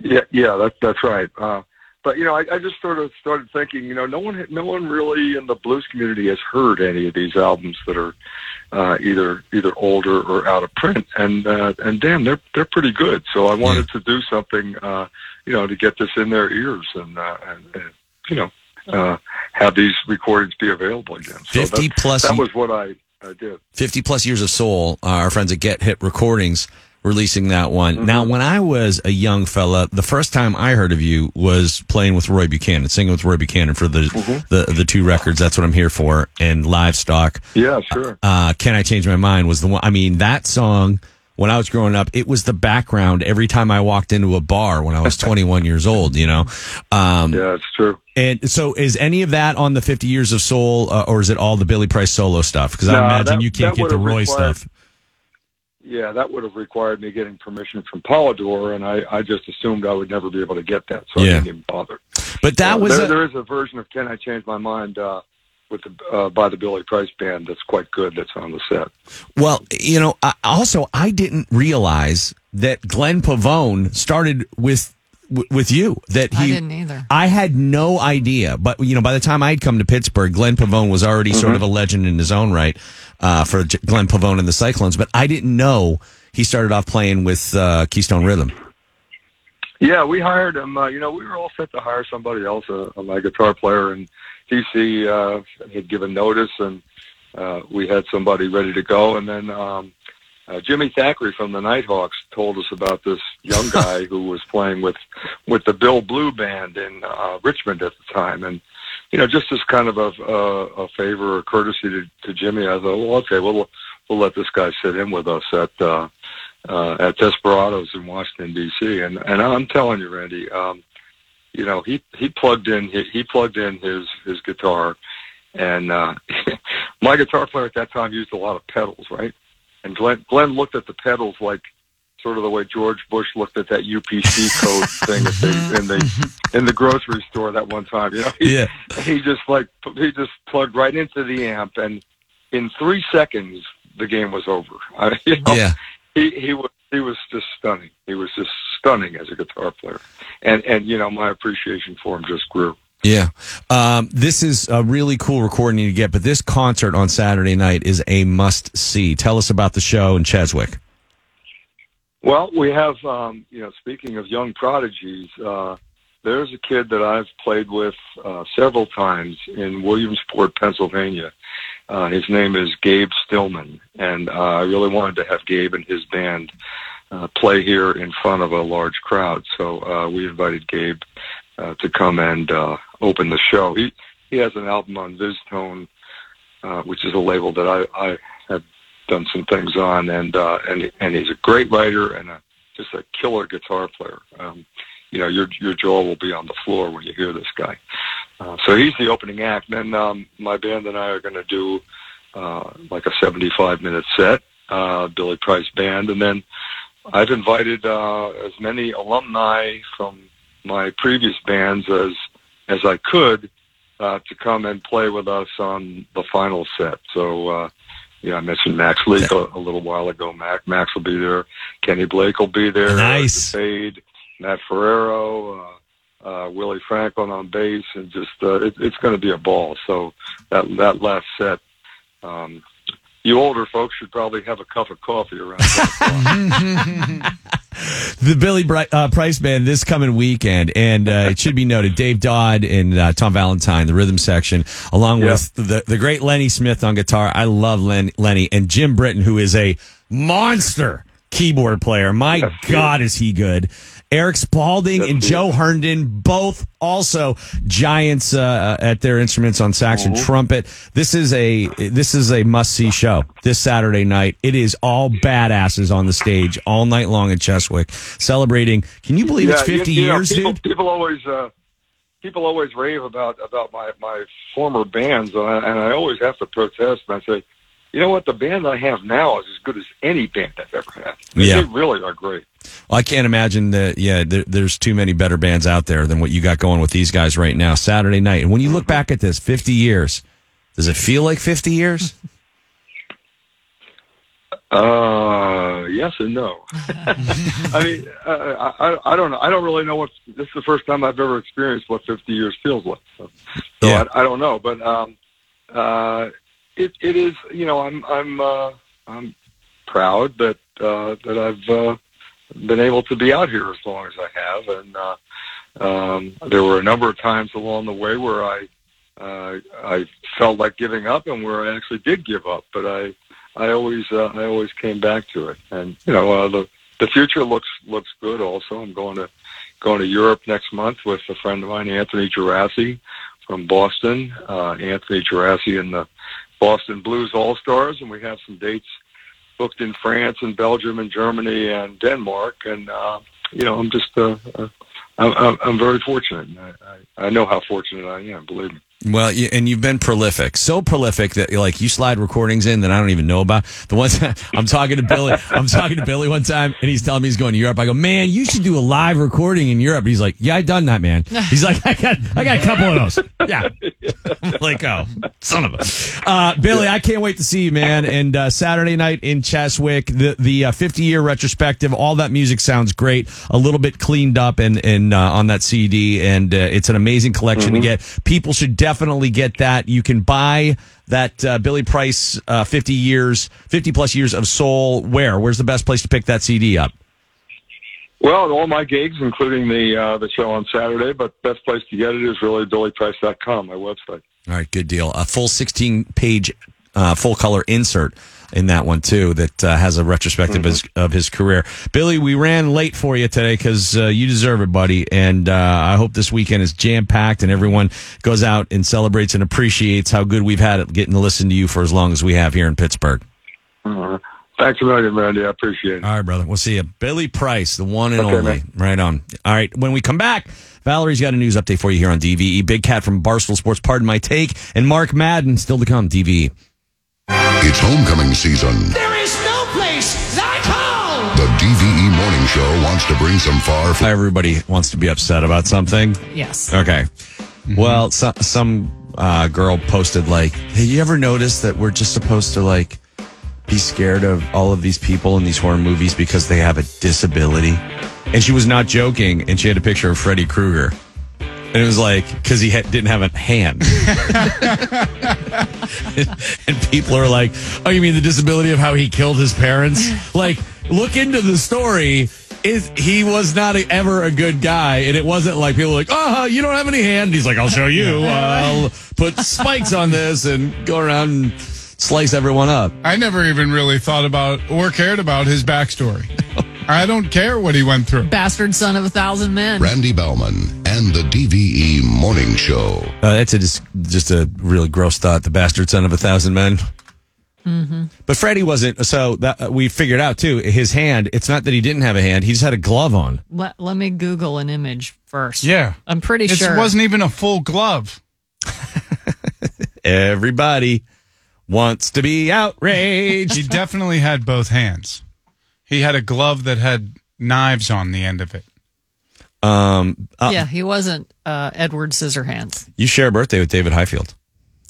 Yeah, yeah, that's that's right. Uh, but you know, I, I just sort of started thinking, you know, no one, no one really in the blues community has heard any of these albums that are uh, either either older or out of print, and uh, and damn, they're they're pretty good. So I wanted to do something, uh, you know, to get this in their ears and uh, and, and you know, uh, have these recordings be available again. So 50 that, plus That was what I, I did. 50 plus years of soul, uh, our friends at Get Hit Recordings releasing that one. Mm-hmm. Now, when I was a young fella, the first time I heard of you was playing with Roy Buchanan, singing with Roy Buchanan for the, Mm-hmm. the, the two records. That's what I'm here for. And Livestock. Yeah, sure. Uh, Can I Change My Mind was the one. I mean, that song, when I was growing up, it was the background every time I walked into a bar when I was 21 years old, you know? Um, yeah, it's true. And so is any of that on the 50 Years of Soul, uh, or is it all the Billy Price solo stuff? Because I imagine that- you can't get the Roy required- stuff. Yeah, that would have required me getting permission from Polydor, and I, I just assumed I would never be able to get that, so Yeah. I didn't even bother. But that Uh, was there, a- there is a version of "Can I Change My Mind" uh, with the uh, by the Billy Price Band that's quite good. That's on the set. Well, you know, I, also I didn't realize that Glenn Pavone started with w- with you. That he I didn't either. I had no idea, but you know, by the time I'd come to Pittsburgh, Glenn Pavone was already sort Mhm. of a legend in his own right uh, for J- Glenn Pavone and the Cyclones. But I didn't know he started off playing with uh, Keystone Rhythm. Yeah, we hired him. Uh, you know, we were all set to hire somebody else, uh, my guitar player, and DC uh, had given notice, and uh, we had somebody ready to go. And then um, uh, Jimmy Thackery from the Nighthawks told us about this young guy who was playing with with the Bill Blue Band in uh, Richmond at the time, and you know, just as kind of a, a, a favor or courtesy to, to Jimmy, I thought, well, okay, well, we'll we'll let this guy sit in with us at. Uh, uh, at Desperados in Washington D.C. And and I'm telling you, Randy, um, you know he he plugged in he, he plugged in his his guitar, and uh, my guitar player at that time used a lot of pedals, right? And Glenn Glenn looked at the pedals like sort of the way George Bush looked at that UPC code thing in the in the grocery store that one time. You know, he, Yeah. he just like he just plugged right into the amp, and in three seconds the game was over. I, you know, Yeah. he he was he was just stunning. He was just stunning as a guitar player, and and you know my appreciation for him just grew. Yeah. Um, this is a really cool recording you get, but this concert on Saturday night is a must see. Tell us about the show in Cheswick. Well, we have, um, you know, speaking of young prodigies, uh, there's a kid that I've played with uh, several times in Williamsport, Pennsylvania. Uh, his name is Gabe Stillman, and uh, I really wanted to have Gabe and his band uh, play here in front of a large crowd. So uh, we invited Gabe uh, to come and uh, open the show. He he has an album on VizzTone, uh, which is a label that I, I have done some things on, and uh, and and he's a great writer and a, just a killer guitar player. Um, you know, your your jaw will be on the floor when you hear this guy. Uh, so he's the opening act. Then um, my band and I are going to do uh, like a 75 minute set, uh, Billy Price band, and then I've invited uh, as many alumni from my previous bands as as I could uh, to come and play with us on the final set. So. Uh, yeah, I mentioned Max Leake a, a little while ago. Mac, Max will be there. Kenny Blake will be there. Nice. Fade, Matt Ferrero, uh, uh, Willie Franklin on bass, and just uh, it, it's going to be a ball. So that that last set, um, you older folks should probably have a cup of coffee around. The Billy Bri- uh, Price Band this coming weekend, and uh, it should be noted, Dave Dodd and uh, Tom Valentine, the rhythm section, along Yeah. with the the great Lenny Smith on guitar. I love Len- Lenny and Jim Britton, who is a monster keyboard player. My God, is he good? Eric Spalding and Joe Herndon, both also giants uh, at their instruments on sax and Mhm. trumpet. This is a this is a must see show this Saturday night. It is all badasses on the stage all night long at Cheswick, celebrating. Can you believe it's Yeah, you- fifty you know, years, people, dude? People always uh, people always rave about about my my former bands, and I, and I always have to protest. And I say, you know what? The band I have now is as good as any band I've ever had. Yeah. They really are great. Well, I can't imagine that. Yeah, there, there's too many better bands out there than what you got going with these guys right now. Saturday night, and when you look back at this, fifty years, does it feel like fifty years? Uh, yes and no. I mean, uh, I, I don't know. I don't really know what. This is the first time I've ever experienced what 50 years feels like. So, so Yeah. I, I don't know, but um, uh, it it is. You know, I'm I'm uh, I'm proud that uh, that I've uh, been able to be out here as long as I have, and uh, um, there were a number of times along the way where I uh, I felt like giving up, and where I actually did give up, but I I always uh, I always came back to it, and you know uh, the the future looks looks good. Also, I'm going to going to Europe next month with a friend of mine, Anthony Geraci from Boston. Uh, Anthony Geraci and the Boston Blues All Stars, and we have some dates booked in France and Belgium and Germany and Denmark. And uh, you know, I'm just uh, uh, I'm, I'm- very fortunate. I, I, I know how fortunate I am. Believe me. Well, you, and you've been prolific, so prolific that like you slide recordings in that I don't even know about. The ones I'm talking to Billy, I'm talking to Billy one time, and he's telling me he's going to Europe. I go, man, you should do a live recording in Europe. He's like, yeah, I done that, man. He's like, I got, I got a couple of those. Yeah, I'm like, oh, son of a. Uh, Billy, I can't wait to see you, man. And uh, Saturday night in Cheswick, the the uh, 50 year retrospective, all that music sounds great. A little bit cleaned up and and uh, on that CD, and uh, it's an amazing collection to get. People should definitely get that. You can buy that uh, Billy Price uh, 50 years, 50 plus years of soul. Where? Where's the best place to pick that CD up? Well, at all my gigs, including the uh, the show on Saturday, but best place to get it is really billyprice.com, my website. All right, good deal. A full 16 page uh, full color insert in that one too that uh, has a retrospective of his, of his career. Billy, we ran late for you today because uh, you deserve it, buddy. And uh, I hope this weekend is jam packed and everyone goes out and celebrates and appreciates how good we've had it getting to listen to you for as long as we have here in Pittsburgh. Uh, thanks a million, Randy. I appreciate it. All right, brother. We'll see you. Billy Price, the one and Okay, only. man. Right on. All right. When we come back, Valerie's got a news update for you here on DVE. Big Cat from Barstool Sports, pardon my take, and Mark Madden still to come. DVE. It's homecoming season. There is no place like home. The DVE Morning Show wants to bring some far fl- Everybody wants to be upset about something. Yes. Okay. Well, so, some uh, girl posted like, "Hey, you ever notice that we're just supposed to like be scared of all of these people in these horror movies because they have a disability?" And she was not joking, and she had a picture of Freddy Krueger, and it was like because he had, didn't have a hand. and people are like, "Oh, you mean the disability of how he killed his parents?" like, look into the story. Is he was not a, ever a good guy, and it wasn't like people were like, "Oh, you don't have any hand." He's like, "I'll show you. I'll put spikes on this and go around and slice everyone up." I never even really thought about or cared about his backstory. I don't care what he went through. Bastard son of a thousand men. Randy Baumann and the DVE Morning Show. Uh, that's a, just just a really gross thought. The bastard son of a thousand men. Mm-hmm. But Freddie wasn't. So that uh, we figured out too. His hand. It's not that he didn't have a hand. He just had a glove on. Let, let me Google an image first. Yeah. I'm pretty It sure. It wasn't even a full glove. Everybody wants to be outraged. He definitely had both hands. He had a glove that had knives on the end of it. Um, uh, yeah, he wasn't uh, Edward Scissorhands. You share a birthday with David Highfield.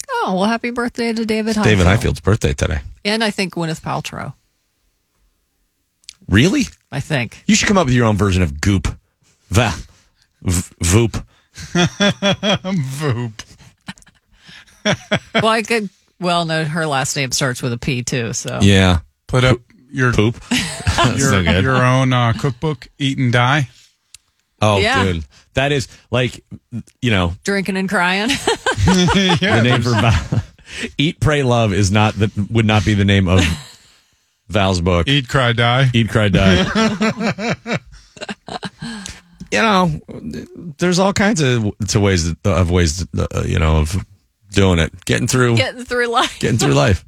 Oh, well, happy birthday to David It's Highfield. David Highfield's birthday today. And I think Gwyneth Paltrow. Really? I think. You should come up with your own version of goop. Va. V- voop. Voop. well, I could. Well, no, her last name starts with a P too. So Yeah. Put up your poop. your, so good. your own uh, cookbook, Eat and Die. Oh, Yeah. dude. That is like, you know, drinking and crying. the name for Val- Eat, Pray, Love is not the would not be the name of Val's book. Eat, Cry, Die. Eat, Cry, Die. you know, there's all kinds of to ways of ways uh, you know of doing it, getting through, Getting through life. getting through life.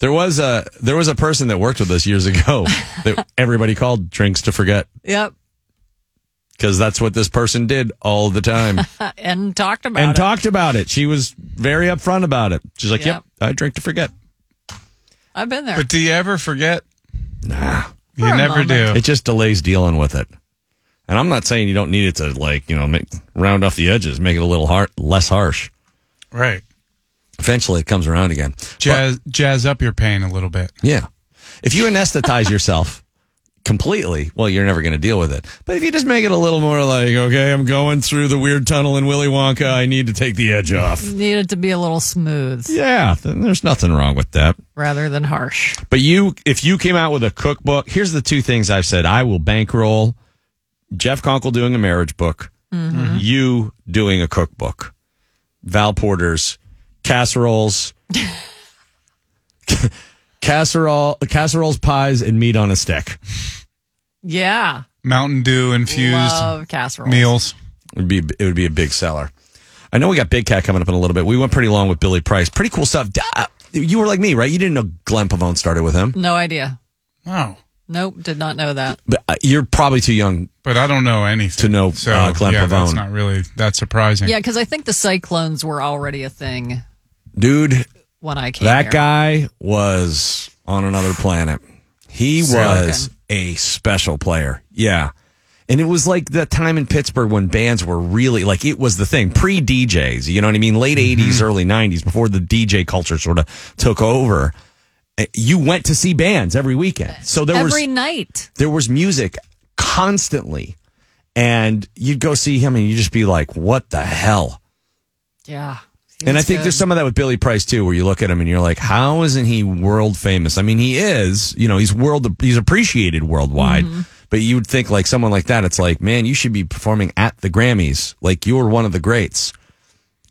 There was a there was a person that worked with us years ago that everybody called drinks to forget Yep. because that's what this person did all the time and talked about and it. talked about it. She was very upfront about it. She's like, Yep. "Yep, I drink to forget." I've been there. But do you ever forget? Nah, You For a never do. it just delays dealing with it. And I'm not saying you don't need it to like you know make round off the edges, make it a little har- less harsh. Right. Eventually, it comes around again. Jazz, jazz up your pain a little bit. Yeah. If you anesthetize yourself completely, well, you're never going to deal with it. But if you just make it a little more like, okay, I'm going through the weird tunnel in Willy Wonka, I need to take the edge off. Need it to be a little smooth Yeah, then there's nothing wrong with that. rather than harsh. But you, if you came out with a cookbook, here's the two things I've said: I will bankroll Jeff Conkle doing a marriage book, Mm-hmm. you doing a cookbook, Val Porter's casseroles, casserole, casseroles, pies, and meat on a stick. Yeah. Mountain Dew infused Love casseroles. meals. It would be it would be a big seller. I know we got Big Cat coming up in a little bit. We went pretty long with Billy Price. Pretty cool stuff. Da- You were like me, right? You didn't know Glenn Pavone started with him, No idea. Oh. Nope, did not know that. but uh, you're probably too young But I don't know anything. to know So uh, Glenn yeah, that's not really that surprising. Yeah, because I think the cyclones were already a thing dude. when I came That here. guy was on another planet. He Silicon. was a special player. Yeah. And it was like that time in Pittsburgh when bands were really like it was the thing pre DJs, you know what I mean? Late 80s, early 90s, before the DJ culture sort of took over. Uh, You went to see bands every weekend. So there Every was night. there was music constantly. And you'd go see him and you'd just be like, what the hell? Yeah. And I think there's some of that with Billy Price too, where you look at him and you're like, how isn't he world famous? I mean, he is, you know, he's world, he's appreciated worldwide. Mm-hmm. But you would think like someone like that, it's like, man, you should be performing at the Grammys. Like you're one of the greats.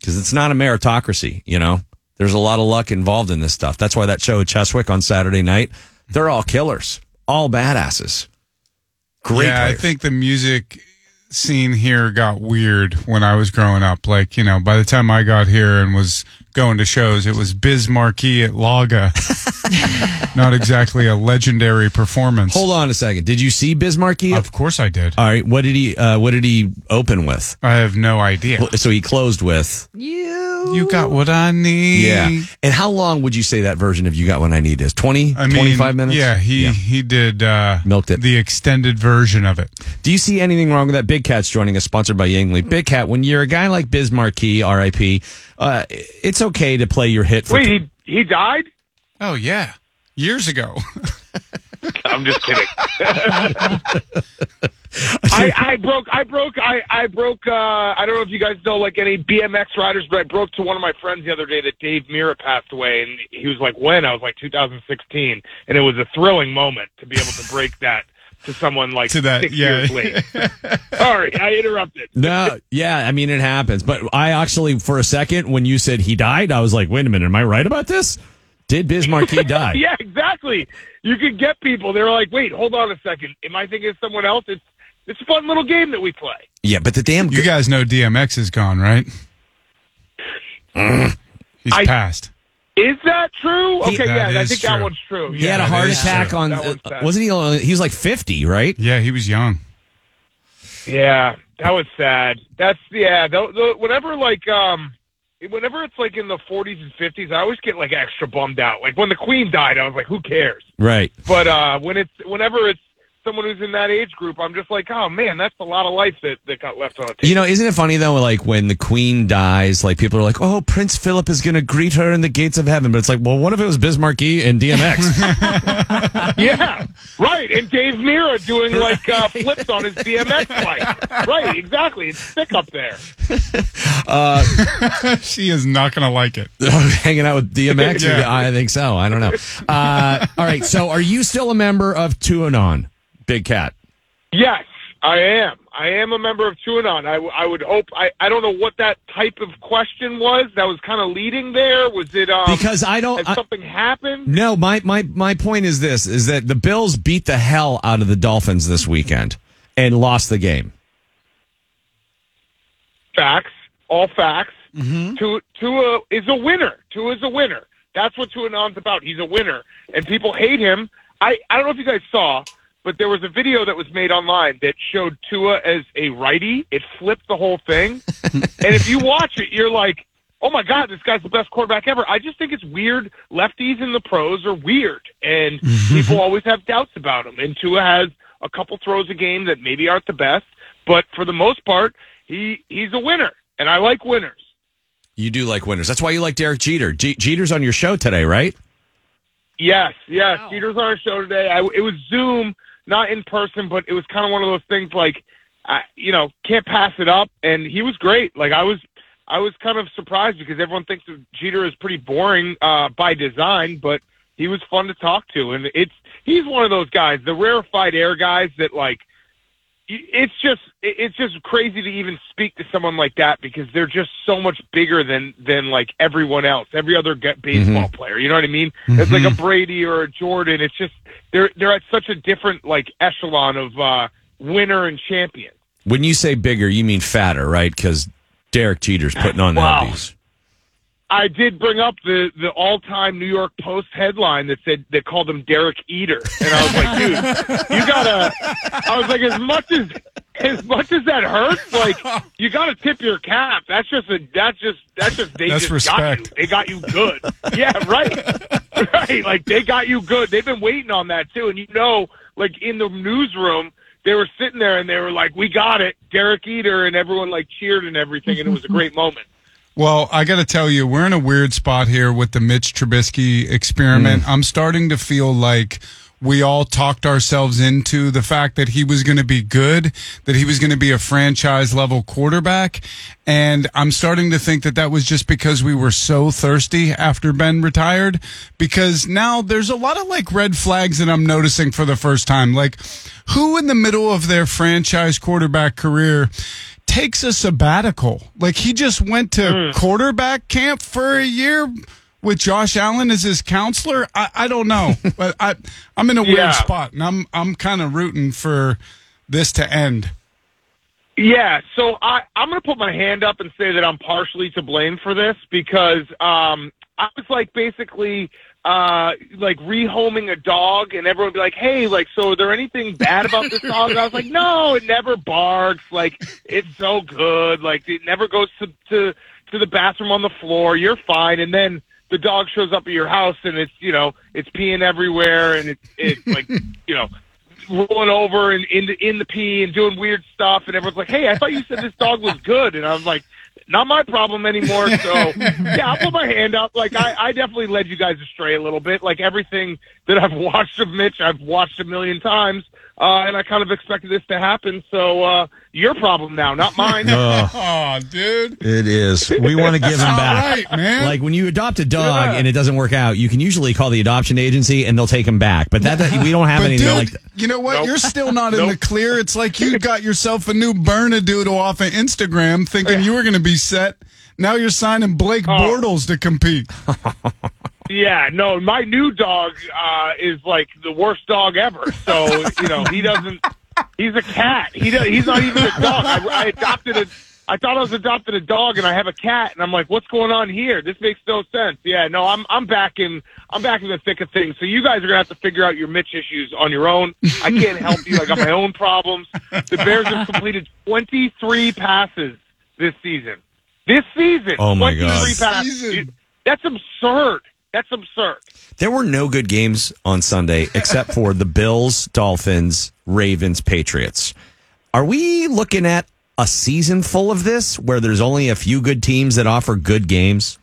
Cause it's not a meritocracy, you know? There's a lot of luck involved in this stuff. That's why that show at Cheswick on Saturday night, they're all killers, all badasses. Great. yeah, I think the music scene here got weird when I was growing up. Like, you know, by the time I got here and was going to shows, it was Biz Markie at Laga. Not exactly a legendary performance. Hold on a second. Did you see Biz Bismarcky? Of course I did. All right. What did he, uh, what did he open with? I have no idea. Well, So he closed with. You. You got what I need. Yeah. And how long would you say that version of You Got What I Need is? 20, I mean, 25 minutes? Yeah, he he did uh, Milked it. the extended version of it. Do you see anything wrong with that? Big Cat's joining us, sponsored by Yuengling. Big Cat, when you're a guy like Biz Markie, RIP, uh, it's okay to play your hit for. Wait, he he died? Oh yeah, years ago. I'm just kidding. I, I broke. I broke. I I broke. Uh, I don't know if you guys know like any BMX riders, but I broke to one of my friends the other day that Dave Mirra passed away, and he was like, "When?" I was like, "2016," and it was a thrilling moment to be able to break that to someone like To that, six yeah. years late. Sorry, I interrupted. no, yeah, I mean, it happens. But I actually, for a second, when you said he died, I was like, wait a minute, am I right about this? Did Biz Markie die? yeah, exactly. You could get people. They're like, "Wait, hold on a second. Am I thinking of someone else?" It's it's a fun little game that we play. Yeah, but the damn. You guys know DMX is gone, right? He's I- passed. Is that true? He- Okay, That yeah, I is think that true. one's true. He had a heart attack true. on. Uh, wasn't he? only- He was like fifty, right? Yeah, he was young. Yeah, that was sad. That's yeah. The, the, whenever like um, whenever it's like in the 40s and 50s, I always get like extra bummed out. Like when the Queen died, I was like, who cares? Right. But uh, when it's whenever it's someone who's in that age group, I'm just like, oh man, that's a lot of life that, that got left on the table. You know, isn't it funny though? Like when the queen dies, like people are like, "Oh, Prince Philip is going to greet her in the gates of heaven," but it's like, well, what if it was Biz Markie and DMX? yeah, right. And Dave Mirra doing like uh, flips on his DMX bike. Right, exactly. It's thick up there. she is not going to like it. Hanging out with DMX? Yeah. I think so. I don't know. Uh, all right. So, are you still a member of TuAnon, Big Cat? Yes, I am. I am a member of TuAnon. I, I would hope. I, I don't know what that type of question was. That was kind of leading there. Was it um, Because I don't- Has I- something happened? No, my my my point is this: is that the Bills beat the hell out of the Dolphins this weekend and lost the game. Facts. All facts. Mm-hmm. Tu- Tua is a winner. Tua is a winner. That's what TuAnon's about. He's a winner, and people hate him. I I don't know if you guys saw, but there was a video that was made online that showed Tua as a righty. It flipped the whole thing, and if you watch it, you're like. Oh my God, this guy's the best quarterback ever. I just think it's weird. Lefties in the pros are weird, and mm-hmm. people always have doubts about him. And Tua has a couple throws a game that maybe aren't the best, but for the most part, he he's a winner, and I like winners. You do like winners. That's why you like Derek Jeter. Je- Jeter's on your show today, right? Yes, yes. Jeter's on our show today. I, it was Zoom, not in person, but it was kind of one of those things like, I, you know, can't pass it up. And he was great. Like I was, I was kind of surprised because everyone thinks Jeter is pretty boring uh, by design, but he was fun to talk to, and it's he's one of those guys, the rarefied air guys that like. It's just it's just crazy to even speak to someone like that because they're just so much bigger than than like everyone else, every other baseball Mm-hmm. player. You know what I mean? It's like a Brady or a Jordan. It's just they're they're at such a different like echelon of uh winner and champion. When you say bigger, you mean fatter, right? Because Derek Jeter's putting on Wow. I did bring up the the all time New York Post headline that said they called him Derek Eater, and I was like, dude, you gotta. I was like, as much as as much as that hurts, like you gotta tip your cap. That's just a that's just that's just they That's just got you. They got you good. Yeah, right, right. Like they got you good. They've been waiting on that too, and you know, like in the newsroom. They were sitting there and they were like, "We got it, Derek Eater," and everyone like cheered and everything, and it was a great moment. Well, I got to tell you, we're in a weird spot here with the Mitch Trubisky experiment. Mm. I'm starting to feel like we all talked ourselves into the fact that he was going to be good, that he was going to be a franchise level quarterback. And I'm starting to think that that was just because we were so thirsty after Ben retired. Because now there's a lot of like red flags that I'm noticing for the first time. Like, who in the middle of their franchise quarterback career takes a sabbatical. Like he just went to quarterback camp for a year with Josh Allen as his counselor. I, I don't know, but I I'm in a weird Yeah. spot, and I'm I'm kind of rooting for this to end. Yeah, so I, I'm going to put my hand up and say that I'm partially to blame for this because um, I was like basically uh, like rehoming a dog, and everyone would be like, "Hey, like, so is there anything bad about this dog?" I was like, "No, it never barks. Like, it's so good. Like, it never goes to to to the bathroom on the floor. You're fine." And then the dog shows up at your house, and it's you know it's peeing everywhere, and it's it's like you know rolling over and in the in the pee and doing weird stuff and everyone's like, Hey, I thought you said this dog was good and I was like, Not my problem anymore. So yeah, I'll put my hand up. Like I, I definitely led you guys astray a little bit. Like everything that I've watched of Mitch, I've watched a million times. Uh, and I kind of expected this to happen. So uh, your problem now, not mine. oh, dude. It is. We want to give him back. right, man. Like when you adopt a dog Yeah. and it doesn't work out, you can usually call the adoption agency and they'll take him back. But that we don't have But anything dude, like that. you know what? You're still not in the clear. It's like you got yourself a new Bernedoodle off of Instagram, thinking you were going to be set. Now you're signing Blake Oh. Bortles to compete. Yeah, no, my new dog uh, is like the worst dog ever. So you know, he doesn't. He's a cat. He does, he's not even a dog. I, I adopted a. I thought I was adopted a dog, and I have a cat, and I'm like, what's going on here? This makes no sense. Yeah, no, I'm I'm back in I'm back in the thick of things. So you guys are gonna have to figure out your Mitch issues on your own. I can't help you. I got my own problems. The Bears have completed 23 passes this season. This season, Oh, my 23 God. passes. Dude, That's absurd. That's absurd. There were no good games on Sunday except for the Bills, Dolphins, Ravens, Patriots. Are we looking at a season full of this where there's only a few good teams that offer good games?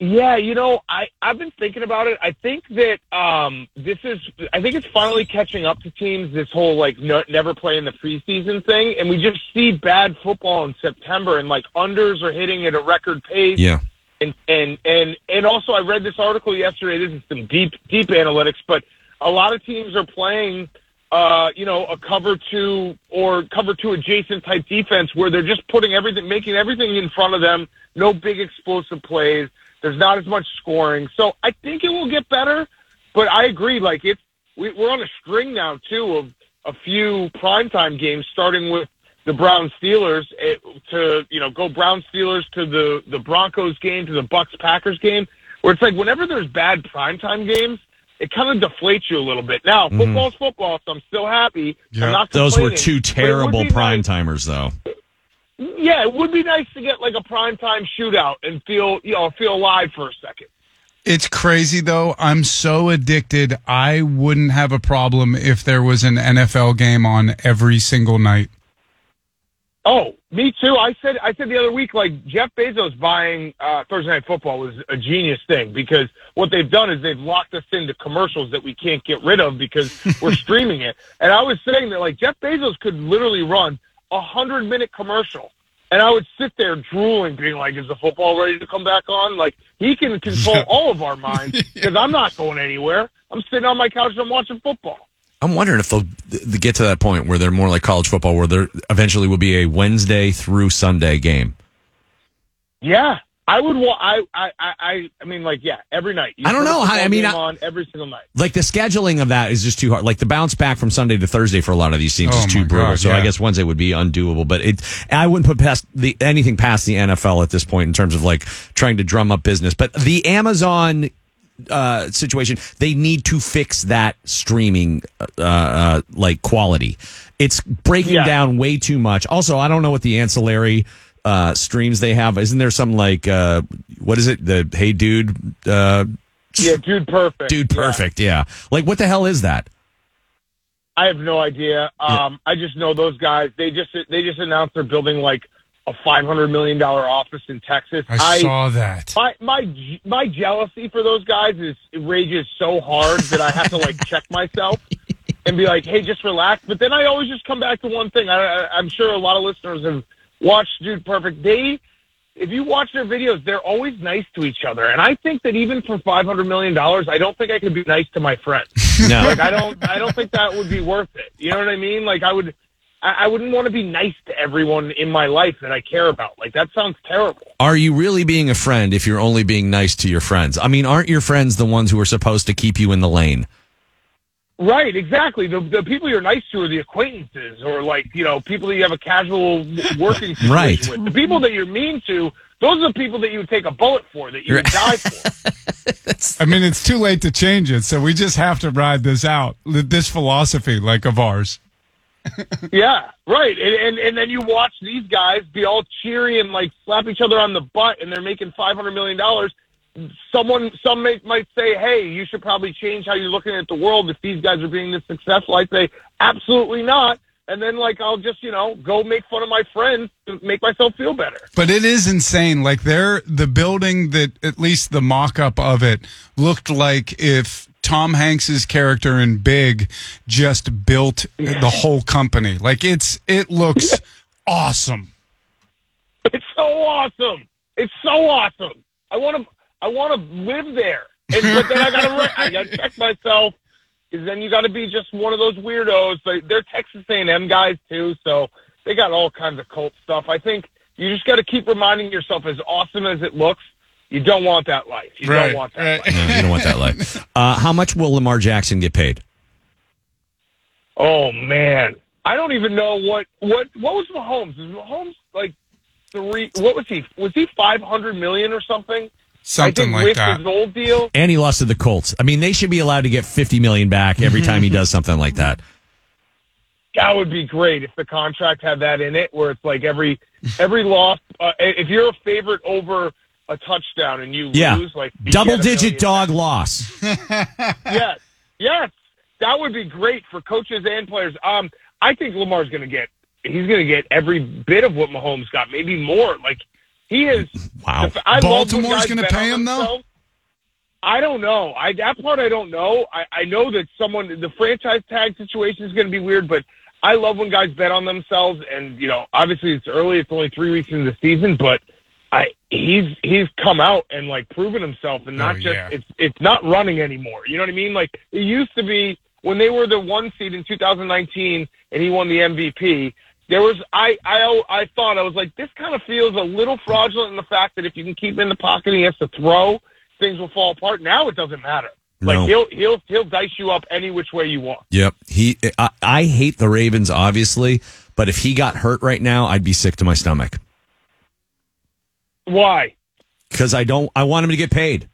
Yeah, you know, I I've been thinking about it. I think that um this is I think it's finally catching up to teams this whole like no, never playing the preseason thing and we just see bad football in September and like unders are hitting at a record pace. Yeah. And and and and also I read this article yesterday. This is some deep deep analytics, but a lot of teams are playing uh, you know, a cover two or cover two adjacent type defense where they're just putting everything, making everything in front of them. No big explosive plays. There's not as much scoring. So I think it will get better, but I agree. Like it's, we, we're on a string now too of a few primetime games starting with the Brown Steelers eh, to, you know, go Brown Steelers to the, the Broncos game to the Bucs Packers game where it's like whenever there's bad primetime games, it kind of deflates you a little bit. Now, football's football, so I'm still happy. I'm not Those were two but it would terrible be prime nice- timers, though. Yeah, it would be nice to get like a primetime shootout and feel, you know, feel alive for a second. It's crazy though. I'm so addicted. I wouldn't have a problem if there was an NFL game on every single night. Oh, me too. I said I said the other week, like Jeff Bezos buying uh, Thursday Night Football was a genius thing because what they've done is they've locked us into commercials that we can't get rid of because we're streaming it. And I was saying that like Jeff Bezos could literally run a hundred minute commercial, and I would sit there drooling, being like, "Is the football ready to come back on?" Like he can control all of our minds because I'm not going anywhere. I'm sitting on my couch and I'm watching football. I'm wondering if they'll th- get to that point where they're more like college football, where there eventually will be a Wednesday through Sunday game. Yeah, I would. Wa- I, I, I, I mean, like, yeah, every night. You I don't know how- I mean, I- on every single night. Like the scheduling of that is just too hard. Like the bounce back from Sunday to Thursday for a lot of these teams Oh is too brutal. God, so I guess Wednesday would be undoable. But it, I wouldn't put past the anything past the NFL at this point in terms of like trying to drum up business. But the Amazon uh, situation, they need to fix that streaming uh, uh, like quality. It's breaking Yeah. down way too much. Also, I don't know what the ancillary uh, streams they have. Isn't there some like uh, what is it? The Hey Dude. Uh, Yeah, dude, perfect. Dude, perfect. Yeah. Like, what the hell is that? I have no idea. Um, I just know those guys. They just they just announced they're building like a five hundred million dollar office in Texas. I saw that. My my my jealousy for those guys is it rages so hard that I have to like check myself and be like, hey, just relax. But then I always just come back to one thing. I, I, I'm sure a lot of listeners have watched Dude Perfect. They, if you watch their videos, they're always nice to each other. And I think that even for five hundred million dollars, I don't think I could be nice to my friends. No. Like I don't, I don't think that would be worth it. You know what I mean? Like I would. I I wouldn't want to be nice to everyone in my life that I care about. Like that sounds terrible. Are you really being a friend if you're only being nice to your friends? I mean, aren't your friends the ones who are supposed to keep you in the lane? Right, exactly. The the people you're nice to are the acquaintances, or like you know people that you have a casual working situation Right. with. The people that you're mean to, those are the people that you would take a bullet for, that you would die for. I mean, it's too late to change it, so we just have to ride this out. This philosophy, like of ours. yeah, right. And, and and then you watch these guys be all cheery and like slap each other on the butt, and they're making five hundred million dollars. Someone, some may, might say, "Hey, you should probably change how you're looking at the world if these guys are being this successful." I say, "Absolutely not." And then, like, I'll just, you know, go make fun of my friends to make myself feel better. But it is insane. Like they're the building that at least the mock up of it looked like if Tom Hanks's character in Big just built the whole company. Like it's it looks awesome. It's so awesome. It's so awesome. I want to. I want to live there. And, but then I gotta. I gotta check myself. Because then you got to be just one of those weirdos. But they're Texas A&M guys too, so they got all kinds of cult stuff. I think you just got to keep reminding yourself, as awesome as it looks, you don't want that life. You Right, don't want that life. No, you don't want that life. Uh, how much will Lamar Jackson get paid? Oh man, I don't even know what what what was Mahomes? Is Mahomes like three? What was he? Was he five hundred million or something? Something I think like with that. his old deal. And he lost to the Colts. I mean, they should be allowed to get fifty million back every time he does something like that. That would be great if the contract had that in it, where it's like every every loss. Uh, if you're a favorite over a touchdown and you Yeah, lose, like you double digit million dog loss. yes, yes, that would be great for coaches and players. Um, I think Lamar's going to get he's going to get every bit of what Mahomes got, maybe more. Like he is. Wow. I Baltimore's gonna pay him, though? I don't know. I that part I don't know. I, I know that someone the franchise tag situation is going to be weird, but I love when guys bet on themselves. And you know, obviously it's early; it's only three weeks into the season, but I he's he's come out and like proven himself, and not Oh, just yeah. it's it's not running anymore. You know what I mean? Like it used to be when they were the one seed in 2019 and he won the MVP. There was I I I thought I was like this kind of feels a little fraudulent in the fact that if you can keep him in the pocket and he has to throw, things will fall apart. Now it doesn't matter. Like No. he'll he'll he'll dice you up any which way you want. Yep. He. I, I hate the Ravens, obviously, but if he got hurt right now, I'd be sick to my stomach Why? because I don't. I want him to get paid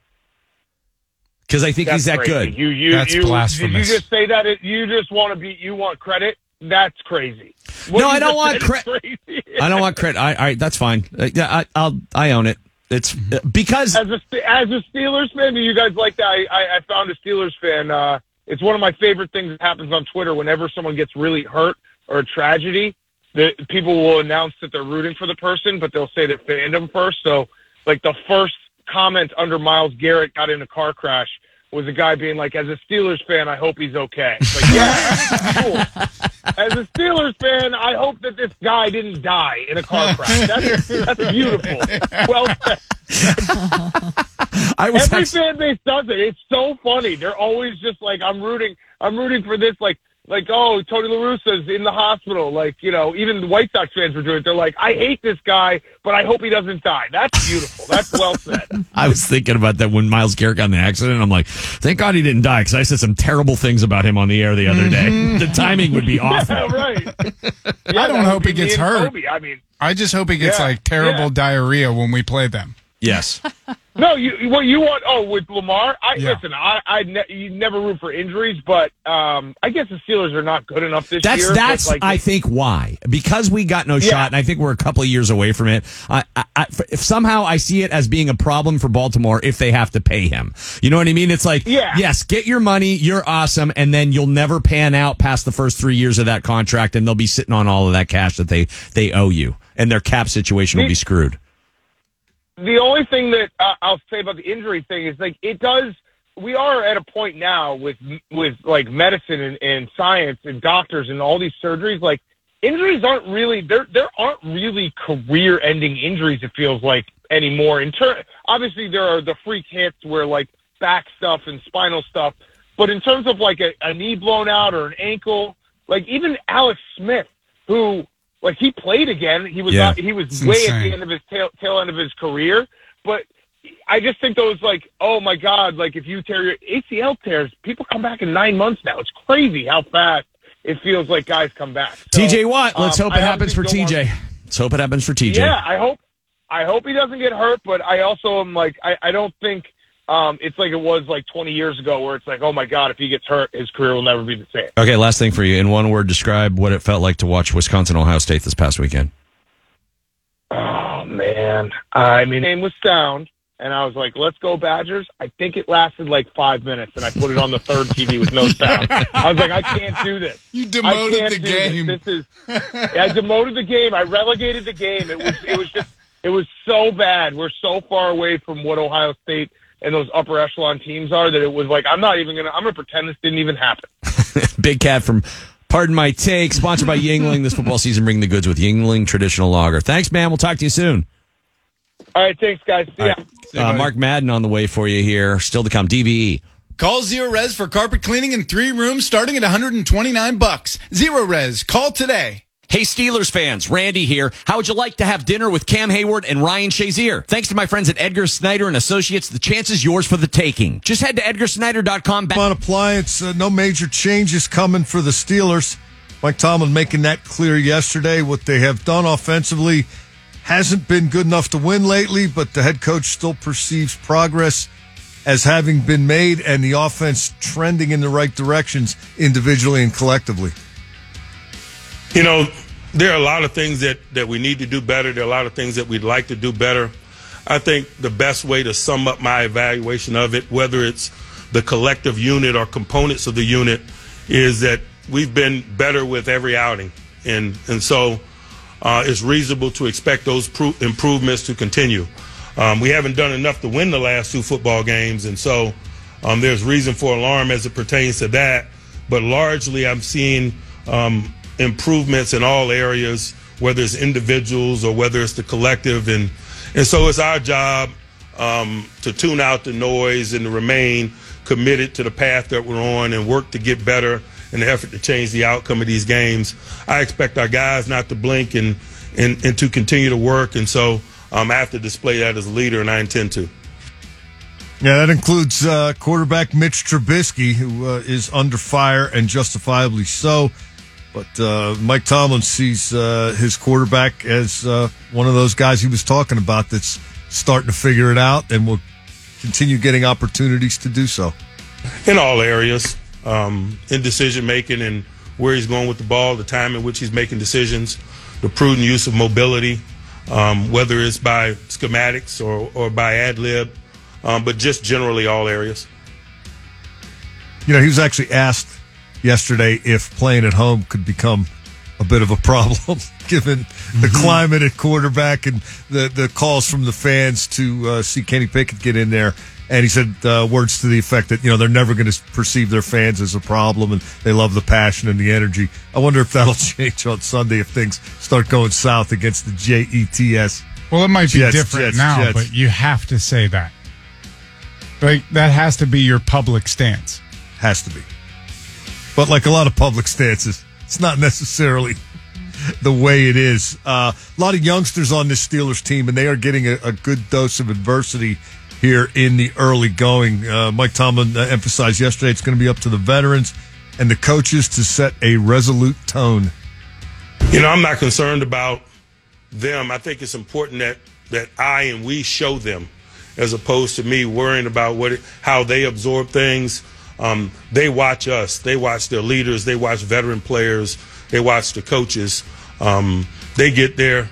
because I think That's he's that crazy. good. You you That's you, Did blasphemous. you just say that? It, you just want to be you want credit? That's crazy. What No, I don't want said is cre- crazy. I don't want credit. I, I that's fine. Uh, yeah, I, I'll I own it. It's uh, because as a as a Steelers fan, do you guys like that? I, I, I found a Steelers fan. Uh, it's one of my favorite things that happens on Twitter whenever someone gets really hurt or a tragedy. The people will announce that they're rooting for the person, but they'll say that fandom first. So, like the first comment under Myles Garrett got in a car crash was a guy being like, "As a Steelers fan, I hope he's okay." Like, yeah, cool. As a Steelers fan, I hope that this guy didn't die in a car crash. That's, that's beautiful. Well said. I was Every actually- fan base does it. It's so funny. They're always just like, I'm rooting. I'm rooting for this. Like, like, oh, Tony La Russa's in the hospital. Like, you know, even the White Sox fans were doing it. They're like, I hate this guy, but I hope he doesn't die. That's beautiful. That's well said. I was thinking about that when Myles Garrett got in the accident. I'm like, thank God he didn't die because I said some terrible things about him on the air the other day. Mm-hmm. The timing would be awful. Yeah, right. I don't hope he gets hurt. Kobe. I mean, I just hope he gets Yeah, like terrible yeah. diarrhea when we play them. Yes. no, you what you want? Oh, with Lamar, I Yeah. listen. I I ne- you never root for injuries, but um, I guess the Steelers are not good enough this That's year. that's like, I think why because we got no Yeah. shot, and I think we're a couple of years away from it. I, I, I, if somehow I see it as being a problem for Baltimore if they have to pay him. You know what I mean? It's like, Yeah. yes, get your money, you're awesome, and then you'll never pan out past the first three years of that contract, and they'll be sitting on all of that cash that they they owe you, and their cap situation will be screwed. The only thing that I'll say about the injury thing is like it does. We are at a point now with with like medicine and, and science and doctors and all these surgeries. Like injuries aren't really there. There aren't really career-ending injuries. It feels like anymore. In ter- obviously there are the freak hits where like back stuff and spinal stuff, but in terms of like a, a knee blown out or an ankle, like even Alex Smith, who like he played again. He was Yeah. not, he was way at the end of his tail, tail end of his career, but I just think those like, oh my god, like if you tear your ACL tears, people come back in nine months now. It's crazy how fast it feels like guys come back. So, TJ Watt, let's um, hope it happens for TJ. want- Let's hope it happens for TJ. yeah, I hope I hope he doesn't get hurt, but I also am like I, I don't think um, it's like it was like 20 years ago where it's like, oh my god, if he gets hurt, his career will never be the same. Okay, last thing for you. In one word, describe what it felt like to watch Wisconsin Ohio State this past weekend. Oh man, I mean, name was sound, and I was like, "Let's go Badgers." I think it lasted like five minutes, and I put it on the third TV with no sound. I was like, "I can't do this." You I demoted can't the do this. game. This, is. I demoted the game. I relegated the game. It was. It was just. It was so bad. We're so far away from what Ohio State and those upper echelon teams are that it was like I'm not even gonna. I'm gonna pretend this didn't even happen. Big Cat from Pardon My Take, sponsored by Yuengling this football season. Bring the goods with Yuengling Traditional Lager. Thanks, man. We'll talk to you soon. All right, thanks guys. See ya. Uh, Mark Madden on the way for you here. Still to come. DVE. Call Zerorez for carpet cleaning in three rooms starting at 129 bucks. Zerorez. Call today. Hey, Steelers fans, Randy here. How would you like to have dinner with Cam Heyward and Ryan Shazier? Thanks to my friends at Edgar Snyder and Associates, the chance is yours for the taking. Just head to edgarsnyder.com. Back- on appliance, uh, no major changes coming for the Steelers. Mike Tomlin making that clear yesterday. What they have done offensively hasn't been good enough to win lately, but the head coach still perceives progress as having been made and the offense trending in the right directions individually and collectively. You know, there are a lot of things that, that we need to do better. There are a lot of things that we'd like to do better. I think the best way to sum up my evaluation of it, whether it's the collective unit or components of the unit, is that we've been better with every outing. And, and so uh, it's reasonable to expect those pro- improvements to continue. Um, we haven't done enough to win the last two football games, and so um, there's reason for alarm as it pertains to that. But largely, I'm seeing um, improvements in all areas, whether it's individuals or whether it's the collective, and and so it's our job um, to tune out the noise and to remain committed to the path that we're on and work to get better in the effort to change the outcome of these games. I expect our guys not to blink and and, and to continue to work, and so um, I have to display that as a leader, and I intend to. Yeah, that includes uh, quarterback Mitch Trubisky, who uh, is under fire and justifiably so. But uh, Mike Tomlin sees uh, his quarterback as uh, one of those guys he was talking about that's starting to figure it out and will continue getting opportunities to do so. in all areas, um, in decision making and where he's going with the ball, the time in which he's making decisions, the prudent use of mobility, um, whether it's by schematics or, or by ad lib, um, but just generally all areas. You know, he was actually asked yesterday if playing at home could become a bit of a problem given the climate at quarterback and the, the calls from the fans to uh, see Kenny Pickett get in there. And he said uh, words to the effect that, you know, they're never going to perceive their fans as a problem and they love the passion and the energy. I wonder if that'll change on Sunday if things start going south against the JETS. Well, it might be Jets, different Jets, now, Jets. but you have to say that. Like that has to be your public stance. Has to be. But like a lot of public stances, it's not necessarily the way it is. Uh, a lot of youngsters on this Steelers team, and they are getting a, a good dose of adversity here in the early going. Uh, Mike Tomlin uh, emphasized yesterday it's going to be up to the veterans and the coaches to set a resolute tone. You know, I'm not concerned about them. I think it's important that that I and we show them, as opposed to me worrying about what how they absorb things. Um, they watch us. They watch their leaders. They watch veteran players. They watch the coaches. Um, they get their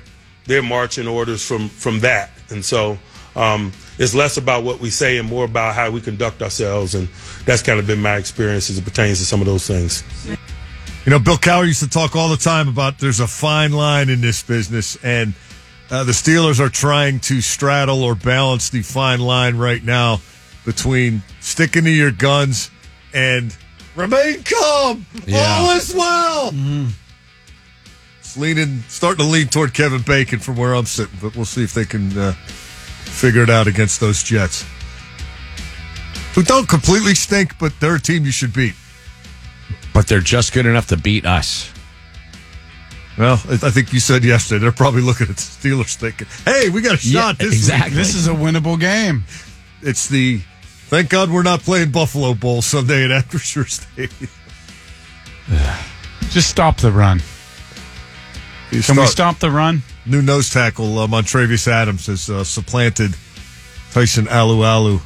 their marching orders from from that, and so um, it's less about what we say and more about how we conduct ourselves. And that's kind of been my experience as it pertains to some of those things. You know, Bill Cowher used to talk all the time about there's a fine line in this business, and uh, the Steelers are trying to straddle or balance the fine line right now between sticking to your guns and remain calm. Yeah. All is well. It's leaning, starting to lean toward Kevin Bacon from where I'm sitting, but we'll see if they can uh, figure it out against those Jets, who don't completely stink, but they're a team you should beat. But they're just good enough to beat us. Well, I I think you said yesterday they're probably looking at the Steelers thinking, "Hey, we got a Yeah, shot this exactly. week." This is a winnable game. It's the thank God we're not playing Buffalo Bowl Sunday at Acrisure Stadium. Just stop the run. You Can we stop the run? New nose tackle uh, Montravius Adams has uh, supplanted Tyson Alualu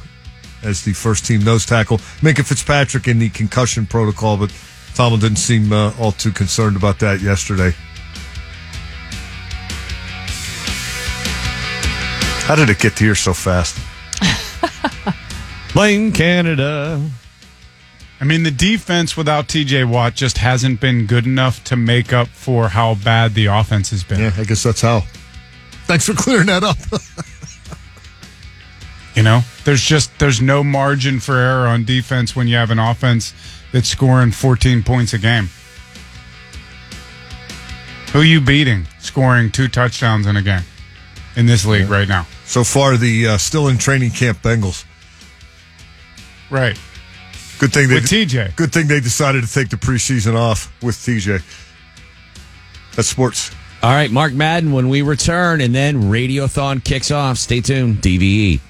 as the first team nose tackle. Minkah Fitzpatrick in the concussion protocol, but Tomlin didn't seem uh, all too concerned about that yesterday. How did it get to here so fast? Playing Canada. I mean, the defense without TJ Watt just hasn't been good enough to make up for how bad the offense has been. Yeah, I guess that's how. Thanks for clearing that up. You know, there's just there's no margin for error on defense when you have an offense that's scoring 14 points a game. Who you beating scoring two touchdowns in a game in this league right now? so far, the uh, still in training camp Bengals. Right. Good thing they With TJ. Good thing they decided to take the preseason off with TJ. That's sports. All right, Mark Madden when we return, and then Radiothon kicks off. Stay tuned. E. DVE.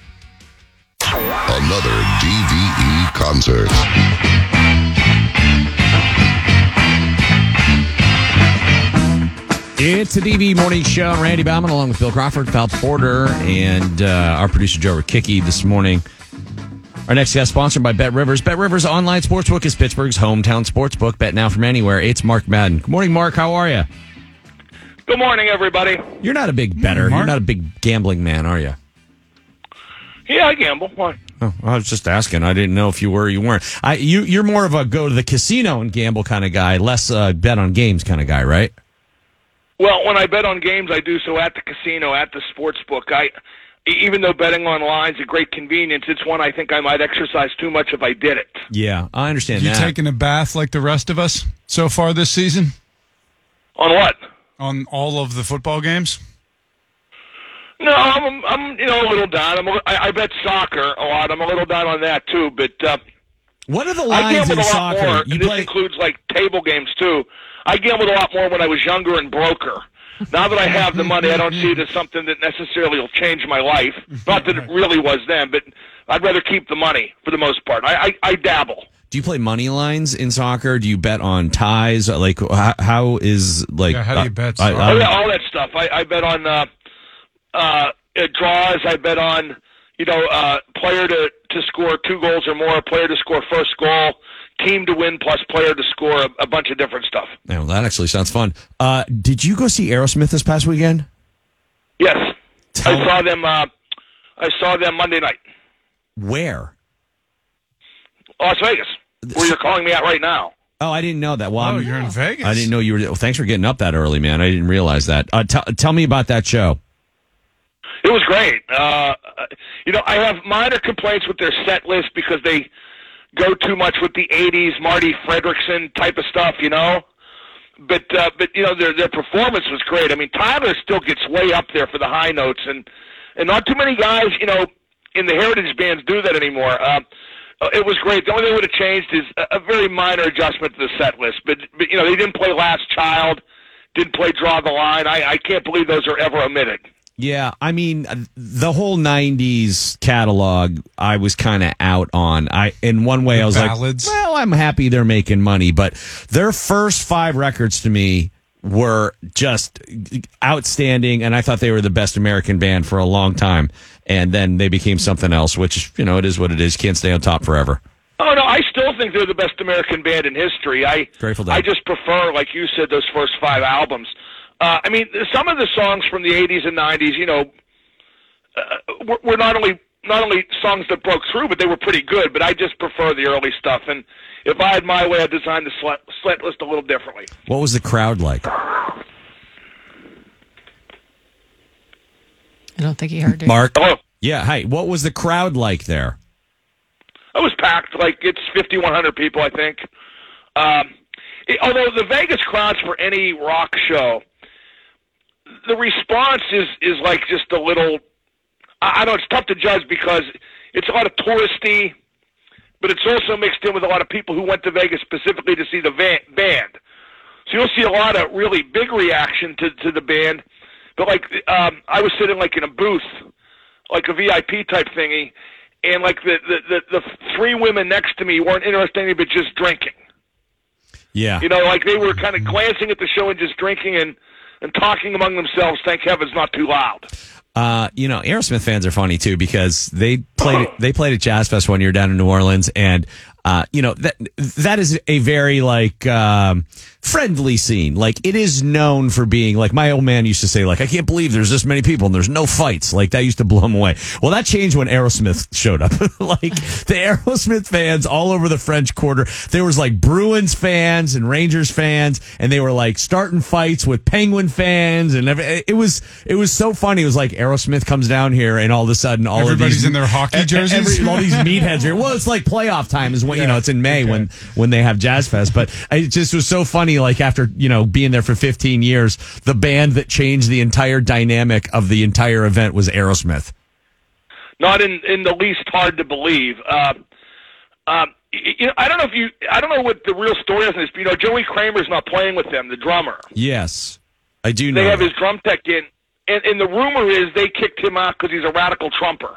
Another DVE concert. It's the DV Morning Show. Randy Baumann along with Bill Crawford, Val Porter, and uh, our producer Joe Rikicki this morning. Our next guest sponsored by BetRivers. Bet Rivers online sportsbook is Pittsburgh's hometown sportsbook. Bet now from anywhere. It's Mark Madden. Good morning, Mark. How are you? Good morning, everybody. You're not a big better. You're not a big gambling man, are you? Yeah, I gamble. Why? Oh, I was just asking. I didn't know if you were or you weren't. I you you're more of a go to the casino and gamble kind of guy, less uh, bet on games kind of guy, right? Well, when I bet on games, I do so at the casino, at the sports book. I, even though betting online is a great convenience, it's one I think I might exercise too much if I did it. Yeah, I understand You that. taking a bath like the rest of us so far this season? On what? On all of the football games? No, I'm, I'm, you know, a little down. I'm, a, I, I bet soccer a lot. I'm a little down on that too. But uh, what are the I lines gambled in a lot soccer? more. You and this includes like table games too. I gambled a lot more when I was younger and broker. Now that I have the money, I don't see it as something that necessarily will change my life. Not that it really was then, but I'd rather keep the money for the most part. I, I, I dabble. Do you play money lines in soccer? Do you bet on ties? Like how, how is like? Yeah, how do you bet I- Oh, I- yeah, all that stuff. I, I bet on uh, uh, uh, draws. I bet on you know uh, player to to score two goals or more, player to score first goal, team to win plus player to score a, a bunch of different stuff. Oh, that actually sounds fun. Uh, did you go see Aerosmith this past weekend? Yes, I saw them. Uh, I saw them Monday night, Where? Las Vegas, where you're calling me at right now. Oh, I didn't know that. Well, Oh, I'm- you're in Vegas. I didn't know you were. Well, thanks for getting up that early, man. I didn't realize that. Uh, t- tell me about that show. It was great. Uh, you know, I have minor complaints with their set list because they go too much with the '80s Marti Frederiksen type of stuff. You know, but uh, but you know their their performance was great. I mean, Tyler still gets way up there for the high notes, and and not too many guys, you know, in the heritage bands do that anymore. Uh, it was great. The only thing would have changed is a, a very minor adjustment to the set list. But, but you know, they didn't play Last Child, didn't play Draw the Line. I, I can't believe those are ever omitted. Yeah, I mean uh, the whole '90s catalog. I was kind of out on. I in one way, I was ballads? like, "Well, I'm happy they're making money," but their first five records to me were just outstanding, and I thought they were the best American band for a long time. And then they became something else, which you know it is what it is. Can't stay on top forever. Oh no, I still think they're the best American band in history. I Grateful Dead. I just prefer, like you said, those first five albums. Uh, I mean, some of the songs from the '80s and '90s, you know, uh, were, were not only not only songs that broke through, but they were pretty good. But I just prefer the early stuff. And if I had my way, I'd design the slet, slet list a little differently. What was the crowd like? I don't think he heard it. Mark. Hello. Yeah. Hi. What was the crowd like there? It was packed. Like it's 5,100 people, I think. Um, it- although the Vegas crowds for any rock show, the response is is like just a little. I, I know it's tough to judge because it's a lot of touristy, but it's also mixed in with a lot of people who went to Vegas specifically to see the van, band. So you'll see a lot of really big reaction to to the band. But like um, I was sitting like in a booth, like a VIP type thingy, and like the the the, the three women next to me weren't interested in anything but just drinking. Yeah. You know, like they were kind of glancing at the show and just drinking and and talking among themselves. Thank heavens, not too loud. Uh, you know, Aerosmith fans are funny too because they played they played at Jazz Fest one year down in New Orleans, and uh, you know that that is a very like um, friendly scene. Like it is known for being like my old man used to say, like I can't believe there's this many people and there's no fights. Like that used to blow him away. Well, that changed when Aerosmith showed up. like the Aerosmith fans all over the French Quarter. There was like Bruins fans and Rangers fans, and they were like starting fights with Penguin fans, and every, it was it was so funny. It was like Aerosmith comes down here, and all of a sudden, all Everybody's of these in their hockey jerseys? every- all these meatheads here. Well, it's like playoff time is when you know it's in May when when they have Jazz Fest. But it just was so funny. Like after you know being there for 15 years, the band that changed the entire dynamic of the entire event was Aerosmith. Not in in the least hard to believe. Uh, um, you know, I don't know if you. I don't know what the real story is. this, but, You know, Joey Kramer's not playing with them, the drummer. Yes, I do know. They have that. his drum tech in, and, and the rumor is they kicked him out because he's a radical trumper.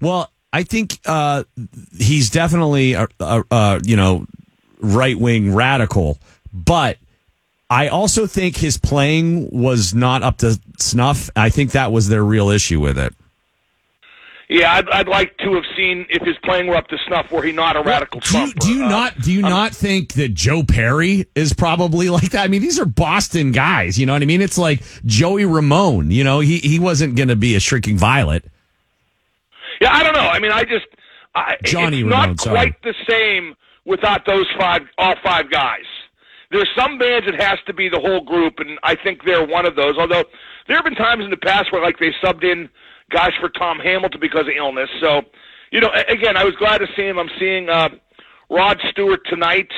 Well, I think uh, he's definitely a, a, a you know right wing radical, but I also think his playing was not up to snuff. I think that was their real issue with it. Yeah, I'd, I'd like to have seen if his playing were up to snuff. Were he not a radical Do trumper? do you Uh, not do you not think that Joe Perry is probably like that? I mean, these are Boston guys. You know what I mean? It's like Joey Ramone. You know, he he wasn't going to be a shrinking violet. Yeah, I don't know. I mean, I just I, Johnny it's Ramone, not sorry. quite the same without those five, all five guys. There's some bands it has to be the whole group, and I think they're one of those. Although there have been times in the past where like they subbed in guys for Tom Hamilton because of illness. So you know, again, I was glad to see him. I'm seeing uh, Rod Stewart tonight,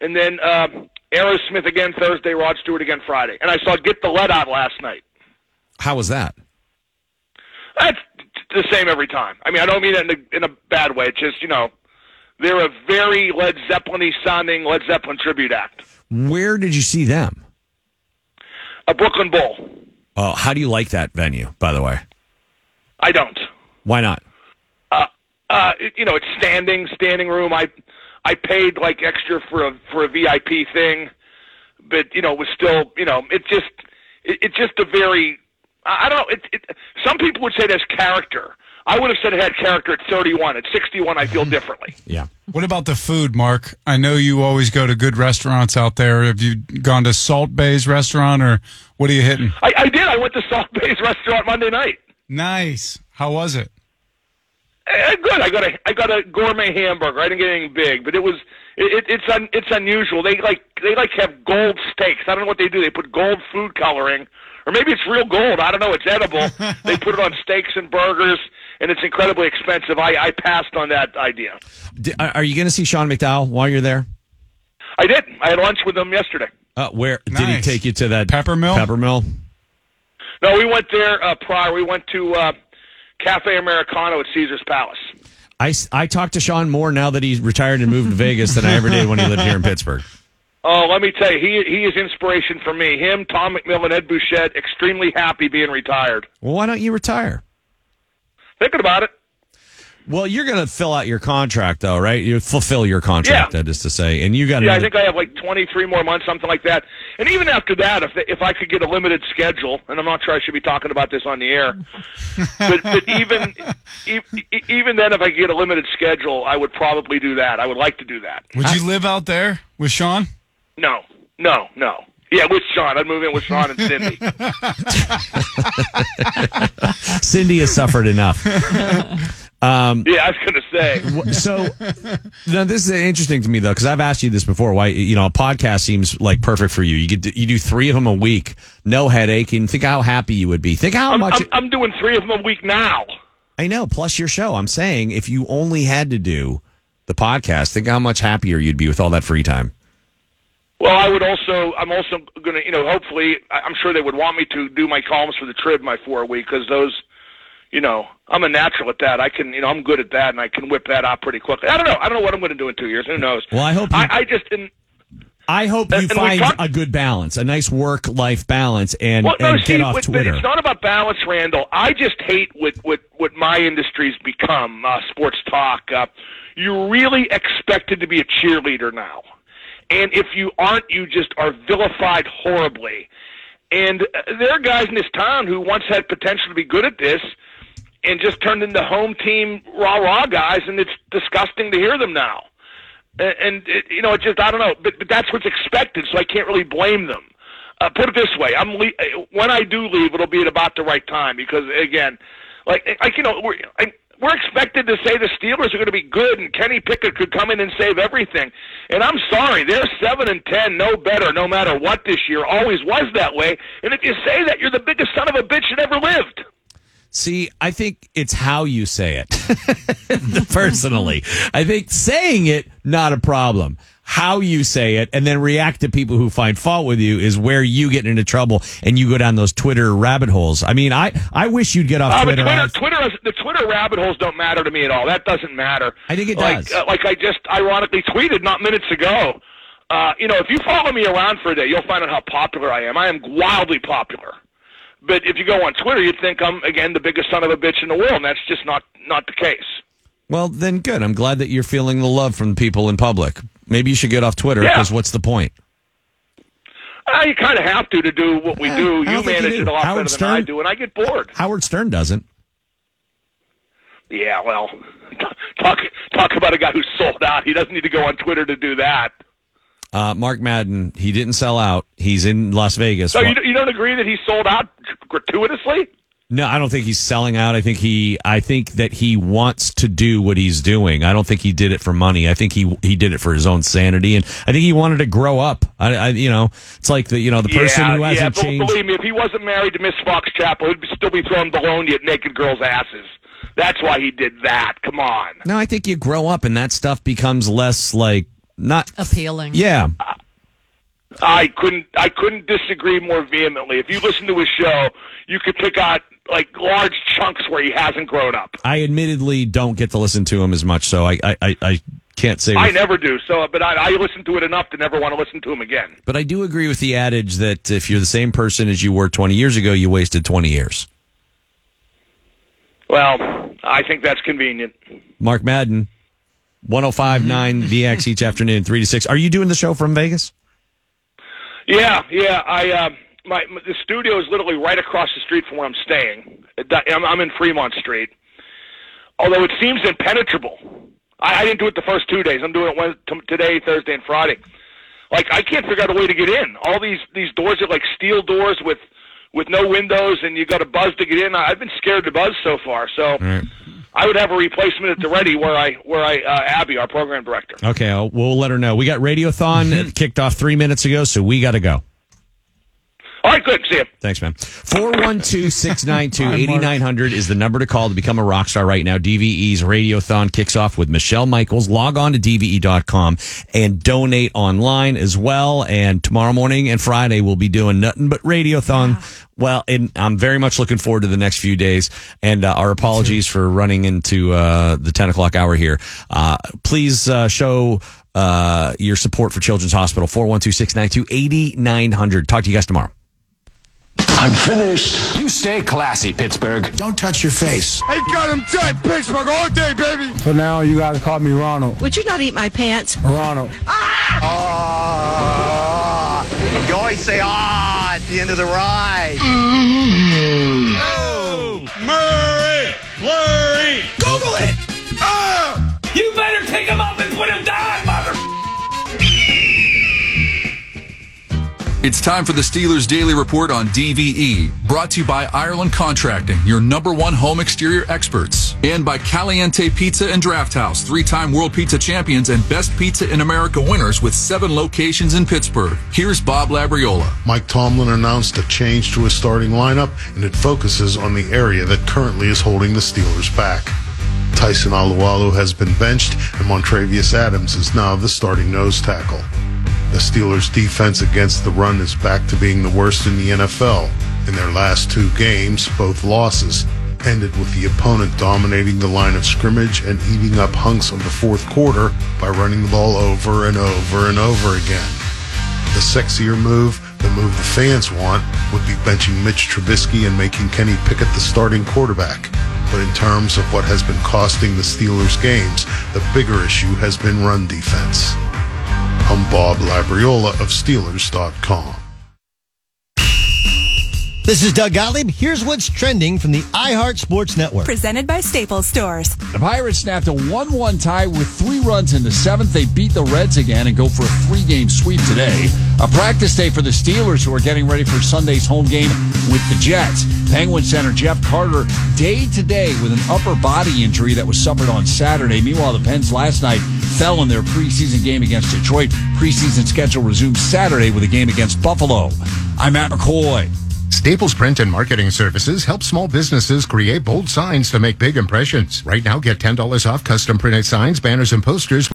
and then uh, Aerosmith again Thursday. Rod Stewart again Friday, and I saw Get the Led Out last night. How was that? That's the same every time. I mean, I don't mean that in a, in a bad way. It's just you know, they're a very Led Zeppelin-y sounding Led Zeppelin tribute act. Where did you see them? A Brooklyn Bowl. Oh, how do you like that venue? By the way, I don't. why not? Uh, uh, it- you know, it's standing, standing room. I, I paid like extra for a for a VIP thing, but you know, it was still, you know, it just, it, it's just a very, I I don't know. It, it, some people would say there's character. I would have said it had character at 31. At 61, I feel differently. Yeah. What about the food, Mark? I know you always go to good restaurants out there. Have you gone to Salt Bae's restaurant or what are you hitting? I, I did. I went to Salt Bae's restaurant Monday night. Nice. How was it? Eh, good. I got a I got a gourmet hamburger. I didn't get anything big, but it was It, it, it's un, it's unusual. They like they like have gold steaks. I don't know what they do. They put gold food coloring, or maybe it's real gold. I don't know. It's edible. they put it on steaks and burgers, and it's incredibly expensive. I, I passed on that idea. Are are you going to see Sean McDowell while you're there? I did. I had lunch with him yesterday. Uh, where did he take you to that Peppermill? Peppermill. No, we went there uh, prior. We went to uh, Cafe Americano at Caesar's Palace. I, I talked to Sean more now that he's retired and moved to Vegas than I ever did when he lived here in Pittsburgh. Oh, let me tell you, he he is inspiration for me. Him, Tom McMillan, Ed Bouchette, extremely happy being retired. Well, why don't you retire? Thinking about it. Well, you're going to fill out your contract, though, right? You fulfill your contract, that is to say, and you got Yeah, I think I have like 23 more months, something like that. And even after that, if if I could get a limited schedule, and I'm not sure I should be talking about this on the air, but, but even e- even then, if I could get a limited schedule, I would probably do that. I would like to do that. Would you live out there with Sean? No, no, no. Yeah, with Sean, I'd move in with Sean and Cindy. Cindy has suffered enough. Um, yeah, I was going to say. so now this is interesting to me though because I've asked you this before. Why you know a podcast seems like perfect for you. You get you do three of them a week, no headache, and think how happy you would be. Think how I'm, much. I'm, I'm doing three of them a week now. I know. Plus your show. I'm saying if you only had to do the podcast, think how much happier you'd be with all that free time. Well, I would also. I'm also going to, you know, hopefully, I- I'm sure they would want me to do my columns for the Trib my four a week because those, you know, I'm a natural at that. I can, you know, I'm good at that, and I can whip that out pretty quickly. I don't know. I don't know what I'm going to do in two years. Who knows? Well, I hope you- I, I just didn't. I hope you And- and we find talked- a good balance, a nice work life balance, and, Well, no, and see, get off but Twitter. it's not about balance, Randall. I just hate what what what my industry's become. Uh, sports talk. Uh, you're really expected to be a cheerleader now, and if you aren't, you just are vilified horribly. And uh, there are guys in this town who once had potential to be good at this, and just turned into home team rah rah guys, and it's disgusting to hear them now. And, it, you know, it just I don't know, but, but that's what's expected, so I can't really blame them. Uh, put it this way: I'm le- uh, when I do leave, it'll be at about the right time because again, like like you know, we're I, we're expected to say the Steelers are going to be good, and Kenny Pickett could come in and save everything. And I'm sorry, they're seven and ten, no better, no matter what this year. Always was that way. And if you say that, you're the biggest son of a bitch that ever lived. See, I think it's how you say it. Personally, I think saying it not a problem. How you say it and then react to people who find fault with you is where you get into trouble and you go down those Twitter rabbit holes. I mean, I I wish you'd get off Uh, Twitter. Twitter, Twitter, is- the Twitter rabbit holes don't matter to me at all. That doesn't matter. I think it like, does. Uh, like I just ironically tweeted not minutes ago. Uh, you know, if you follow me around for a day, you'll find out how popular I am. I am wildly popular. But if you go on Twitter, you'd think I'm again the biggest son of a bitch in the world, and that's just not not the case. Well, then good. I'm glad that you're feeling the love from people in public. Maybe you should get off Twitter Yeah. because what's the point? Uh, you kind of have to to do what we I do. You you manage do. it a lot Howard better than I do, and I get bored. Howard Stern doesn't. Yeah, well, talk talk about a guy who's sold out. He doesn't need to go on Twitter to do that. Uh, Mark Madden, he didn't sell out. He's in Las Vegas. So you, you don't agree that he sold out gratuitously? No, I don't think he's selling out. I think he, I think that he wants to do what he's doing. I don't think he did it for money. I think he he did it for his own sanity, and I think he wanted to grow up. I, I you know, it's like the you know the person yeah, who hasn't but changed. believe me, if he wasn't married to Miss Fox Chapel, he'd still be throwing bologna at naked girls' asses. That's why he did that. Come on. No, I think you grow up and that stuff becomes less like not appealing. Yeah, uh, I couldn't I couldn't disagree more vehemently. If you listen to his show, you could pick out like large chunks where he hasn't grown up. I admittedly don't get to listen to him as much, so I I, I, I can't say. I never do. So, but I, I listen to it enough to never want to listen to him again. But I do agree with the adage that if you're the same person as you were 20 years ago, you wasted 20 years. Well, I think that's convenient. Mark Madden, 1059 the X each afternoon, 3 to 6. Are you doing the show from Vegas? Yeah, yeah. I uh, my, my the studio is literally right across the street from where I'm staying. I'm, I'm in Fremont Street. Although it seems impenetrable. I, I didn't do it the first two days. I'm doing it Wednesday, t- today, Thursday, and Friday. Like I can't figure out a way to get in. All these these doors are like steel doors with with no windows, and you got to buzz to get in. I've been scared to buzz so far. So I would have a replacement at the ready where I where I uh, Abby, our program director. Okay, I'll, we'll let her know. We got Radiothon kicked off three minutes ago, so we got to go. All right, good. See you. Thanks, man. 412-692-8900 is the number to call to become a rock star right now. DVE's Radiothon kicks off with Michelle Michaels. Log on to DVE.com and donate online as well. And tomorrow morning and Friday, we'll be doing nothing but Radiothon. Well, and I'm very much looking forward to the next few days. And uh, our apologies for running into uh, the 10 o'clock hour here. Uh, please uh, show uh, your support for Children's Hospital. 412-692-8900. Talk to you guys tomorrow. I'm finished. You stay classy, Pittsburgh. Don't touch your face. I got him tight, Pittsburgh all day, baby. For now, you guys call me Ronald. Would you not eat my pants? Ronald. Ah! ah! You always say ah at the end of the ride. Oh, Murray! Flurry! Google it! Oh! You better pick him up and put him down, It's time for the Steelers Daily Report on DVE, brought to you by Ireland Contracting, your number one home exterior experts, and by Caliente Pizza and Draft House, three-time World Pizza champions and Best Pizza in America winners with seven locations in Pittsburgh. Here's Bob Labriola. Mike Tomlin announced a change to his starting lineup, and it focuses on the area that currently is holding the Steelers back. Tyson Alualu has been benched, and Montravius Adams is now the starting nose tackle. The Steelers' defense against the run is back to being the worst in the NFL. In their last two games, both losses ended with the opponent dominating the line of scrimmage and eating up hunks of the fourth quarter by running the ball over and over and over again. The sexier move, the move the fans want, would be benching Mitch Trubisky and making Kenny Pickett the starting quarterback. But in terms of what has been costing the Steelers games, the bigger issue has been run defense. I'm Bob Labriola of Steelers.com. This is Doug Gottlieb. Here's what's trending from the iHeart Sports Network. Presented by Staples Stores. The Pirates snapped a 1 1 tie with three runs in the seventh. They beat the Reds again and go for a three game sweep today. A practice day for the Steelers, who are getting ready for Sunday's home game with the Jets. Penguin center Jeff Carter, day to day with an upper body injury that was suffered on Saturday. Meanwhile, the Pens last night fell in their preseason game against Detroit. Preseason schedule resumes Saturday with a game against Buffalo. I'm Matt McCoy. Staples Print and Marketing Services help small businesses create bold signs to make big impressions. Right now, get $10 off custom printed signs, banners, and posters